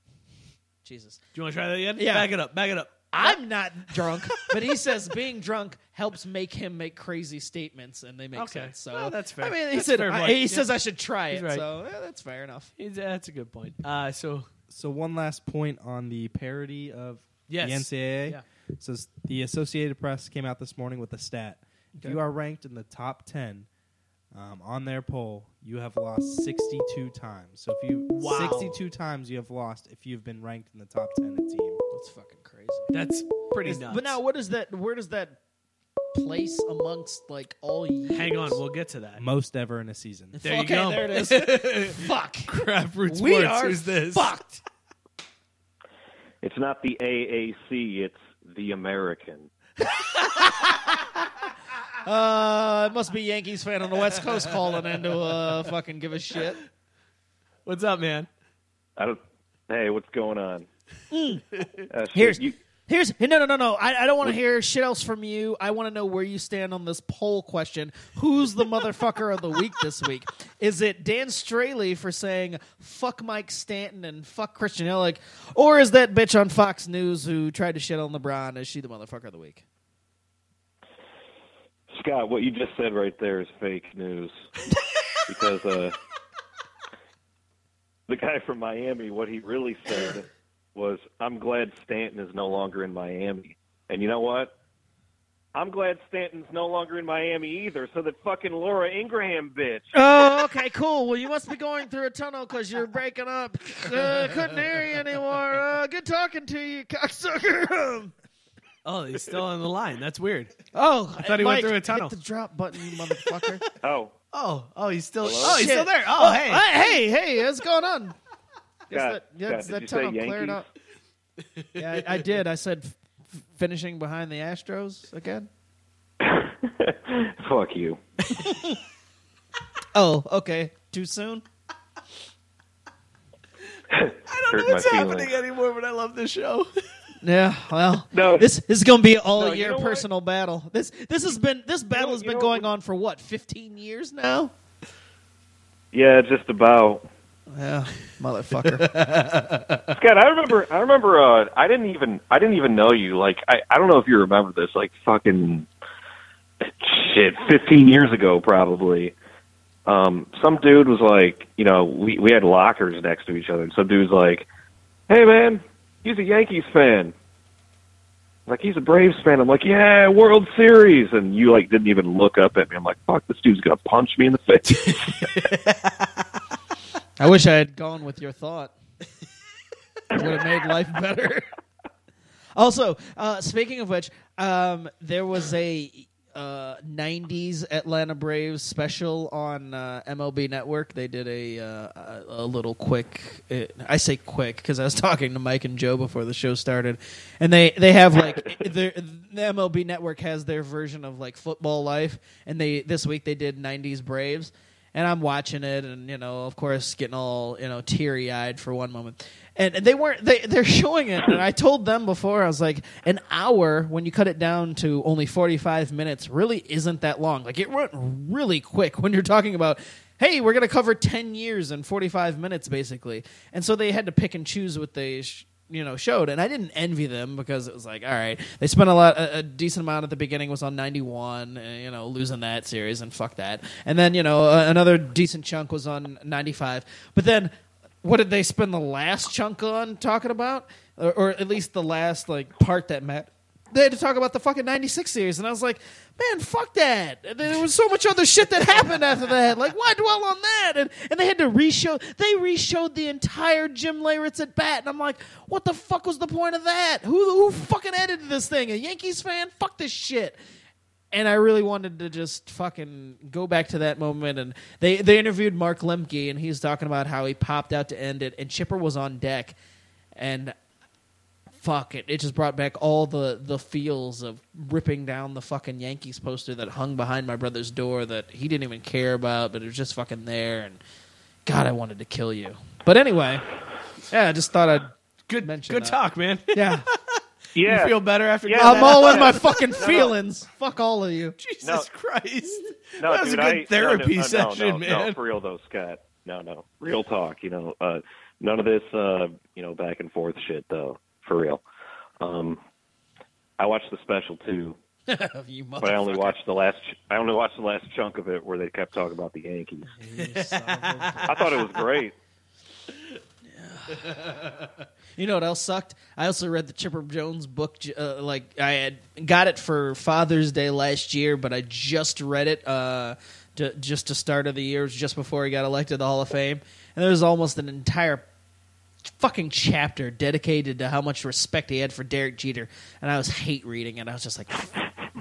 Jesus, Do you want to try that again? Yeah. back it up, back it up. I'm not drunk, but he says being drunk helps make him make crazy statements, and they make Okay. sense. So Well, that's fair. I mean, he That's said fair I- point. he Yeah. says I should try He's it. right. So yeah, that's fair enough. He's- that's a good point. Uh, so So one last point on the parody of Yes. the NCAA. Yeah. Says the Associated Press came out this morning with a stat. Okay. If you are ranked in the top ten um, on their poll, you have lost sixty-two times. So if you Wow. sixty-two times you have lost if you've been ranked in the top ten a team. That's fucking crazy. that's pretty Is- nuts. But now, what is that? Where does that place amongst like all years? hang on, we'll get to that. Most ever in a season. There you go. there it is. [laughs] Fuck. Crap root We sports. are Who's this? fucked. It's not the AAC, it's the American. [laughs] Uh, it must be Yankees fan on the West Coast calling in to uh, fucking give a shit. What's up, man? I don't. Hey, what's going on? Uh, shit, Here's you, here's no no no no. I, I don't want to hear shit else from you. I want to know where you stand on this poll question. Who's the motherfucker of the week this week? Is it Dan Straily for saying fuck Mike Stanton and fuck Christian Yelich, or is that bitch on Fox News who tried to shit on LeBron? Is she the motherfucker of the week? Scott, what you just said right there is fake news. [laughs] because uh, the guy from Miami, what he really said was, "I'm glad Stanton is no longer in Miami." And you know what? I'm glad Stanton's no longer in Miami either. So that fucking Laura Ingraham bitch. Oh, okay, cool. Well, you must be going through a tunnel because you're breaking up. Uh, couldn't hear you anymore. Uh, good talking to you, cocksucker. [laughs] Oh, he's still on the line. That's weird. [laughs] Oh, I thought he Mike, went through a tunnel. Hit the drop button, you motherfucker. [laughs] Oh, Oh, oh, he's still. Hello? Oh, he's still there. Oh, oh hey. hey, hey, what's going on? Guess that, yeah, Scott, that tunnel cleared up. Yeah, I, I did. I said f- finishing behind the Astros again. [laughs] fuck you. Oh, okay. Too soon. I don't Hurt know what's happening anymore, but I love this show. Yeah, well, [laughs] No. this, this is going to be all No, you year know what? personal battle. This this has been this battle has been know going on for what fifteen years now. Yeah, just about. Yeah, motherfucker. [laughs] Scott, I remember. I remember. Uh, I didn't even. I didn't even know you. Like, I. I don't know if you remember this. Like, fucking shit. Fifteen years ago, probably. Um, some dude was like, you know, we we had lockers next to each other, and some dude's like, "Hey, man, he's a Yankees fan." Like he's a Braves fan. I'm like, yeah, World Series, and you like didn't even look up at me. I'm like, fuck, this dude's gonna punch me in the face. [laughs] [laughs] I wish I had gone with your thought. It would have made life better. [laughs] Also, uh, speaking of which, um, there was a uh, '90s Atlanta Braves special on uh, MLB Network. They did a uh, a, little quick. uh I say quick because I was [laughs] talking to Mike and Joe before the show started, and they they have like [laughs] the MLB Network has their version of like football life, and they this week they did '90s Braves and I'm watching it, and you know, of course, getting all you know teary eyed for one moment. And, and they weren't they they're showing it, and I told them before I was like, an hour when you cut it down to only 45 minutes really isn't that long. Like it went really quick when you're talking about. Hey, we're going to cover 10 years in 45 minutes, basically. And so they had to pick and choose what they sh- you know showed and i didn't envy them because it was like all right they spent a lot a, a decent amount at the beginning was on 91 uh, you know losing that series and fuck that. And then you know uh, another decent chunk was on 95 but then what did they spend the last chunk on talking about? Or, or at least the last like part that met they had to talk about the fucking 96 series and i was like man fuck that. There was so much other shit that happened after that. Like why dwell on that? And, and they had to reshow they reshowed the entire jim leyritz at bat and i'm like what the fuck was the point of that? Who, who fucking edited this thing? A yankees fan? Fuck this shit. And I really wanted to just fucking go back to that moment. And they, they interviewed Mark Lemke, and he's talking about how he popped out to end it, and Chipper was on deck, and fuck it, it just brought back all the the feels of ripping down the fucking Yankees poster that hung behind my brother's door that he didn't even care about, but it was just fucking there. And God, I wanted to kill you. But anyway, yeah, I just thought I'd good mention good that. talk, man. [laughs] [laughs] Yeah. You feel better after yeah, I'm all in my [laughs] fucking No, no. feelings. Fuck all of you. Jesus No. Christ. No, that was dude, a good I, therapy no, no, no, session, no, man. No, for real though, Scott. No, no, real talk. You know, uh, none of this, uh, you know, back and forth shit though. For real. Um, I watched the special too, [laughs] you but I only watched the last. ch- I only watched the last chunk of it where they kept talking about the Yankees. [laughs] I thought it was great. You know what else sucked? I also read the Chipper Jones book. Uh, like I had got it for Father's Day last year, but I just read it uh, j- just to start of the year, it was just before he got elected to the Hall of Fame, and there was almost an entire fucking chapter dedicated to how much respect he had for Derek Jeter, and I was hate reading it. I was just like,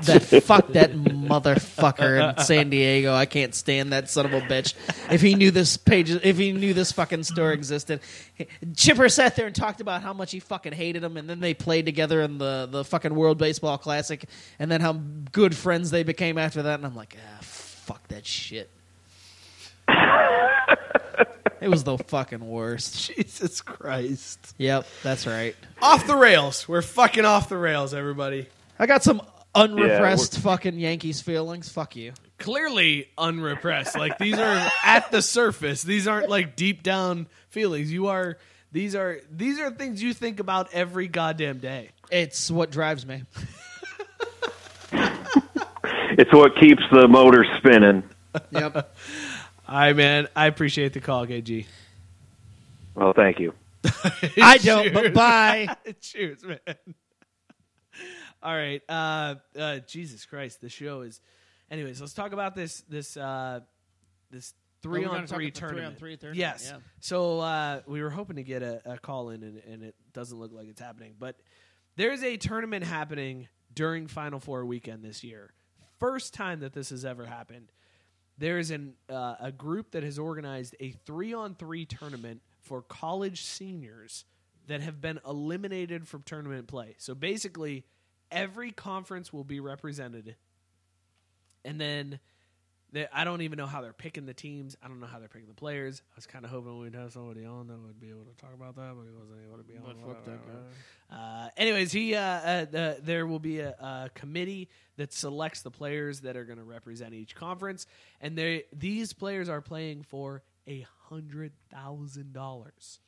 that [laughs] fuck that motherfucker in San Diego. I can't stand that son of a bitch. If he knew this page, if he knew this fucking store existed, Chipper sat there and talked about how much he fucking hated him, and then they played together in the the fucking World Baseball Classic, and then how good friends they became after that. And I'm like, ah, fuck that shit. [laughs] it was the fucking worst. [laughs] Jesus Christ. Yep, that's right. Off the rails. We're fucking off the rails, everybody. I got some unrepressed fucking Yankees feelings. Fuck you. Clearly unrepressed. Like these are at the surface. These aren't like deep down feelings. You are these are these are things you think about every goddamn day. It's what drives me. It's what keeps the motor spinning. Yep. All right, man. I appreciate the call, KG. Well, thank you. [laughs] I don't, but bye. [laughs] Cheers, man. All right. Uh, uh, Jesus Christ, the show is. Anyways, let's talk about this this uh, this three we're on three three on tournament. three tournament, Yes. yeah. So uh, we were hoping to get a, a call in, and, and it doesn't look like it's happening. But there's a tournament happening during Final Four weekend this year. First time that this has ever happened. There is an uh, a group that has organized a three on three tournament for college seniors that have been eliminated from tournament play. So basically, every conference will be represented, and then they, I don't even know how they're picking the teams. I don't know how they're picking the players. I was kind of hoping we'd have somebody on that would be able to talk about that, but he wasn't able to be on. But fuck that Uh, anyways, he uh, uh, the, there will be a, a committee that selects the players that are going to represent each conference, and they these players are playing for a hundred thousand dollars.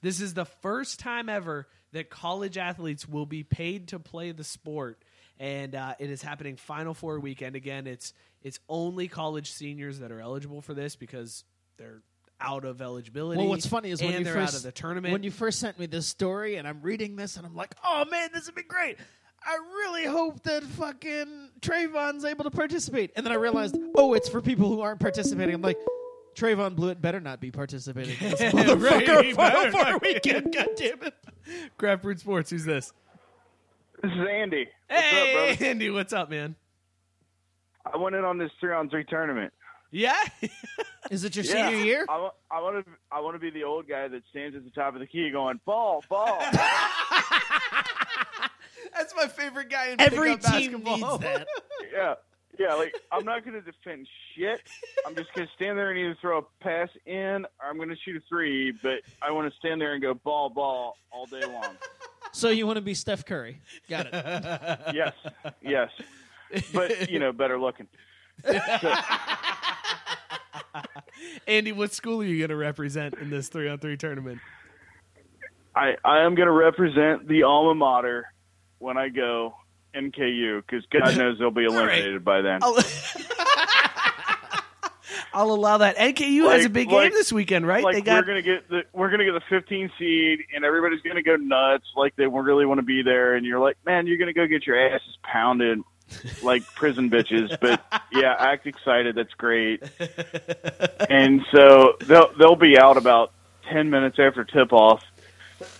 This is the first time ever that college athletes will be paid to play the sport, and uh, it is happening Final Four weekend again. It's it's only college seniors that are eligible for this because they're out of eligibility. Well, what's funny is when you they're first out of the tournament. When you first sent me this story, and I'm reading this, and I'm like, "Oh man, this would be great." I really hope that fucking Trevon's able to participate. And then I realized, oh, it's for people who aren't participating. I'm like, Trevon Bluiett better not be participating in this [laughs] Right, motherfucker he Final better Four weekend. God damn it! Craft Brew Sports. Who's this? This is Andy. What's hey, up. Andy. What's up, man? I went in on this three on three tournament. Yeah. Is it your Yeah. senior year? I want, I want to, I want to be the old guy that stands at the top of the key going ball, ball. [laughs] That's my favorite guy in Every pickup team basketball. needs that. [laughs] yeah, yeah. Like I'm not going to defend shit. I'm just going to stand there and either throw a pass in or I'm going to shoot a three. But I want to stand there and go ball, ball all day long. So you want to be Steph Curry? Got it. Yes, yes. But you know, better looking. [laughs] Andy, what school are you going to represent in this three on three tournament? I, I am going to represent the alma mater when I go NKU because God [laughs] knows they'll be eliminated by then. I'll, [laughs] I'll allow that. NKU has a big like- game this weekend, right? Like they got we're gonna get the we're gonna get the 15 seed, and everybody's gonna go nuts, like they really want to be there. And you're like, man, you're gonna go get your asses pounded like prison bitches. But [laughs] yeah, act excited. That's great. And so they'll they'll be out about 10 minutes after tip off.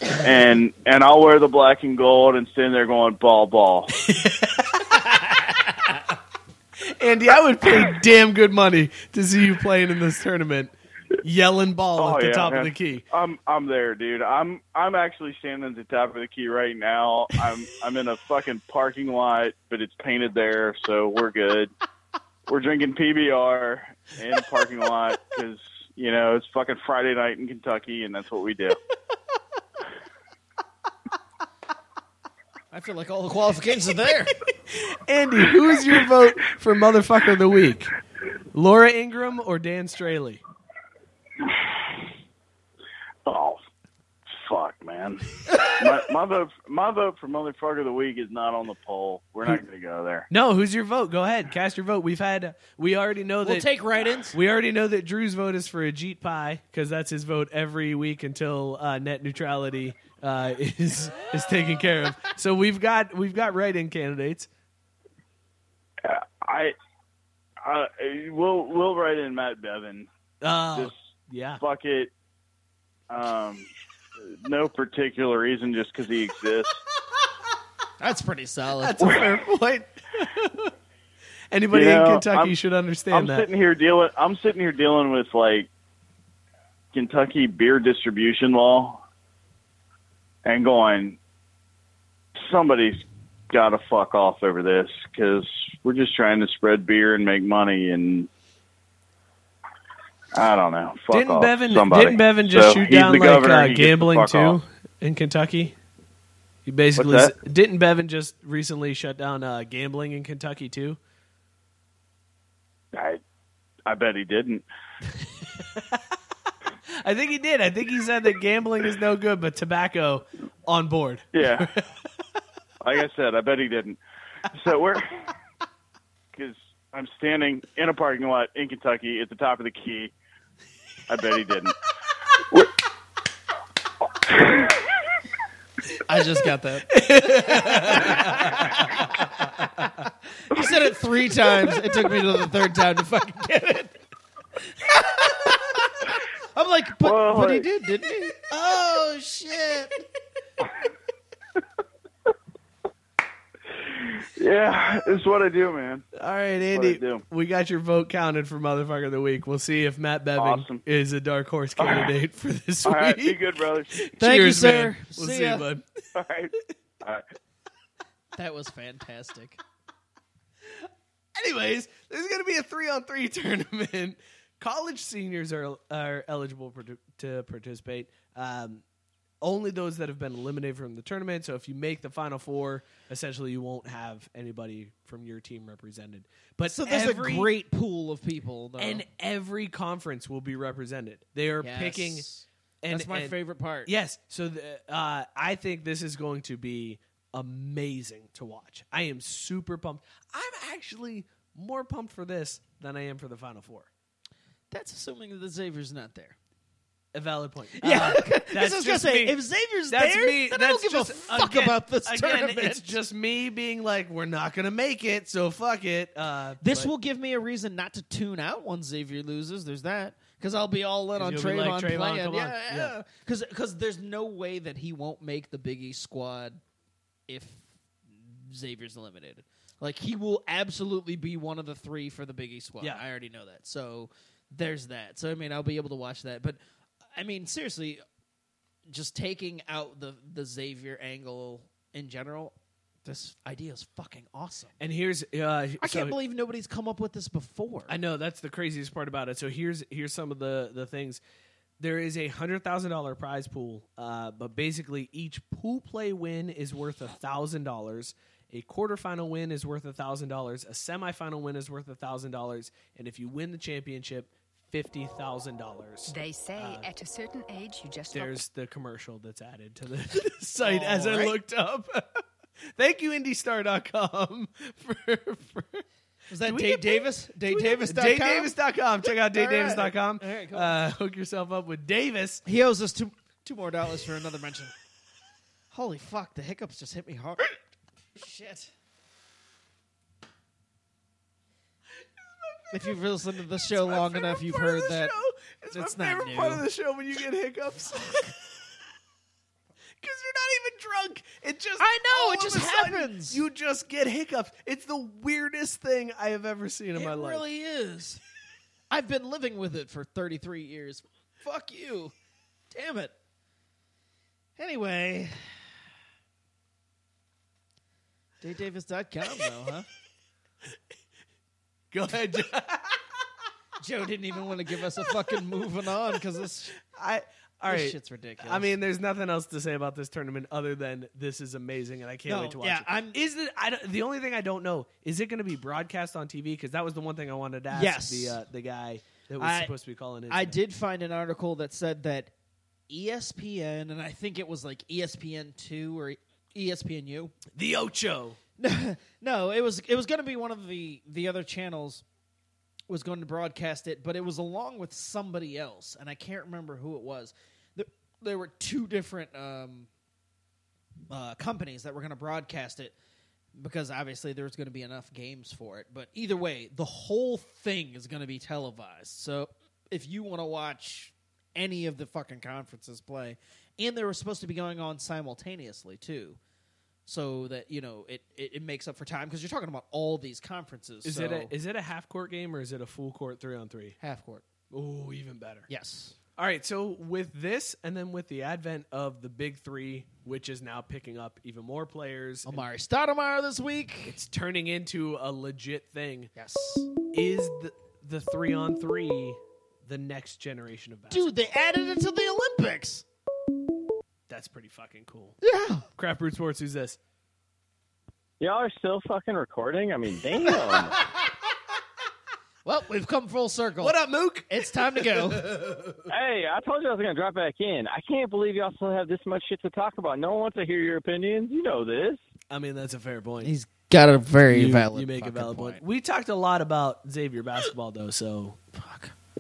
And and I'll wear the black and gold and stand there going ball ball. [laughs] Andy. I would pay damn good money to see you playing in this tournament, yelling ball Oh, at the yeah, top man. of the key. I'm I'm there, dude. I'm I'm actually standing at the top of the key right now. I'm I'm in a fucking parking lot, but it's painted there, so we're good. We're drinking PBR in a parking lot because you know it's fucking Friday night in Kentucky, and that's what we do. I feel like all the qualifications are there. [laughs] Andy, who is your vote for motherfucker of the week? Laura Ingraham or Dan Straily? [sighs] Oh, fuck, man. [laughs] my, my vote my vote for motherfucker of the week is not on the poll. We're not going to go there. No, who's your vote? Go ahead, cast your vote. We've had we already know that We'll take write-ins. We already know that Drew's vote is for Ajit Pai because that's his vote every week until uh, net neutrality uh, [laughs] is is taken care of. So we've got we've got write-in candidates. I, uh, we'll we'll write in Matt Bevin. Oh, Just yeah. fuck it. Um, no particular reason, just because he exists. [laughs] That's pretty solid. That's a fair [laughs] point. [laughs] Anybody You in Kentucky I'm- should understand I'm that. sitting here dealing. I'm sitting here dealing with like Kentucky beer distribution law, and going. Somebody's got to fuck off over this because we're just trying to spread beer and make money, and I don't know. Fuck didn't off, Bevin somebody. didn't Bevin just So shoot down like uh, he gets to gambling too off. in Kentucky? He basically didn't Bevan just recently shut down uh, gambling in Kentucky too? I, I bet he didn't. [laughs] I think he did. I think he said that gambling is no good, but tobacco on board. Yeah. [laughs] like I said, I bet he didn't. So we're [laughs] because I'm standing in a parking lot in Kentucky at the top of the key. I bet he didn't. I just got that. you said it three times. It took me to the third time to fucking get it. I'm like, but, Well, but he like- did, didn't he? Oh shit! Yeah, it's what I do, man. All right, That's what I Andy, we got your vote counted for motherfucker of the week. We'll see if Matt Bevin Awesome. is a dark horse [laughs] candidate for this All week. right, be good, brothers. Thank you, sir. man. We'll See see, you, bud. All right. All right. That was fantastic. [laughs] Anyways, there's going to be a three on three tournament. College seniors are are eligible to participate. Um, only those that have been eliminated from the tournament. So if you make the final four, essentially you won't have anybody from your team represented. But so there's every, a great pool of people, though. and every conference will be represented. They are Yes. picking. And, That's my and- favorite part. Yes. So the, uh, I think this is going to be amazing to watch. I am super pumped. I'm actually more pumped for this than I am for the Final Four. That's assuming that Xavier's not there. A valid point. Yeah, Uh, [laughs] that's I was gonna just say me. if Xavier's That's there, me. then I don't That's give a fuck again- about this again, tournament. It's [laughs] just me being like, we're not going to make it, so fuck it. Uh, This but- will give me a reason not to tune out once Xavier loses. There's that because I'll be all in on Trevon, like, Trevon, playing. Yeah, Yeah. yeah. Because there's no way that he won't make the Big East squad if Xavier's eliminated. Like he will absolutely be one of the three for the Big East squad. Yeah. I already know that. So there's that. So I mean, I'll be able to watch that. But I mean, seriously, just taking out the the Xavier angle in general. This idea is fucking awesome. And here's uh, I so- can't believe nobody's come up with this before. I know that's the craziest part about it. So here's here's some of the the things. There is a hundred thousand dollar prize pool, uh, but basically each pool play win is worth a thousand dollars. A quarterfinal win is worth a thousand dollars. A semifinal win is worth a thousand dollars, and if you win the championship, fifty thousand dollars. They say at a certain age you just There's the commercial that's added to the [laughs] site as I looked up. [laughs] Thank you, IndieStar.com [laughs] For, for Was that Dave Davis? Dave? Davis? DaveDavis.com? DaveDavis.com. Check out All right. DaveDavis.com. All right, cool. uh, hook yourself up with Davis. He owes us two two more dollars for another mention. Holy fuck! The hiccups just hit me hard. Shit. If you've listened to the show long enough, you've heard that. It's, It's my not favorite new. part of the show when you get hiccups. [laughs] Because you're not even drunk. It just I know, it just a sudden, happens. You just get hiccups. It's the weirdest thing I have ever seen in It my life. It really is. I've been living with it for 33 years. Fuck you. Damn it. Anyway. DaveDavis.com, though, huh? [laughs] Go ahead. Joe. [laughs] Joe didn't even want to give us a fucking moving on because this, I all this right. shit's ridiculous. I mean, there's nothing else to say about this tournament other than this is amazing, and I can't No, wait to watch yeah, it. I'm- Is it? I don't, the only thing I don't know is it going to be broadcast on TV? Because that was the one thing I wanted to ask Yes. the uh, the guy that was I- supposed to be calling in. I today. did find an article that said that ESPN, and I think it was like E ESPN2 or E ESPNU. the Ocho. [laughs] no, it was it was going to be one of the the other channels was going to broadcast it, but it was along with somebody else, and I can't remember who it was. There, there were two different um, uh, companies that were going to broadcast it because obviously there's going to be enough games for it. But either way, the whole thing is going to be televised. So if you want to watch any of the fucking conferences play, and they were supposed to be going on simultaneously too so that you know it, it, it makes up for time because you're talking about all these conferences. Is so it a is it a half court game or is it a full court three on three? half court? Oh, even better. Yes. All right, so with this, and then with the advent of the big three, which is now picking up even more players, Amar'e Stoudemire this week. it's turning into a legit thing. Yes. Is the the three on three the next generation of basketball? Dude, they added it to the Olympics. That's pretty fucking cool. Yeah. Craft Brew Sports, who's this? Y'all are still fucking recording? I mean, damn. [laughs] Well, we've come full circle. What up, Mook? It's time to go. [laughs] hey, I told you I was going to drop back in. I can't believe y'all still have this much shit to talk about. No one wants to hear your opinions. You know this. I mean, that's a fair point. He's got a very you, valid. You make a valid point. We talked a lot about Xavier basketball, though. So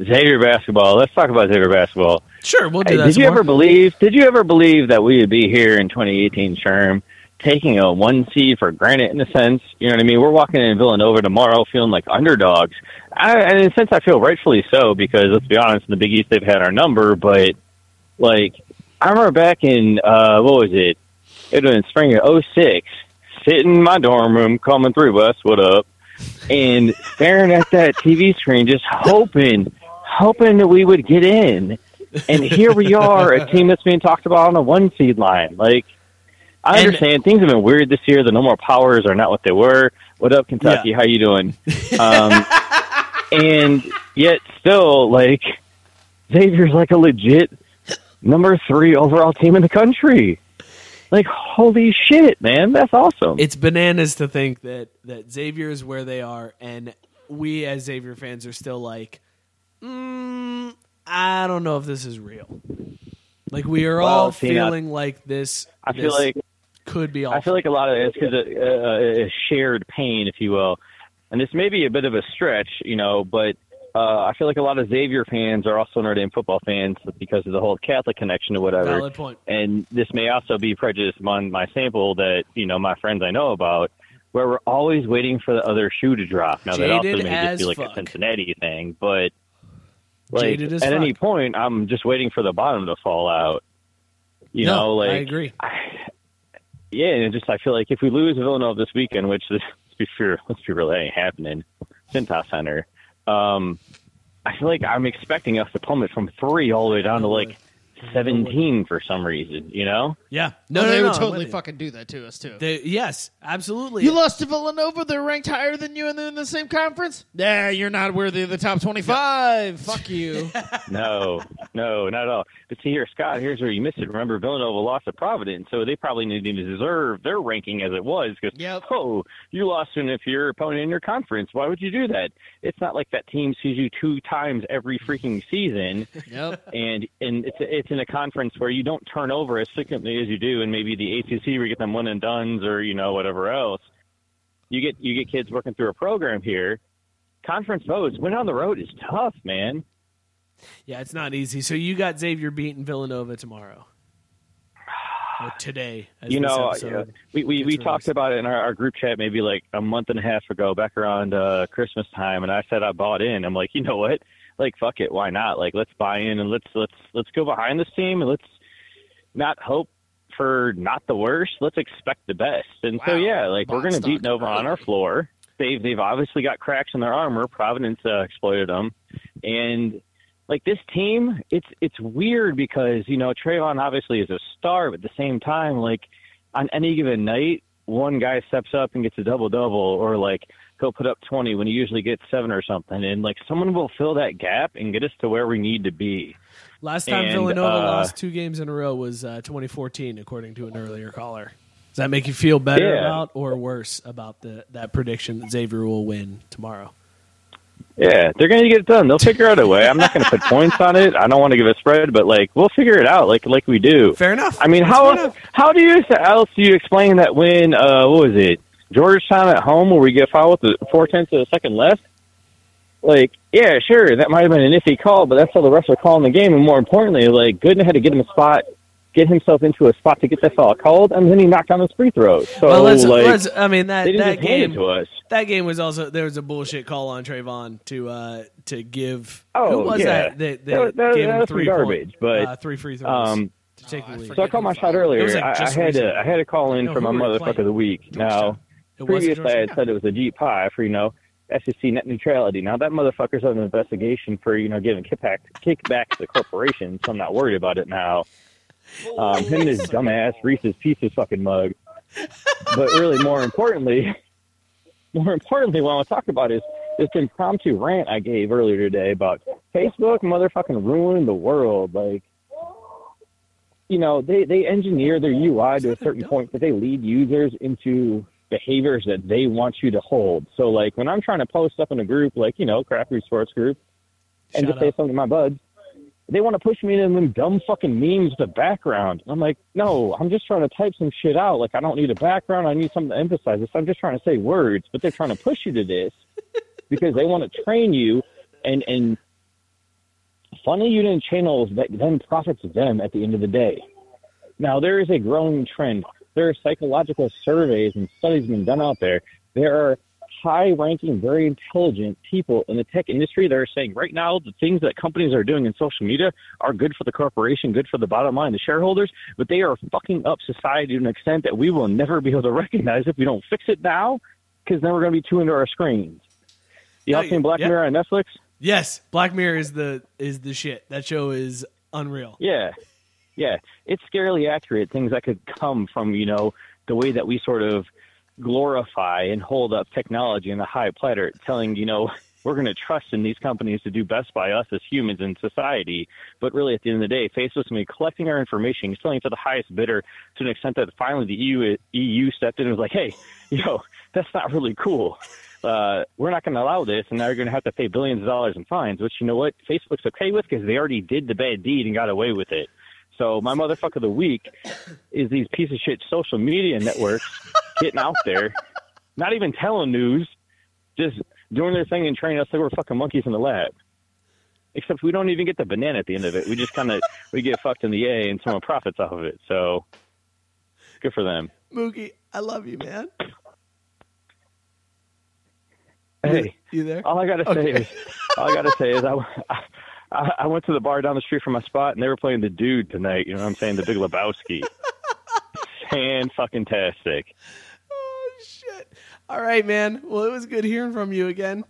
Xavier basketball. Let's talk about Xavier basketball. sure, we'll do Hey, that. did you more. ever believe? Did you ever believe that we would be here in 2018 Sherm, taking a one seed for granted in a sense? You know what I mean? We're walking in Villanova tomorrow, feeling like underdogs. I, and in a sense, I feel rightfully so because let's be honest, in the Big East they've had our number. But like, I remember back in uh, what was it? It was in spring of '06, sitting in my dorm room, coming through bus. What up? And staring at that TV screen, just hoping, hoping that we would get in. And here we are, a team that's being talked about on a one seed line. Like, I And- understand things have been weird this year. The no more powers are not what they were. What up, Kentucky? How you doing? [laughs] Um, and yet, still, like Xavier's like a legit number three overall team in the country. Like, holy shit, man, that's awesome. It's bananas to think that that Xavier is where they are, and we as Xavier fans are still like, mm, I don't know if this is real. Like we are all now- feeling like this. I feel this like could be. I feel like a lot of it's because of uh, a shared pain, if you will. And this may be a bit of a stretch, you know, but uh, I feel like a lot of Xavier fans are also Notre Dame football fans because of the whole Catholic connection or whatever. Valid point. And this may also be prejudice among my sample that you know my friends I know about, where we're always waiting for the other shoe to drop. Now that also may just be like fuck. a Cincinnati thing, but like at any point, I'm just waiting for the bottom to fall out. You No, know, like I agree. [sighs] yeah, and just I feel like if we lose Villanova this weekend, which [laughs] let's be fair, let's be real, that ain't happening. Cintas Center. Um, I feel like I'm expecting us to plummet from three all the way down to like seventeen for some reason. You know? Yeah. No, No, no, they no, would I'm totally fucking do that to us too. They, yes, absolutely. You lost to Villanova. They're ranked higher than you, and they're in the same conference. Yeah, you're not worthy of the top twenty-five. Fuck you. [laughs] No, no, not at all. But see here, Scott, here's where you missed it. Remember, Villanova lost to Providence, so they probably didn't deserve their ranking as it was. Because oh, you lost to an inferior opponent in your conference. Why would you do that? It's not like that team sees you two times every freaking season. [laughs] Yep. And and it's it's in a conference where you don't turn over as frequently as you do, and maybe the ACC where you get them one and duns or you know whatever else. You get you get kids working through a program here. Conference votes win on the road is tough, man. Yeah, it's not easy. So you got Xavier beating Villanova tomorrow. Or today. As you know, uh, we we, we talked about it in our, our group chat maybe like a month and a half ago, back around uh, Christmas time, and I said I bought in. I'm like, you know what? Like, fuck it, why not? Like, let's buy in and let's let's let's go behind this team and let's not hope for not the worst. Let's expect the best. And so yeah, like we're gonna beat Nova on our floor. They've they've obviously got cracks in their armor. Providence uh, exploited them, and like this team, it's it's weird because you know Trevon obviously is a star, but at the same time, like on any given night, one guy steps up and gets a double double, or like he'll put up twenty when he usually gets seven or something, and like someone will fill that gap and get us to where we need to be. Last time And, Villanova uh, lost two games in a row was uh, 2014, according to an earlier caller. Does that make you feel better Yeah. about or worse about the that prediction that Xavier will win tomorrow? Yeah, they're going to get it done. They'll figure out a way. I'm not going to put [laughs] points on it. I don't want to give a spread, but like we'll figure it out, like like we do. Fair enough. I mean, That's how enough. how do you else do you explain that win? Uh, what was it? Georgetown at home, where we get fouled with the four tenths of a second left. Like, yeah, sure, that might have been an iffy call, but that's how the refs are calling the game. And more importantly, like Goodin had to get him a spot, get himself into a spot to get that foul called, and then he knocked down his free throws. So well, let's, like, let's. I mean that that game to us. That game was also there was a bullshit call on Trevon to uh, to give. Oh, who was yeah. that? That, that, That- gave that him was three garbage, point- but, uh, three free throws um, to take the lead. So I called my shot earlier. like, I, I had recently. to I had to call in No, for my who were they motherfucker of the week. Now, It was previously I had said it was Ajit Pai for you know FCC net neutrality. Now that motherfucker's under investigation for you know giving kickback kickback to the corporation, so I'm not worried about it now. Um, him and his [laughs] dumbass Reese's Pieces fucking mug. But really, more importantly, [laughs] more importantly, what I want to talk about is this impromptu rant I gave earlier today about Facebook motherfucking ruining the world. Like, you know, they, they engineer their UI to a certain [laughs] point that they lead users into behaviors that they want you to hold. So, like, when I'm trying to post up in a group, like, you know, Craft Brew Sports Group, and Shout just say something to my buds, they want to push me into them dumb fucking memes with a background. I'm like, no, I'm just trying to type some shit out. Like, I don't need a background. I need something to emphasize this. I'm just trying to say words, but they're trying to push you to this [laughs] because they want to train you and and funnel you into channels that then profits them at the end of the day. Now, there is a growing trend. There are psychological surveys and studies being done out there. There are high ranking, very intelligent people in the tech industry that are saying right now the things that companies are doing in social media are good for the corporation, good for the bottom line, the shareholders, but they are fucking up society to an extent that we will never be able to [laughs] recognize if we don't fix it now, because then we're going to be too into our screens. You all No, seen Black yeah. Mirror on Netflix? Yes, Black Mirror is the is the shit. That show is unreal. Yeah. Yeah. It's scarily accurate. Things that could come from, you know, the way that we sort of glorify and hold up technology in the high platter, telling, you know, we're going to trust in these companies to do best by us as humans in society. But really, at the end of the day, Facebook's going to be collecting our information, selling it to the highest bidder to an extent that finally the EU EU stepped in and was like, hey, yo, that's not really cool. Uh, we're not going to allow this, and now you're going to have to pay billions of dollars in fines. Which you know what, Facebook's okay with because they already did the bad deed and got away with it. So my motherfucker of the week is these piece of shit social media networks getting out there, [laughs] not even telling news, just doing their thing and training us like we're fucking monkeys in the lab. Except we don't even get the banana at the end of it. We just kind of we get fucked in the A and someone profits off of it. So good for them. Mookie, I love you, man. Hey, you there? All I gotta say is, all I gotta say is, I, I, I went to the bar down the street from my spot, and they were playing the Dude tonight. You know what I'm saying? The Big Lebowski. [laughs] Fan fucking tastic. Oh shit! All right, man. Well, it was good hearing from you again.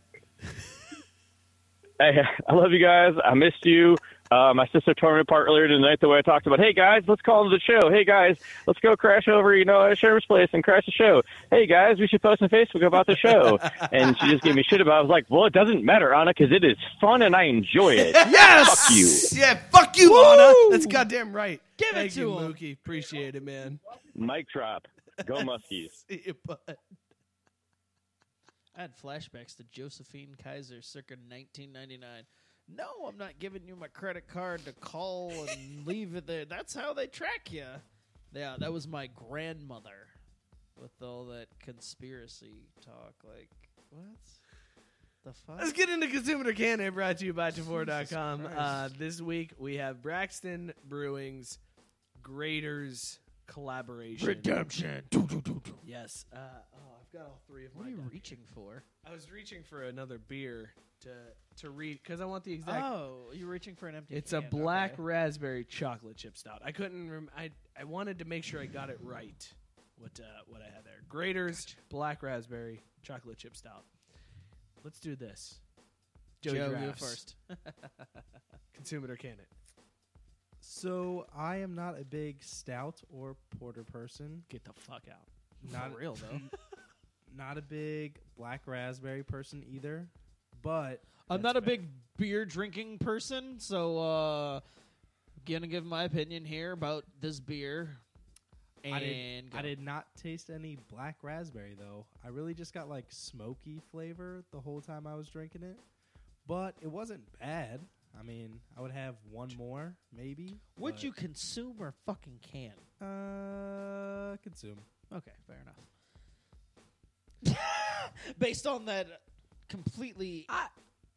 Hey, I love you guys. I missed you. Uh, my sister tore me apart earlier tonight the way I talked about, hey guys, let's call the show. Hey guys, let's go crash over, you know, at Sherman's place and crash the show. Hey guys, we should post on Facebook about the show. [laughs] and she just gave me shit about it. I was like, well, it doesn't matter, Anna, because it is fun and I enjoy it. [laughs] Yes. Fuck you. Yeah. Fuck you, Woo! Anna. That's goddamn right. Give it to you, him. Mookie. Appreciate it, man. Mic drop. Go [laughs] Muskies. See you, bud. I had flashbacks to Josephine Kaiser circa 1999. No, I'm not giving you my credit card to call and [laughs] leave it there. That's how they track you. Yeah, that was my grandmother with all that conspiracy talk. Like, what? The fuck? Let's get into Consumer Can brought to you by Tavour.com. Uh, this week we have Braxton Brewing's Graeter's collaboration. Redemption. Yes. Uh, oh, I've got all three of What my are you reaching for? I was reaching for another beer to to read because I want the exact. Oh, you're reaching for an empty. It's a black okay. raspberry chocolate chip stout. I couldn't. Rem- I I wanted to make sure I got it right. What uh, what I had there? Graeter's black raspberry chocolate chip stout. Let's do this. Joey Joe, you first. [laughs] [laughs] Consume it or can it? So I am not a big stout or porter person. Get the fuck out. Not For real though. [laughs] not a big black raspberry person either. But I'm not a big beer drinking person, so uh gonna give my opinion here about this beer. And I did, go. I did not taste any black raspberry though. I really just got like smoky flavor the whole time I was drinking it. But it wasn't bad. I mean, I would have one more, maybe. Would but- you consume or fucking can? Uh, consume. Okay, fair enough. [laughs] Based on that completely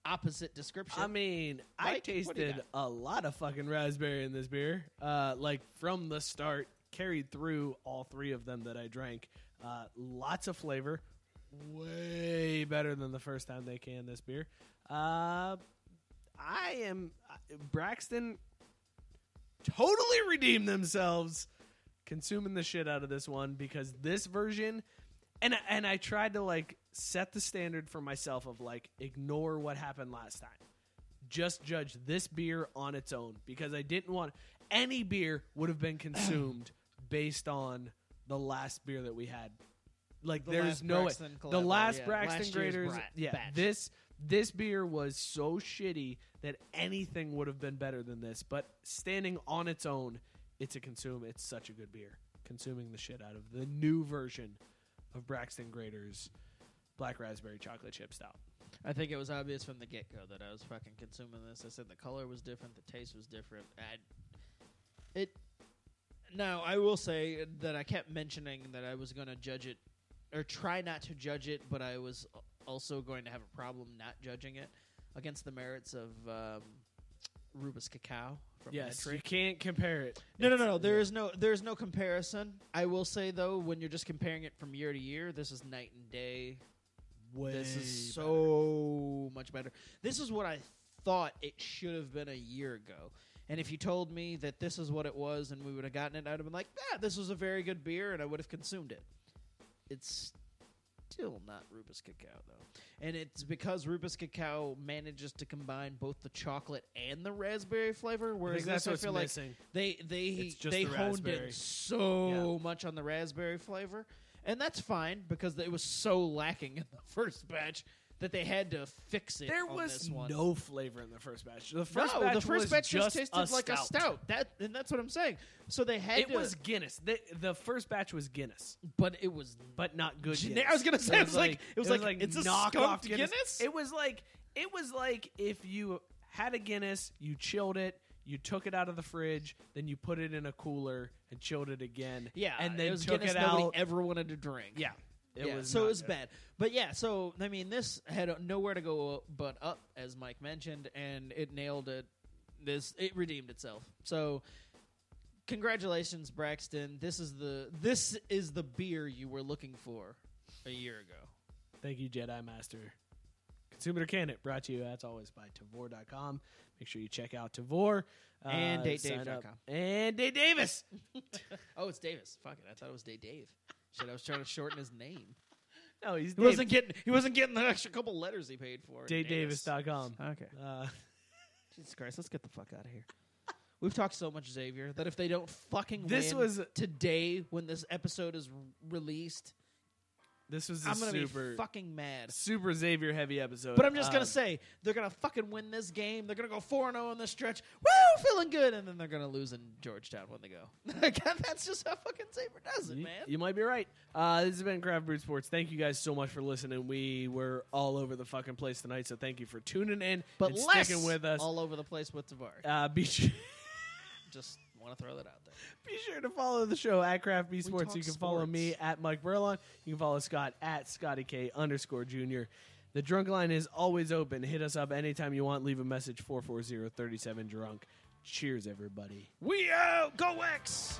opposite description. I mean, I Mike, you tasted a lot of fucking raspberry in this beer. Uh, like from the start, carried through all three of them that I drank. Uh, lots of flavor, way better than the first time they canned this beer. Uh, I am uh, Braxton. Totally redeemed themselves, consuming the shit out of this one because this version and I- and I tried to like set the standard for myself of like ignore what happened last time. Just judge this beer on its own because I didn't want any beer would have been consumed [clears throat] based on the last beer that we had. Like The there's no way. The last yeah, Braxton last Graeter's, bra- yeah. batch. This this beer was so shitty that anything would have been better than this. But standing on its own, it's a consume. It's such a good beer. Consuming the shit out of the new version of Braxton Graeter's Black Raspberry Chocolate Chip Stout. I think it was obvious from the get go that I was fucking consuming this. I said the color was different, the taste was different. I, it. Now I will say that I kept mentioning that I was going to judge it, or try not to judge it, but I was also going to have a problem not judging it against the merits of um, Rubus Cacao. Yes, you can't compare it. No, no, no, no. There is no, there is no comparison. I will say though, when you're just comparing it from year to year, this is night and day. this is so much better. This is what I thought it should have been a year ago. And if you told me that this is what it was and we would have gotten it, I'd have been like, "Yeah, this was a very good beer," and I would have consumed it. It's still not Rubus Cacao though, and it's because Rubus Cacao manages to combine both the chocolate and the raspberry flavor. Whereas that's this, I feel missing. like they they It's just they the honed raspberry. in so much on the raspberry flavor, and that's fine because it was so lacking in the [laughs] first batch that they had to fix it. There was no flavor in the first batch. The first no, batch the first was batch just just tasted a like a stout. That and that's what I'm saying. So they had It to, was Guinness. The, the first batch was Guinness, but it was but not good. Guinness. I was gonna say, it was like- it was like, it's a knockoff Guinness. Guinness? It was like it was like if you had a Guinness, you chilled it, you took it out of the fridge, then you put it in a cooler and chilled it again. Yeah, and then it was took Guinness it nobody out. ever wanted to drink. Yeah, it yeah, was so it was good. bad. But yeah, so I mean, this had nowhere to go but up, as Mike mentioned, and it nailed it. This it redeemed itself. So, congratulations, Braxton. This is the this is the beer you were looking for a year ago. Thank you, Jedi Master. Consumer Can It brought to you as always by Tavour.com. Make sure you check out Tavor. Uh, And sign DateDave.com. up. And Date Davis. [laughs] oh, it's Davis. Fuck it, I thought it was Date Dave. Shit, I was trying to shorten his name. [laughs] No, he's he wasn't getting he wasn't getting the extra couple letters he paid for. Davis. DateDavis.com. Okay. Uh, [laughs] Jesus Christ, let's get the fuck out of here. We've talked so much Xavier that if they don't fucking This win was- today when this episode is r- released, this was a I'm gonna super, be fucking mad. super Xavier heavy episode. But I'm just gonna Um, say they're gonna fucking win this game. They're gonna go four zero in this stretch. Woo, feeling good, and then they're gonna lose in Georgetown when they go. [laughs] That's just how fucking Xavier does it, You- man. You might be right. Uh, this has been Craft Brew Sports. Thank you guys so much for listening. We were all over the fucking place tonight, so thank you for tuning in But and less sticking with us. all over the place with Tavares. Uh, be sure, [laughs] just want to throw that out there. be sure to follow the show at Craft B Sports. You can follow me at Mike Burlon. You can follow Scott at Scotty K underscore Junior. The drunk line is always open. Hit us up anytime you want. Leave a message 440 37 drunk. Cheers, everybody. We out. Go X.